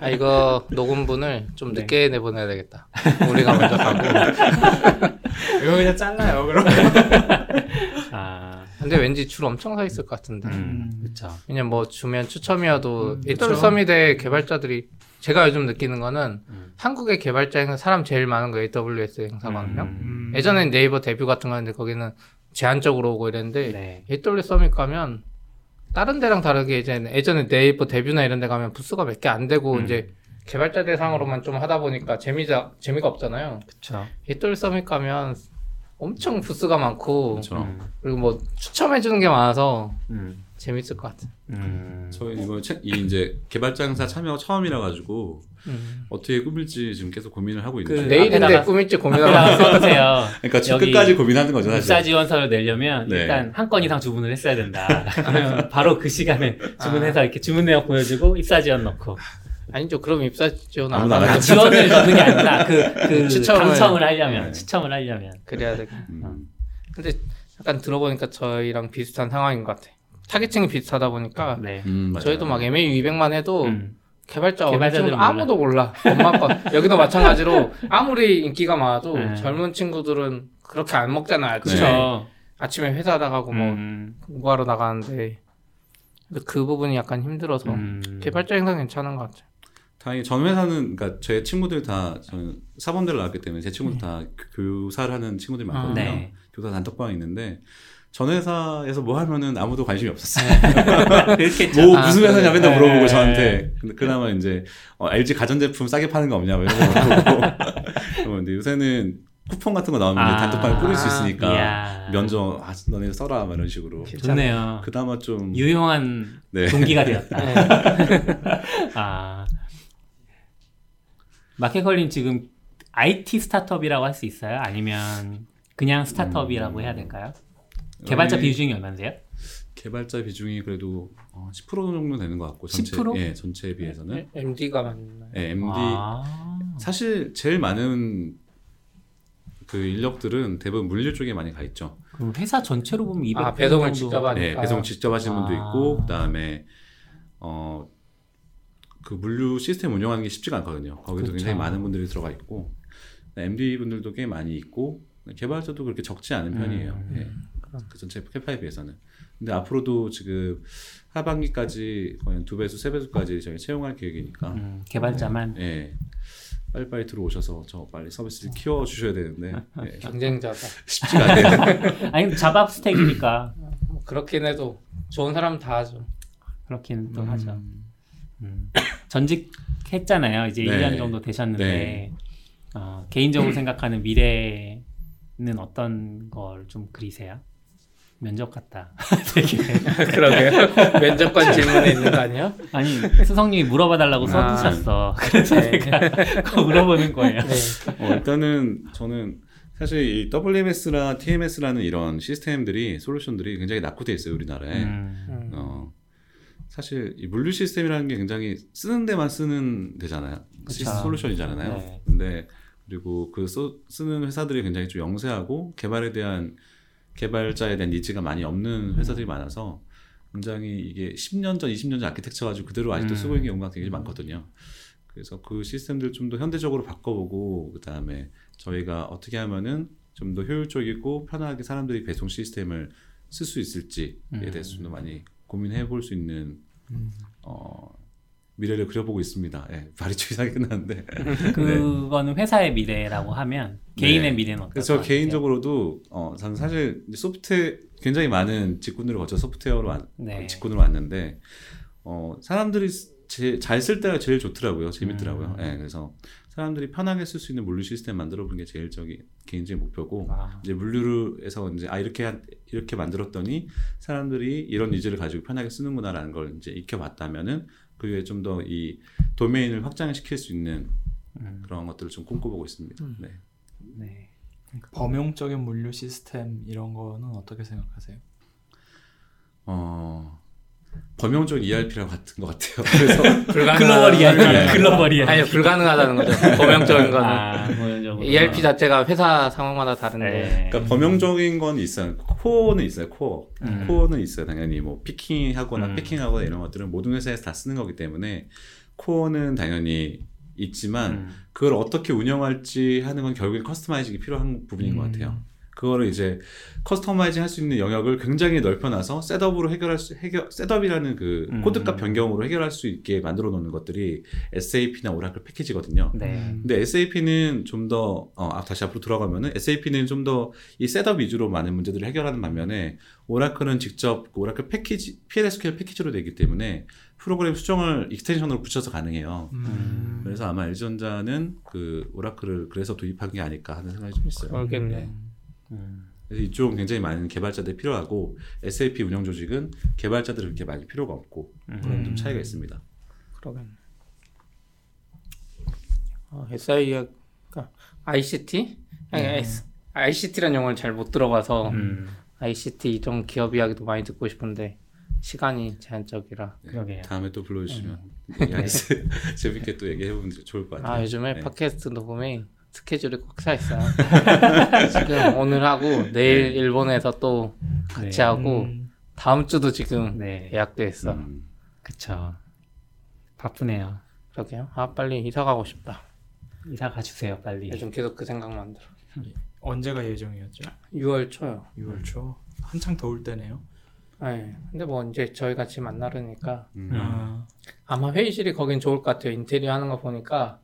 아, 이거 녹음분을 좀 네. 늦게 내보내야 되겠다. 우리가 먼저 가고. 이거 그냥 잘라요 그럼. 아, 근데 왠지 줄 엄청 서 있을 것 같은데. 음, 그렇죠. 그냥 뭐 주면 추첨이어도 음, 그쵸. 서밋의 개발자들이 제가 요즘 느끼는 거는 음. 한국의 개발자 행사 사람 제일 많은 거 AWS 행사거든요. 음, 예전엔 네이버 데뷔 같은 거 했는데 거기는 제한적으로 오고 이랬는데 네. AWS 서밋 가면 다른 데랑 다르게 이제 예전에 네이버 데뷔나 이런 데 가면 부스가 몇 개 안 되고 음. 이제 개발자 대상으로만 좀 하다 보니까 재미자 재미가 없잖아요. 그렇죠. AWS 서밋 가면 엄청 부스가 많고 그렇죠. 음, 그리고 뭐 추첨해 주는 게 많아서 음. 재밌을 것 같아. 음. 저 이거 책- 이 이제 개발자 행사 참여 처음이라 가지고 음. 어떻게 꾸밀지 지금 계속 고민을 하고 그 있는데. 내일인데 앞에다가- 꾸밀지 고민하고 써주세요. 그러니까 지금 여기 끝까지 고민하는 거죠 사실. 입사 지원서를 내려면 네. 일단 한 건 이상 주문을 했어야 된다. 그러면 바로 그 시간에 주문해서 이렇게 주문 내역 보여주고 입사 지원 넣고 아니죠. 그럼 입사 지원 안 아, 지원을 넣는 게 아니라 그, 그 추첨을. 당첨을 하려면 네. 추첨을 하려면 그래야 돼. 음. 근데 약간 들어보니까 저희랑 비슷한 상황인 것 같아. 타겟층이 비슷하다 보니까 네. 음. 저희도 막 MAU 200만 해도 음. 개발자 친구 아무도 몰라. 엄마 아빠 여기도 마찬가지로 아무리 인기가 많아도 네. 젊은 친구들은 그렇게 안 먹잖아요. 아침에 그렇죠. 아침에 회사 나가고 뭐 음. 공부하러 나가는데 그 부분이 약간 힘들어서 음. 개발자 행사 괜찮은 것 같아요. 다행히 전 회사는 그러니까 제 친구들 다 저는 사범대를 나왔기 때문에 제 친구들 다 교- 교사를 하는 친구들이 많거든요. 네. 교사 단톡방에 있는데 전 회사에서 뭐 하면은 아무도 관심이 없었어요. 그렇겠죠. 뭐 아, 무슨 회사냐 맨날 네. 물어보고 저한테. 근데 그나마 이제 어, LG 가전제품 싸게 파는 거 없냐 뭐 이런 거 근데 요새는 쿠폰 같은 거 나오면 아. 단톡방에 뿌릴 수 있으니까 이야. 면접 아, 너네 써라 막 이런 식으로. 좋네요. 그나마 좀 유용한 네. 동기가 되었다. 네. 아. 마켓컬린 지금 IT 스타트업이라고 할 수 있어요? 아니면 그냥 스타트업이라고 해야 될까요? 개발자 비중이 얼마세요? 개발자 비중이 그래도 어, 10% 정도 되는 것 같고 전체 10%? 예, 전체에 비해서는 MD가 맞나요? 예, MD 아. 사실 제일 많은 그 인력들은 대부분 물류 쪽에 많이 가 있죠. 그럼 회사 전체로 보면 200. 아, 배송을 정도. 직접 하니까. 네, 배송 직접 하시는 분도 아. 있고 그다음에 어 그 물류 시스템 운영하는 게 쉽지가 않거든요. 거기도 그쵸. 굉장히 많은 분들이 들어가 있고 MD 분들도 꽤 많이 있고 개발자도 그렇게 적지 않은 편이에요. 음. 예. 그 전체 캐파에 비해서는. 근데 앞으로도 지금 하반기까지 거의 한 두 배수, 세 배수까지 저희 채용할 계획이니까 음, 개발자만. 예. 빨리빨리 들어오셔서 저 빨리 서비스를 키워 주셔야 되는데 예. 경쟁자다. 쉽지가 않아요. 아니 자바 스택이니까 뭐 그렇긴 해도 좋은 사람 다 하죠. 그렇긴 또 하죠. 음. 전직 했잖아요. 이제 네. 1년 정도 되셨는데 네. 어, 개인적으로 생각하는 미래는 어떤 걸 좀 그리세요? 면접 같다. 되게. 그러게요. 면접관 질문에 있는 거 아니야? 아니 수성님이 물어봐 달라고 아. 써주셨어. 그래서 네. 제가 그거 물어보는 거예요. 네. 어, 일단은 저는 사실 이 WMS나 TMS라는 이런 시스템들이 솔루션들이 굉장히 낙후돼 있어요 우리나라에. 음. 음. 어, 사실 이 물류 시스템이라는 게 굉장히 쓰는 데만 쓰는 데잖아요. 시- 그쵸. 솔루션이잖아요. 네. 근데 그리고 그 써- 쓰는 회사들이 굉장히 좀 영세하고 개발에 대한 개발자에 대한 니즈가 많이 없는 회사들이 많아서 굉장히 이게 10년 전, 20년 전 아키텍처 가지고 그대로 아직도 음. 쓰고 있는 경우가 굉장히 많거든요. 그래서 그 시스템들 좀 더 현대적으로 바꿔보고 그 다음에 저희가 어떻게 하면은 좀 더 효율적이고 편하게 사람들이 배송 시스템을 쓸 수 있을지에 음. 대해서 좀 더 많이 고민해 볼 수 있는 어, 미래를 그려보고 있습니다. 예, 발이 좀 이상하게 끝났는데. 그거는 회사의 미래라고 하면 개인의 네. 미래는 그래서 같아요? 개인적으로도 어, 저는 사실 소프트웨어 굉장히 많은 직군들을 거쳐 소프트웨어로 왔, 네. 직군으로 왔는데 어, 사람들이 잘 쓸 때가 제일 좋더라고요. 재밌더라고요. 음. 예, 그래서 사람들이 편하게 쓸 수 있는 물류 시스템 만들어 보는 게 제일 저기 개인적인 목표고 아. 이제 물류에서 이제 아 이렇게 한- 이렇게 만들었더니 사람들이 이런 needs를 가지고 편하게 쓰는구나라는 걸 이제 익혀봤다면은 그 위에 좀 더 이 도메인을 확장시킬 수 있는 음. 그런 것들을 좀 꿈꿔보고 있습니다. 네. 네. 범용적인 물류 시스템 이런 거는 어떻게 생각하세요? 어 범용적 ERP랑 같은 것 같아요. 그래서 글로벌 이야기. 네. 글로벌 이야기. 아니요 불가능하다는 거죠. 범용적인 거는 아, 범용적으로. ERP 자체가 회사 상황마다 다른데 네. 그러니까 범용적인 건 있어요. 코어는 있어요. 코어. 음. 코어는 있어요. 당연히 뭐 피킹하거나 음. 패킹하거나 이런 것들은 모든 회사에서 다 쓰는 거기 때문에 core는 당연히 있지만 음. 그걸 어떻게 운영할지 하는 건 결국엔 customizing이 필요한 부분인 것 같아요. 그거를 이제 customizing 할 수 있는 영역을 굉장히 넓혀놔서 setup으로 해결할 수 해결 setup이라는 그 음. 코드값 변경으로 해결할 수 있게 만들어 놓는 것들이 SAP나 오라클 패키지거든요. 네. 근데 SAP는 좀 더, 어, 아, 다시 앞으로 돌아가면은 SAP는 좀 더 이 setup 위주로 많은 문제들을 해결하는 반면에 오라클은 직접 그 오라클 패키지, PLSQL 패키지로 되기 때문에 프로그램 수정을 extension으로 붙여서 가능해요. 음. 그래서 아마 LG전자는 그 오라클을 그래서 도입한 게 아닐까 하는 생각이 좀 있어요. 그러겠네. 네. 음. 그래서 이쪽은 굉장히 많은 개발자들이 필요하고 SAP 운영 조직은 개발자들이 그렇게 많이 필요가 없고 그런 좀 차이가 있습니다. 그러겠네. 어, SI가 ICT? 아니, ICT란 용어를 잘 못 들어봐서 음, ICT 이런 기업 이야기도 많이 듣고 싶은데 시간이 제한적이라. 그러게요. 다음에 또 불러주시면 얘기하겠어요. 재밌게 또 얘기해보면 좋을 것 같아요. 아 요즘에 네. 팟캐스트 녹음이 스케줄이 꽉 차 있어요. 지금 오늘 하고 내일 일본에서 또 같이 네. 하고 음, 다음 주도 지금 네, 예약돼 있어. 음, 그쵸. 바쁘네요. 그러게요. 아 빨리 이사 가고 싶다. 이사 가주세요, 빨리. 요즘 계속 그 생각만 들어. 언제가 예정이었죠? 6월 초요. 6월 초 한창 더울 때네요. 네. 근데 뭐 이제 저희 같이 만나려니까 음. 아, 아마 회의실이 거긴 좋을 것 같아요. 인테리어 하는 거 보니까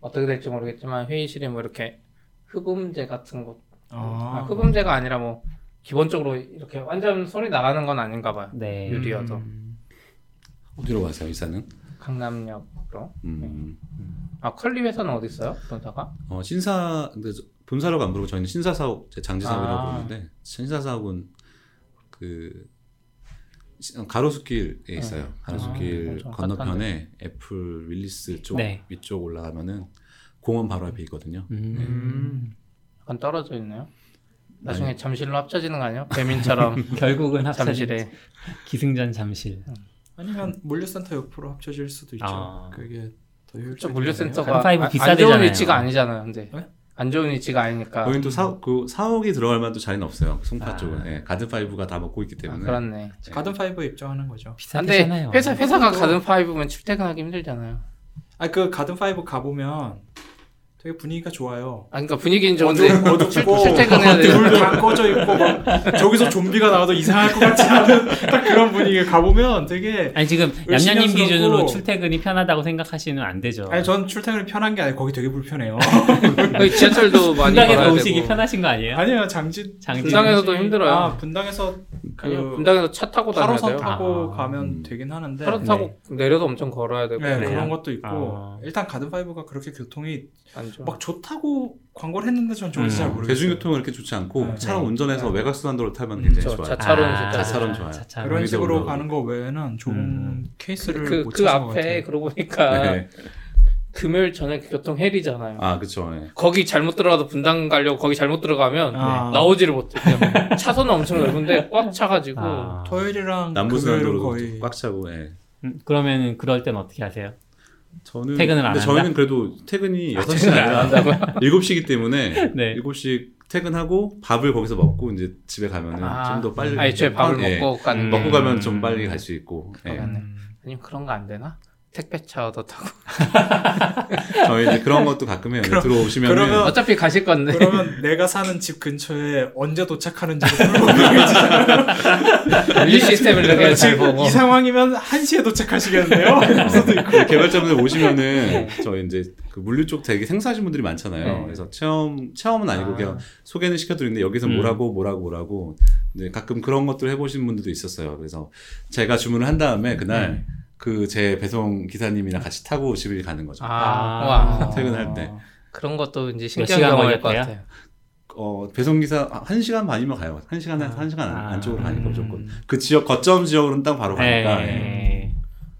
어떻게 될지 모르겠지만 회의실에 뭐 이렇게 흡음재 같은 거, 아, 아, 흡음재가 아니라 뭐 기본적으로 이렇게 완전 소리 나가는 건 아닌가 봐요. 네. 유리여도 음, 어디로 가세요 이사는? 강남역으로. 음. 아 컬리 회사는 어디 있어요? 본사가? 어, 신사 근데 저- 본사라고 안 부르고 저희는 신사 사옥 제 장지 사옥이라고 아. 부르는데 신사 사옥은 그 시- 가로수길에 있어요. 가로수길 아, 건너편에 애플 윌리스 쪽 네. 위쪽 올라가면은 공원 바로 앞에 있거든요. 음. 약간 떨어져 있네요. 나중에 잠실로 합쳐지는 거 아니에요? 배민처럼 결국은 잠실에. 기승전 잠실. 아니면 물류센터 옆으로 합쳐질 수도 있죠. 아. 그게 더저 효율적이죠. 물류센터가 아- 안 비싸대잖아요. 좋은 위치가 아니잖아요. 근데 네? 안 좋은 위치가 아니니까. 거긴 또 사, 그 사옥이 들어갈 만도 자리는 없어요. 송파 아. 쪽은 예, 가든 파이브가 다 먹고 있기 아, 때문에. 그렇네. 가든 파이브에 입장하는 거죠. 근데 비싸잖아요. 회사 회사가 가든 파이브면 출퇴근하기 힘들잖아요. 아그 가든 파이브 가 보면 되게 분위기가 좋아요. 아 그러니까 분위기는 좋은데 어둡고 출, 출퇴근해야 돼. 불도 다 꺼져 있고 막 저기서 좀비가 나와도 이상할 것 같지 않은 딱 그런 분위기에 가보면 되게 아니 지금 얌얌님. 기준으로 출퇴근이 편하다고 생각하시면 안 되죠. 아니 전 출퇴근이 편한 게 아니고 거기 되게 불편해요. 지하철도 많이 분당에서 오시기. 편하신 거 아니에요? 아니요 장지 장지. 분당에서도 힘들어요. 아 분당에서 그 아니요, 분당에서 차 타고 다녀야 8호선 돼요. 타고 아. 가면 음. 되긴 하는데 차로 타고 내려도 엄청 걸어야 되고 네? 그런 것도 있고 아. 일단 가든 파이브가 그렇게 교통이. 막 좋다고 광고를 했는데 전 좋은지 음. 잘 모르겠어요. 대중교통은 그렇게 좋지 않고 네. 차로 네. 운전해서 네. 외곽순환도로 타면 음, 굉장히 저 좋아요. 자차로는 아, 자차로는 좋아요. 자차로. 그런 식으로 올라오고. 가는 거 외에는 좋은 음. 케이스를 그, 못그 찾은 것 앞에 같아요. 그러고 보니까 네. 금요일 저녁 교통 헬이잖아요. 아 그쵸. 예. 거기 잘못 들어가도 분당 가려고 거기 잘못 들어가면 아. 나오지를 못해. 차선은 엄청 넓은데 꽉 차가지고 아. 토요일이랑 금요일은 남부순환도로도 거의 꽉 차고. 예. 음, 그러면 그럴 땐 어떻게 하세요? 저는 퇴근을 안 근데 한다? 저희는 그래도 퇴근이 6시가 아니라 7시기 때문에 네. 7시 퇴근하고 밥을 거기서 먹고 이제 집에 가면은 아. 좀더 빨리 아니 저 밥을 예. 먹고 가는 음. 거. 먹고 가면 좀 빨리 갈 수 있고. 예. 음, 아니면 그런 거 안 되나? 택배차 얻어 타고. 저희 이제 그런 것도 가끔 해요. 그럼- 들어오시면은 그러면- 어차피 가실 건데. 그러면 내가 사는 집 근처에 언제 도착하는지를 물어보면 분류 시스템을 되게 잘 보고. 이 상황이면 1시에 도착하시겠는데요? 그래서도 있고. 그 개발자분들 오시면은 저희 이제 그 물류 쪽 되게 생소하신 분들이 많잖아요. 네. 그래서 체험 체험은 아니고 아. 그냥 소개는 시켜드리는데 여기서 음. 뭐라고 뭐라고 뭐라고 네, 가끔 그런 것들 해보신 분들도 있었어요. 그래서 제가 주문을 한 다음에 그날 그 제 배송 기사님이랑 같이 타고 집에 가는 거죠. 아, 아. 와. 퇴근할 때. 그런 것도 이제 시간 신기한 경험일 것? 같아요. 어, 배송 기사 한 시간 반이면 가요. 한 시간에 한 시간 안, 아. 안쪽으로 가니까 음. 무조건 그 지역 거점 지역으로는 딱 바로 가니까. 예. 네.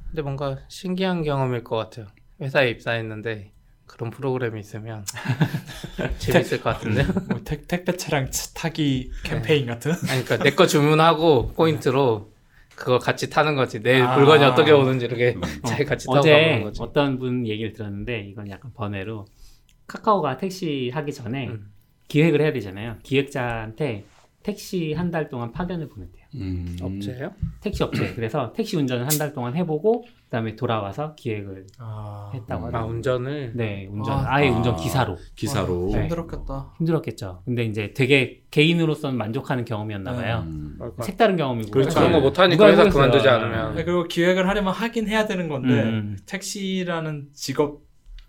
근데 뭔가 신기한 경험일 것 같아요. 회사에 입사했는데 그런 프로그램이 있으면 재밌을 것 같은데요? 뭐 택, 택배 차량 차- 타기 캠페인 같은? 아니, 그러니까 내 거 주문하고 포인트로 그거 같이 타는 거지. 내 아. 물건이 어떻게 오는지 이렇게 음. 잘 같이 타고 가보는 거지. 어떤 분 얘기를 들었는데 이건 약간 번외로 카카오가 택시 하기 전에 음. 기획을 해야 되잖아요. 기획자한테 택시 한 달 동안 파견을 보냈대요. 음. 업체예요? 택시 업체. 그래서 택시 운전을 한 달 동안 해보고 그다음에 돌아와서 기획을 아, 했다고 음. 아 하더라고요. 운전을 네, 운전 아. 아, 예 아. 운전 기사로 기사로. 네. 힘들었겠다. 힘들었겠죠. 근데 이제 되게 개인으로서는 만족하는 경험이었나 봐요. 음. 같아요. 색다른 경험이고 그렇죠. 그런 거 못하니까 회사. 그만두지 않으면 네, 그리고 기획을 하려면 하긴 해야 되는 건데 음. 택시라는 직업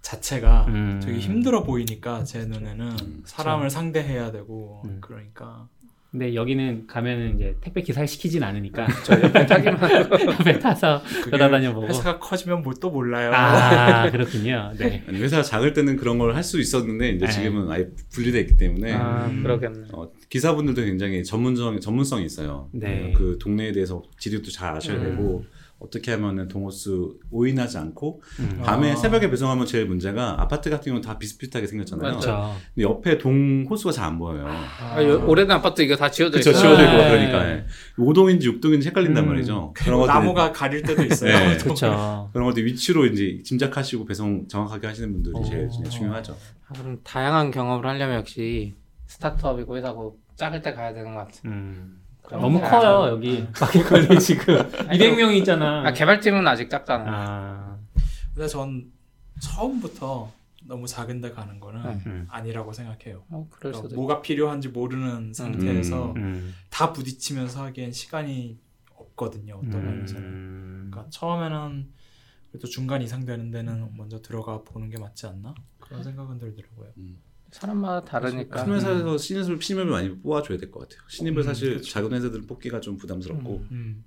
자체가 음. 되게 힘들어 보이니까 제 눈에는 음, 사람을 상대해야 되고 음. 그러니까 근데 여기는 가면은 이제 택배 기사를 시키진 않으니까 저 옆에 타기만 옆에 타서 돌아다녀 보고. 회사가 커지면 뭐 또 몰라요. 아 그렇군요. 네. 아니, 회사가 작을 때는 그런 걸 할 수 있었는데 이제 네. 지금은 아예 분리돼 있기 때문에 아 음. 그러겠네. 어, 기사분들도 굉장히 전문성 전문성이 있어요. 네. 그 동네에 대해서 지리도 잘 아셔야 음. 되고 어떻게 하면은 동호수 오인하지 않고 음. 밤에 아. 새벽에 배송하면 제일 문제가 아파트 같은 경우는 다 비슷비슷하게 생겼잖아요. 맞죠. 그렇죠. 근데 옆에 동호수가 잘 안 보여요. 아, 요- 오래된 아파트 이거 다 지어져 있어요. 지워져 있고 네. 그러니까 예. 5동인지 6동인지 헷갈린단 음. 말이죠. 그리고 것들이- 나무가 가릴 때도 있어요. 네. 그렇죠. 그런 것들 위치로 이제 짐작하시고 배송 정확하게 하시는 분들이 제일 어. 진짜 중요하죠. 아, 그럼 다양한 경험을 하려면 역시 스타트업이고 회사고 작을 때 가야 되는 것 같아. 음. 너무 다- 커요 여기 마켓컬리 지금 200명 있잖아. 아 개발팀은 아직 작잖아. 아, 근데 전 처음부터 너무 작은 데 가는 거는 네. 음. 아니라고 생각해요. 어, 그러니까. 뭐가 필요한지 모르는 상태에서 음. 다 부딪히면서 하기엔 시간이 없거든요. 어떤 면에서는. 음. 그러니까 처음에는 그래도 중간 이상 되는 데는 먼저 들어가 보는 게 맞지 않나? 그런 생각은 들더라고요. 사람마다 다르니까. 큰 회사에서 신입을 신입을 많이 뽑아줘야 될 것 같아요. 신입을 음, 사실 그쵸. 작은 회사들은 뽑기가 좀 부담스럽고 음.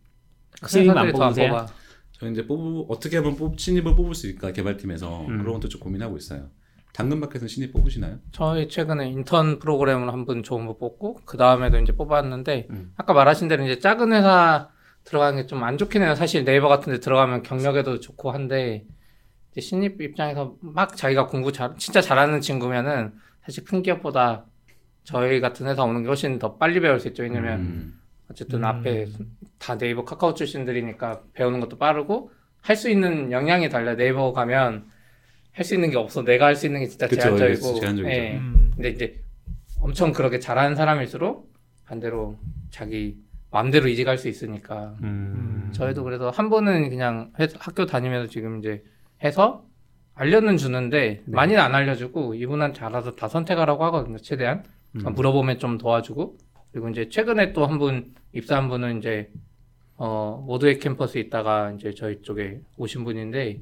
신입 안 회사들이 더안 뽑으세요? 뽑아. 저희 이제 뽑 어떻게 하면 뽑 신입을 뽑을 수 있을까 개발팀에서 음. 그런 것도 좀 고민하고 있어요. 당근마켓은 신입 뽑으시나요? 저희 최근에 인턴 프로그램을 한 분 좋은 거 뽑고 그 다음에도 이제 뽑았는데 음. 아까 말하신 대로 이제 작은 회사 들어가는 게 좀 안 좋긴 해요. 사실 네이버 같은 데 들어가면 경력에도 좋고 한데 신입 입장에서 막 자기가 공부 잘 진짜 잘하는 친구면은 사실 큰 기업보다 저희 같은 회사 오는 게 훨씬 더 빨리 배울 수 있죠. 왜냐면 음. 어쨌든 음. 앞에 다 네이버 카카오 출신들이니까 배우는 것도 빠르고 할 수 있는 역량이 달라. 네이버 가면 할 수 있는 게 없어. 내가 할 수 있는 게 진짜 그쵸, 제한적이고. 제한적이죠. 예. 음. 근데 이제 엄청 그렇게 잘하는 사람일수록 반대로 자기 마음대로 이직할 수 있으니까. 음. 저희도 그래서 한 번은 그냥 회- 학교 다니면서 지금 이제 해서 알려는 주는데 네. 많이는 안 알려주고 이분한테 알아서 다 선택하라고 하거든요. 최대한 음. 물어보면 좀 도와주고 그리고 이제 최근에 또 한 분 입사한 분은 이제 어 모두의 캠퍼스 있다가 이제 저희 쪽에 오신 분인데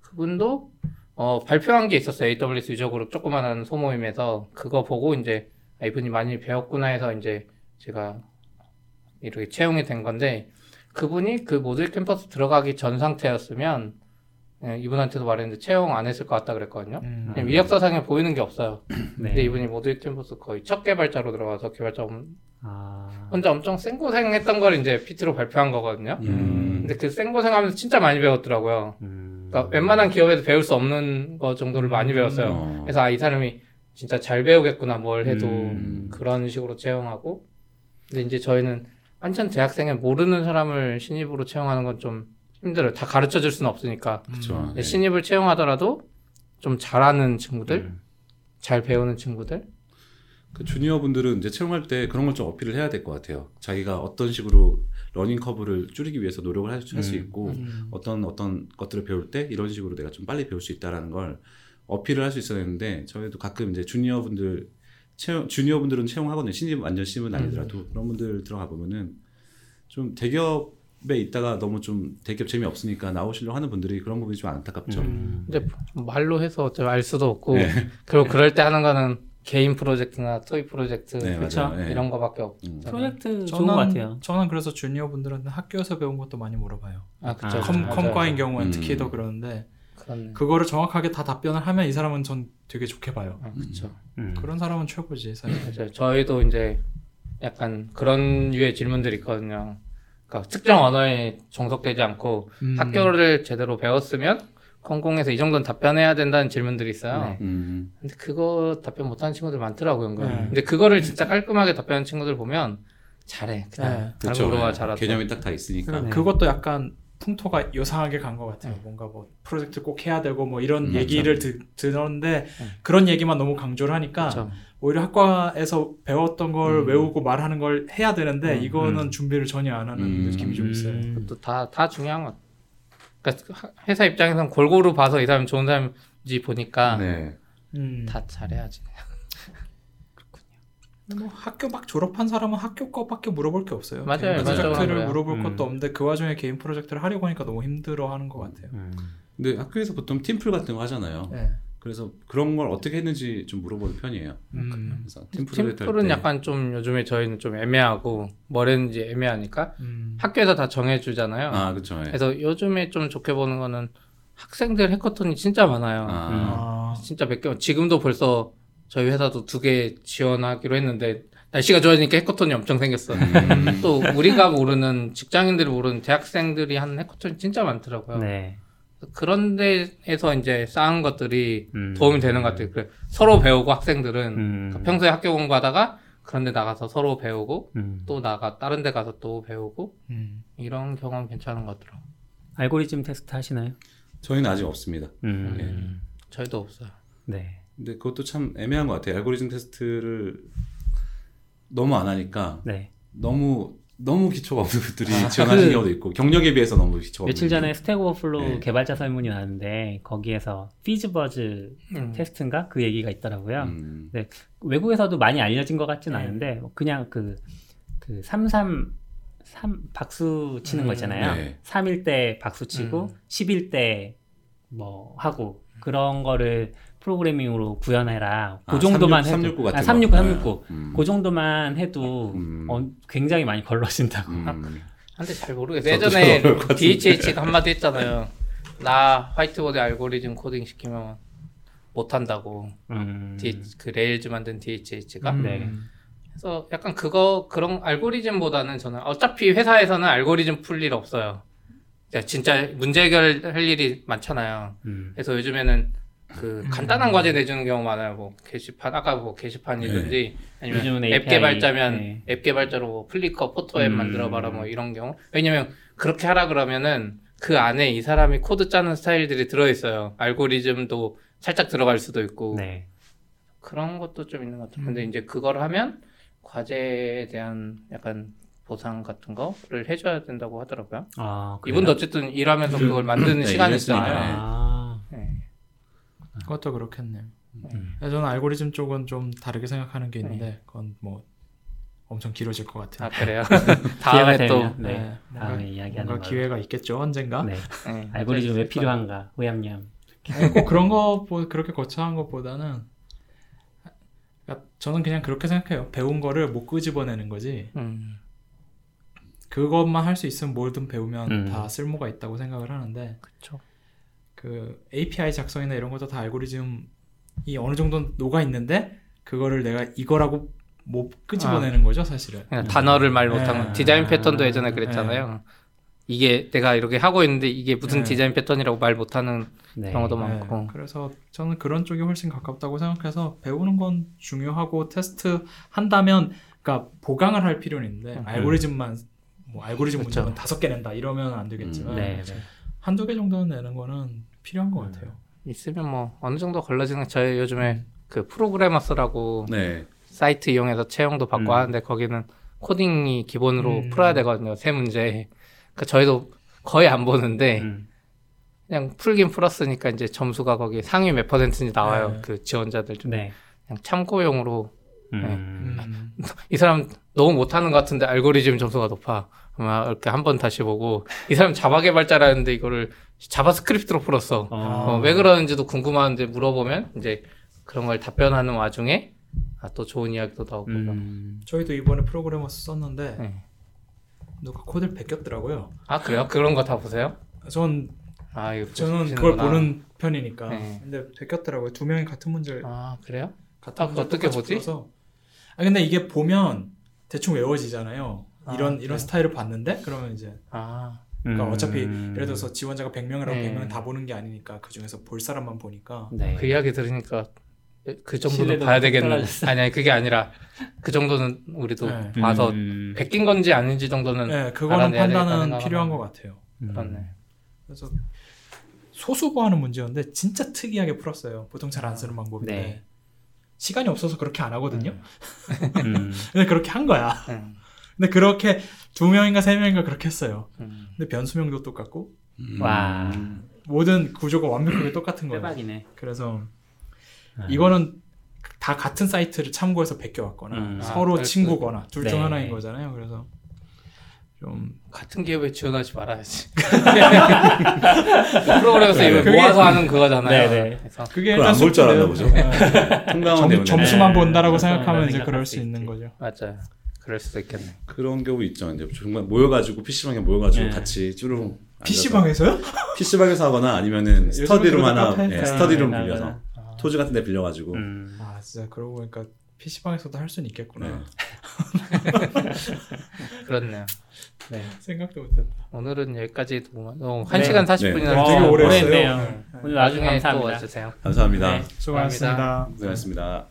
그분도 어 발표한 게 있었어요. AWS 유저 그룹 조그만한 소모임에서 그거 보고 이제 아, 이분이 많이 배웠구나 해서 이제 제가 이렇게 채용이 된 건데 그분이 그 모두의 캠퍼스 들어가기 전 상태였으면 예, 이분한테도 말했는데 채용 안 했을 것 같다 그랬거든요. 음. 그냥 이력서상에 보이는 게 없어요. 네. 근데 이분이 모두의 캠퍼스 거의 첫 개발자로 들어가서 개발자 아. 혼자 엄청 생고생했던 걸 이제 PT로 발표한 거거든요. 음. 근데 그 생고생하면서 진짜 많이 배웠더라고요. 음. 그러니까 웬만한 기업에서 배울 수 없는 거 정도를 많이 배웠어요. 어. 그래서 아, 이 사람이 진짜 잘 배우겠구나 뭘 해도 음. 그런 식으로 채용하고 근데 이제 저희는 완전 대학생에 모르는 사람을 신입으로 채용하는 건좀 힘들어요. 다 가르쳐 줄 수는 없으니까. 그렇죠. 근데 네. 신입을 채용하더라도 좀 잘하는 친구들, 음. 잘 배우는 친구들. 그 주니어 분들은 이제 채용할 때 그런 걸 좀 어필을 해야 될 것 같아요. 자기가 어떤 식으로 learning curve를 줄이기 위해서 노력을 할수 음. 있고 음. 어떤 어떤 것들을 배울 때 이런 식으로 내가 좀 빨리 배울 수 있다라는 걸 어필을 할 수 있어야 되는데 저희도 가끔 이제 주니어 분들 채용 주니어 분들은 채용하거든요. 신입 완전 신입은 아니더라도 그런 분들 들어가 보면은 좀 대기업 에 있다가 너무 좀 대기업 재미 없으니까 나오시려고 하는 분들이 그런 부분이 좀 안타깝죠. 음. 근데 말로 해서 어차피 알 수도 없고 네. 그리고 그럴 때 하는 거는 개인 프로젝트나 toy 프로젝트 네, 그쵸. 네. 이런 거밖에 없. 음. 프로젝트 좋은 것 같아요. 저는 그래서 주니어 분들한테 학교에서 배운 것도 많이 물어봐요. 아 그쵸. 아, 컴, 맞아요. 컴과인 경우는 음. 특히 더 그러는데 그런. 그거를 정확하게 다 답변을 하면 이 사람은 전 되게 좋게 봐요. 아, 그쵸. 음. 그런 사람은 최고지 사실. 맞아요. 저희도 이제 약간 그런 유의 질문들이 있거든요. 그러니까 특정 언어에 종속되지 않고 음. 학교를 제대로 배웠으면 컴공에서 이 정도는 답변해야 된다는 질문들이 있어요. 네. 음. 근데 그거 답변 못하는 친구들 많더라고요. 은근. 네. 근데 그거를 진짜 깔끔하게 답변하는 친구들 보면 잘해. 그냥 네. 그렇죠. 네. 잘하다. 개념이 딱 다 있으니까. 네. 그것도 약간 풍토가 요상하게 간 것 같아요. 네. 뭔가 뭐 프로젝트 꼭 해야 되고 뭐 이런 음, 얘기를 드, 들었는데 네. 그런 얘기만 너무 강조를 하니까 그렇죠. 오히려 학과에서 배웠던 걸 음. 외우고 말하는 걸 해야 되는데 음, 이거는 음. 준비를 전혀 안 하는 음. 느낌이 좀 있어요. 그것도 다, 다 중요한 것. 그러니까 하- 회사 입장에서는 골고루 봐서 이 사람이 좋은 사람인지 보니까 네. 음. 다 잘해야지. 뭐 학교 막 졸업한 사람은 학교 거밖에 물어볼 게 없어요. 맞아요. 프로젝트를. 물어볼 음. 것도 없는데 그 와중에 개인 프로젝트를 하려고 하니까 너무 힘들어하는 것 같아요. 음. 근데 학교에서 보통 팀플 같은 거 하잖아요. 네. 그래서 그런 걸 어떻게 했는지 좀 물어보는 편이에요. 음. 그래서 팀 팀플은 때. 약간 좀 요즘에 저희는 좀 애매하고 뭐랬는지 애매하니까 음. 학교에서 다 정해주잖아요. 아 그렇죠. 예. 그래서 요즘에 좀 좋게 보는 거는 학생들 해커톤이 진짜 많아요. 아, 아. 진짜 몇 개, 지금도 벌써 저희 회사도 두 개 지원하기로 했는데 날씨가 좋아지니까 해커톤이 엄청 생겼어. 음. 또 우리가 모르는 직장인들이 모르는 대학생들이 하는 해커톤이 진짜 많더라고요. 네. 그런 데에서 이제 쌓은 것들이 음. 도움이 되는 것 같아요. 그래, 서로 배우고 학생들은 음. 그러니까 평소에 학교 공부하다가 그런 데 나가서 서로 배우고 음. 또 나가 다른 데 가서 또 배우고 음. 이런 경험 괜찮은 것 같더라고요. 알고리즘 테스트 하시나요? 저희는 아직 없습니다. 음. 저희도 없어요. 네. 근데 그것도 참 애매한 것 같아요. 알고리즘 테스트를 너무 안 하니까 네. 너무 너무 기초가 없는 분들이 지원하시는 그- 경우도 있고 경력에 비해서 너무 기초가 며칠 없는 전에 Stack Overflow 네. 개발자 설문이 나왔는데 거기에서 FizzBuzz 음. 테스트인가 그 얘기가 있더라고요. 음. 외국에서도 많이 알려진 것 같진 네. 않은데 뭐 그냥 그, 그 33, 3 박수 치는 거 음, 있잖아요. 네. 3일 때 박수 치고 음. 10일 때 뭐 하고 그런 거를 프로그래밍으로 구현해라. 그 아, 정도만 369, 해도 369 같은 아, 거. 369, 369. 음. 그 정도만 해도 음. 어, 굉장히 많이 걸러진다고. 음. 근데 잘 모르겠어요. 예전에. DHH가 한마디 했잖아요. 나 화이트보드 알고리즘 코딩 시키면 못한다고. 음. D, 그 Rails 만든 DHH가. 음. 네. 그래서 약간 그거 그런 알고리즘보다는 저는 어차피 회사에서는 알고리즘 풀 일 없어요. 진짜 문제 해결할 일이 많잖아요. 음. 그래서 요즘에는 그 간단한 과제 내주는 경우 많아요. 뭐 게시판 아까 뭐 게시판이든지 아니면 앱 개발자면 네. 앱 개발자로 뭐 Flickr photo앱 음. 만들어봐라 뭐 이런 경우. 왜냐면 그렇게 하라 그러면은 그 안에 이 사람이 코드 짜는 스타일들이 들어있어요. 알고리즘도 살짝 들어갈 수도 있고 네. 그런 것도 좀 있는 것 같아요. 근데 이제 그걸 하면 과제에 대한 약간 보상 같은 거를 해줘야 된다고 하더라고요. 아? 이분도 어쨌든 일하면서 그걸 만드는 네, 시간이. 있잖아요. 아. 네. 그것도 그렇겠네요. 음. 저는 알고리즘 쪽은 좀 다르게 생각하는 게 있는데 그건 뭐 엄청 길어질 것 같아요. 아 그래요? 기회가 다음에 또 네. 네, 다음에 이야기하는 뭔가 걸로. 기회가 있겠죠 언젠가. 네. 네, 알고리즘 왜. 필요한가? 아니, 꼭 그런 거 뭐, 그렇게 거창한 것보다는 그러니까 저는 그냥 그렇게 생각해요. 배운 거를 못 끄집어내는 거지. 음. 그것만 할 수 있으면 뭐든 배우면 음. 다 쓸모가 있다고 생각을 하는데 그쵸. 그 API 작성이나 이런 것도 다 알고리즘이 어느 정도 녹아 있는데 그거를 내가 이거라고 못 끄집어내는 거죠 사실은. 그냥 단어를 말 못하면 네. 디자인 패턴도 예전에 그랬잖아요. 이게 내가 이렇게 하고 있는데 이게 무슨 네. 디자인 패턴이라고 말 못하는 네. 경우도 네, 많고. 그래서 저는 그런 쪽이 훨씬 가깝다고 생각해서 배우는 건 중요하고 테스트 한다면 그러니까 보강을 할 필요는 있는데 음. 알고리즘만 뭐 알고리즘 그렇죠. 문제만 다섯 개 낸다 이러면 안 되겠지만 네. 네. 한두 개 정도는 내는 거는 필요한 것 같아요. 있으면 뭐 어느 정도 걸러지는 저희 요즘에 그 프로그래머스라고 네. 사이트 이용해서 채용도 받고 음. 하는데 거기는 코딩이 기본으로 음. 풀어야 되거든요. 세 문제. 그러니까 저희도 거의 안 보는데 음. 그냥 풀긴 풀었으니까 이제 점수가 거기 상위 몇 퍼센트인지 나와요. 네. 그 지원자들 중에 네. 그냥 참고용으로 음. 음. 이 사람 너무 못하는 것 같은데 알고리즘 점수가 높아. 그러면 이렇게 한 번 다시 보고 이 사람 자바 개발자라는데 이거를 자바스크립트로 풀었어. 어. 어, 왜 그러는지도 궁금한데 물어보면 이제 그런 걸 답변하는 와중에 아, 또 좋은 이야기도 나오고. 음. 저희도 이번에 프로그래머스 썼는데 네. 누가 코드를 베꼈더라고요. 아 그래요? 그런 거 다 보세요? 전아 이거 저는. 그걸 보는 편이니까. 네. 근데 베꼈더라고요. 두 명이 같은 문제를 아 그래요? 같은 아, 어떻게 보지? 풀어서. 아 근데 이게 보면 대충 외워지잖아요. 아, 이런 그래요? 이런 스타일을 봤는데 그러면 이제 아 그러니까 음. 어차피 예를 들어서 지원자가 100명이라고 네. 100명 다 보는 게 아니니까 그 중에서 볼 사람만 보니까 네. 그 이야기 들으니까 그 정도는 봐야 뚝 되겠네. 아니 아니 그게 아니라 그 정도는 우리도 네. 봐서 음. 베낀 건지 아닌지 정도는 네, 그거는 판단은 필요한. 것 같아요. 음. 그렇네. 그래서 소수 보하는 문제였는데 진짜 특이하게 풀었어요. 보통 잘 안 쓰는 방법인데 네. 시간이 없어서 그렇게 안 하거든요. 음. 근데 그렇게 한 거야. 음, 근데 그렇게 두 명인가 세 명인가 그렇게 했어요. 음. 근데 변수명도 똑같고 음. 와. 모든 구조가 완벽하게 똑같은 거예요. 대박이네. 그래서 아. 이거는 다 같은 사이트를 참고해서 베껴왔거나 음. 아, 서로 그럴 친구거나 둘중 네. 하나인 거잖아요. 그래서 좀 같은 기업에 지원하지 말아야지. 프로그램에서 이걸 그게- 모아서 하는 그거잖아요. 네네. 그래서 그게 일단 안볼줄 알았나. 보죠. 네. 점, 점수만 네. 본다라고 그래서 생각하면 이제 그럴 수수 있는. 거죠. 맞아요. 그럴 수도 있겠네. 그런 경우 있죠. 이제 정말 모여가지고 PC방에 모여가지고 네. 같이 쭈루룩 PC방에서요? PC방에서 하거나 아니면은 스터디룸 하나 예, 스터디룸 네, 빌려서 네, 토지 같은 데 빌려가지고 음. 아 진짜 그러고 보니까 PC방에서도 할 수는 있겠구나. 네. 그렇네요. 네. 생각도 못했다. 오늘은 여기까지 도 어, 네. 1시간 40분이나 네. 되게 오래. 했네요. 오늘 나중에 또 감사합니다. 와주세요. 감사합니다. 네. 수고하셨습니다. 고생하셨습니다.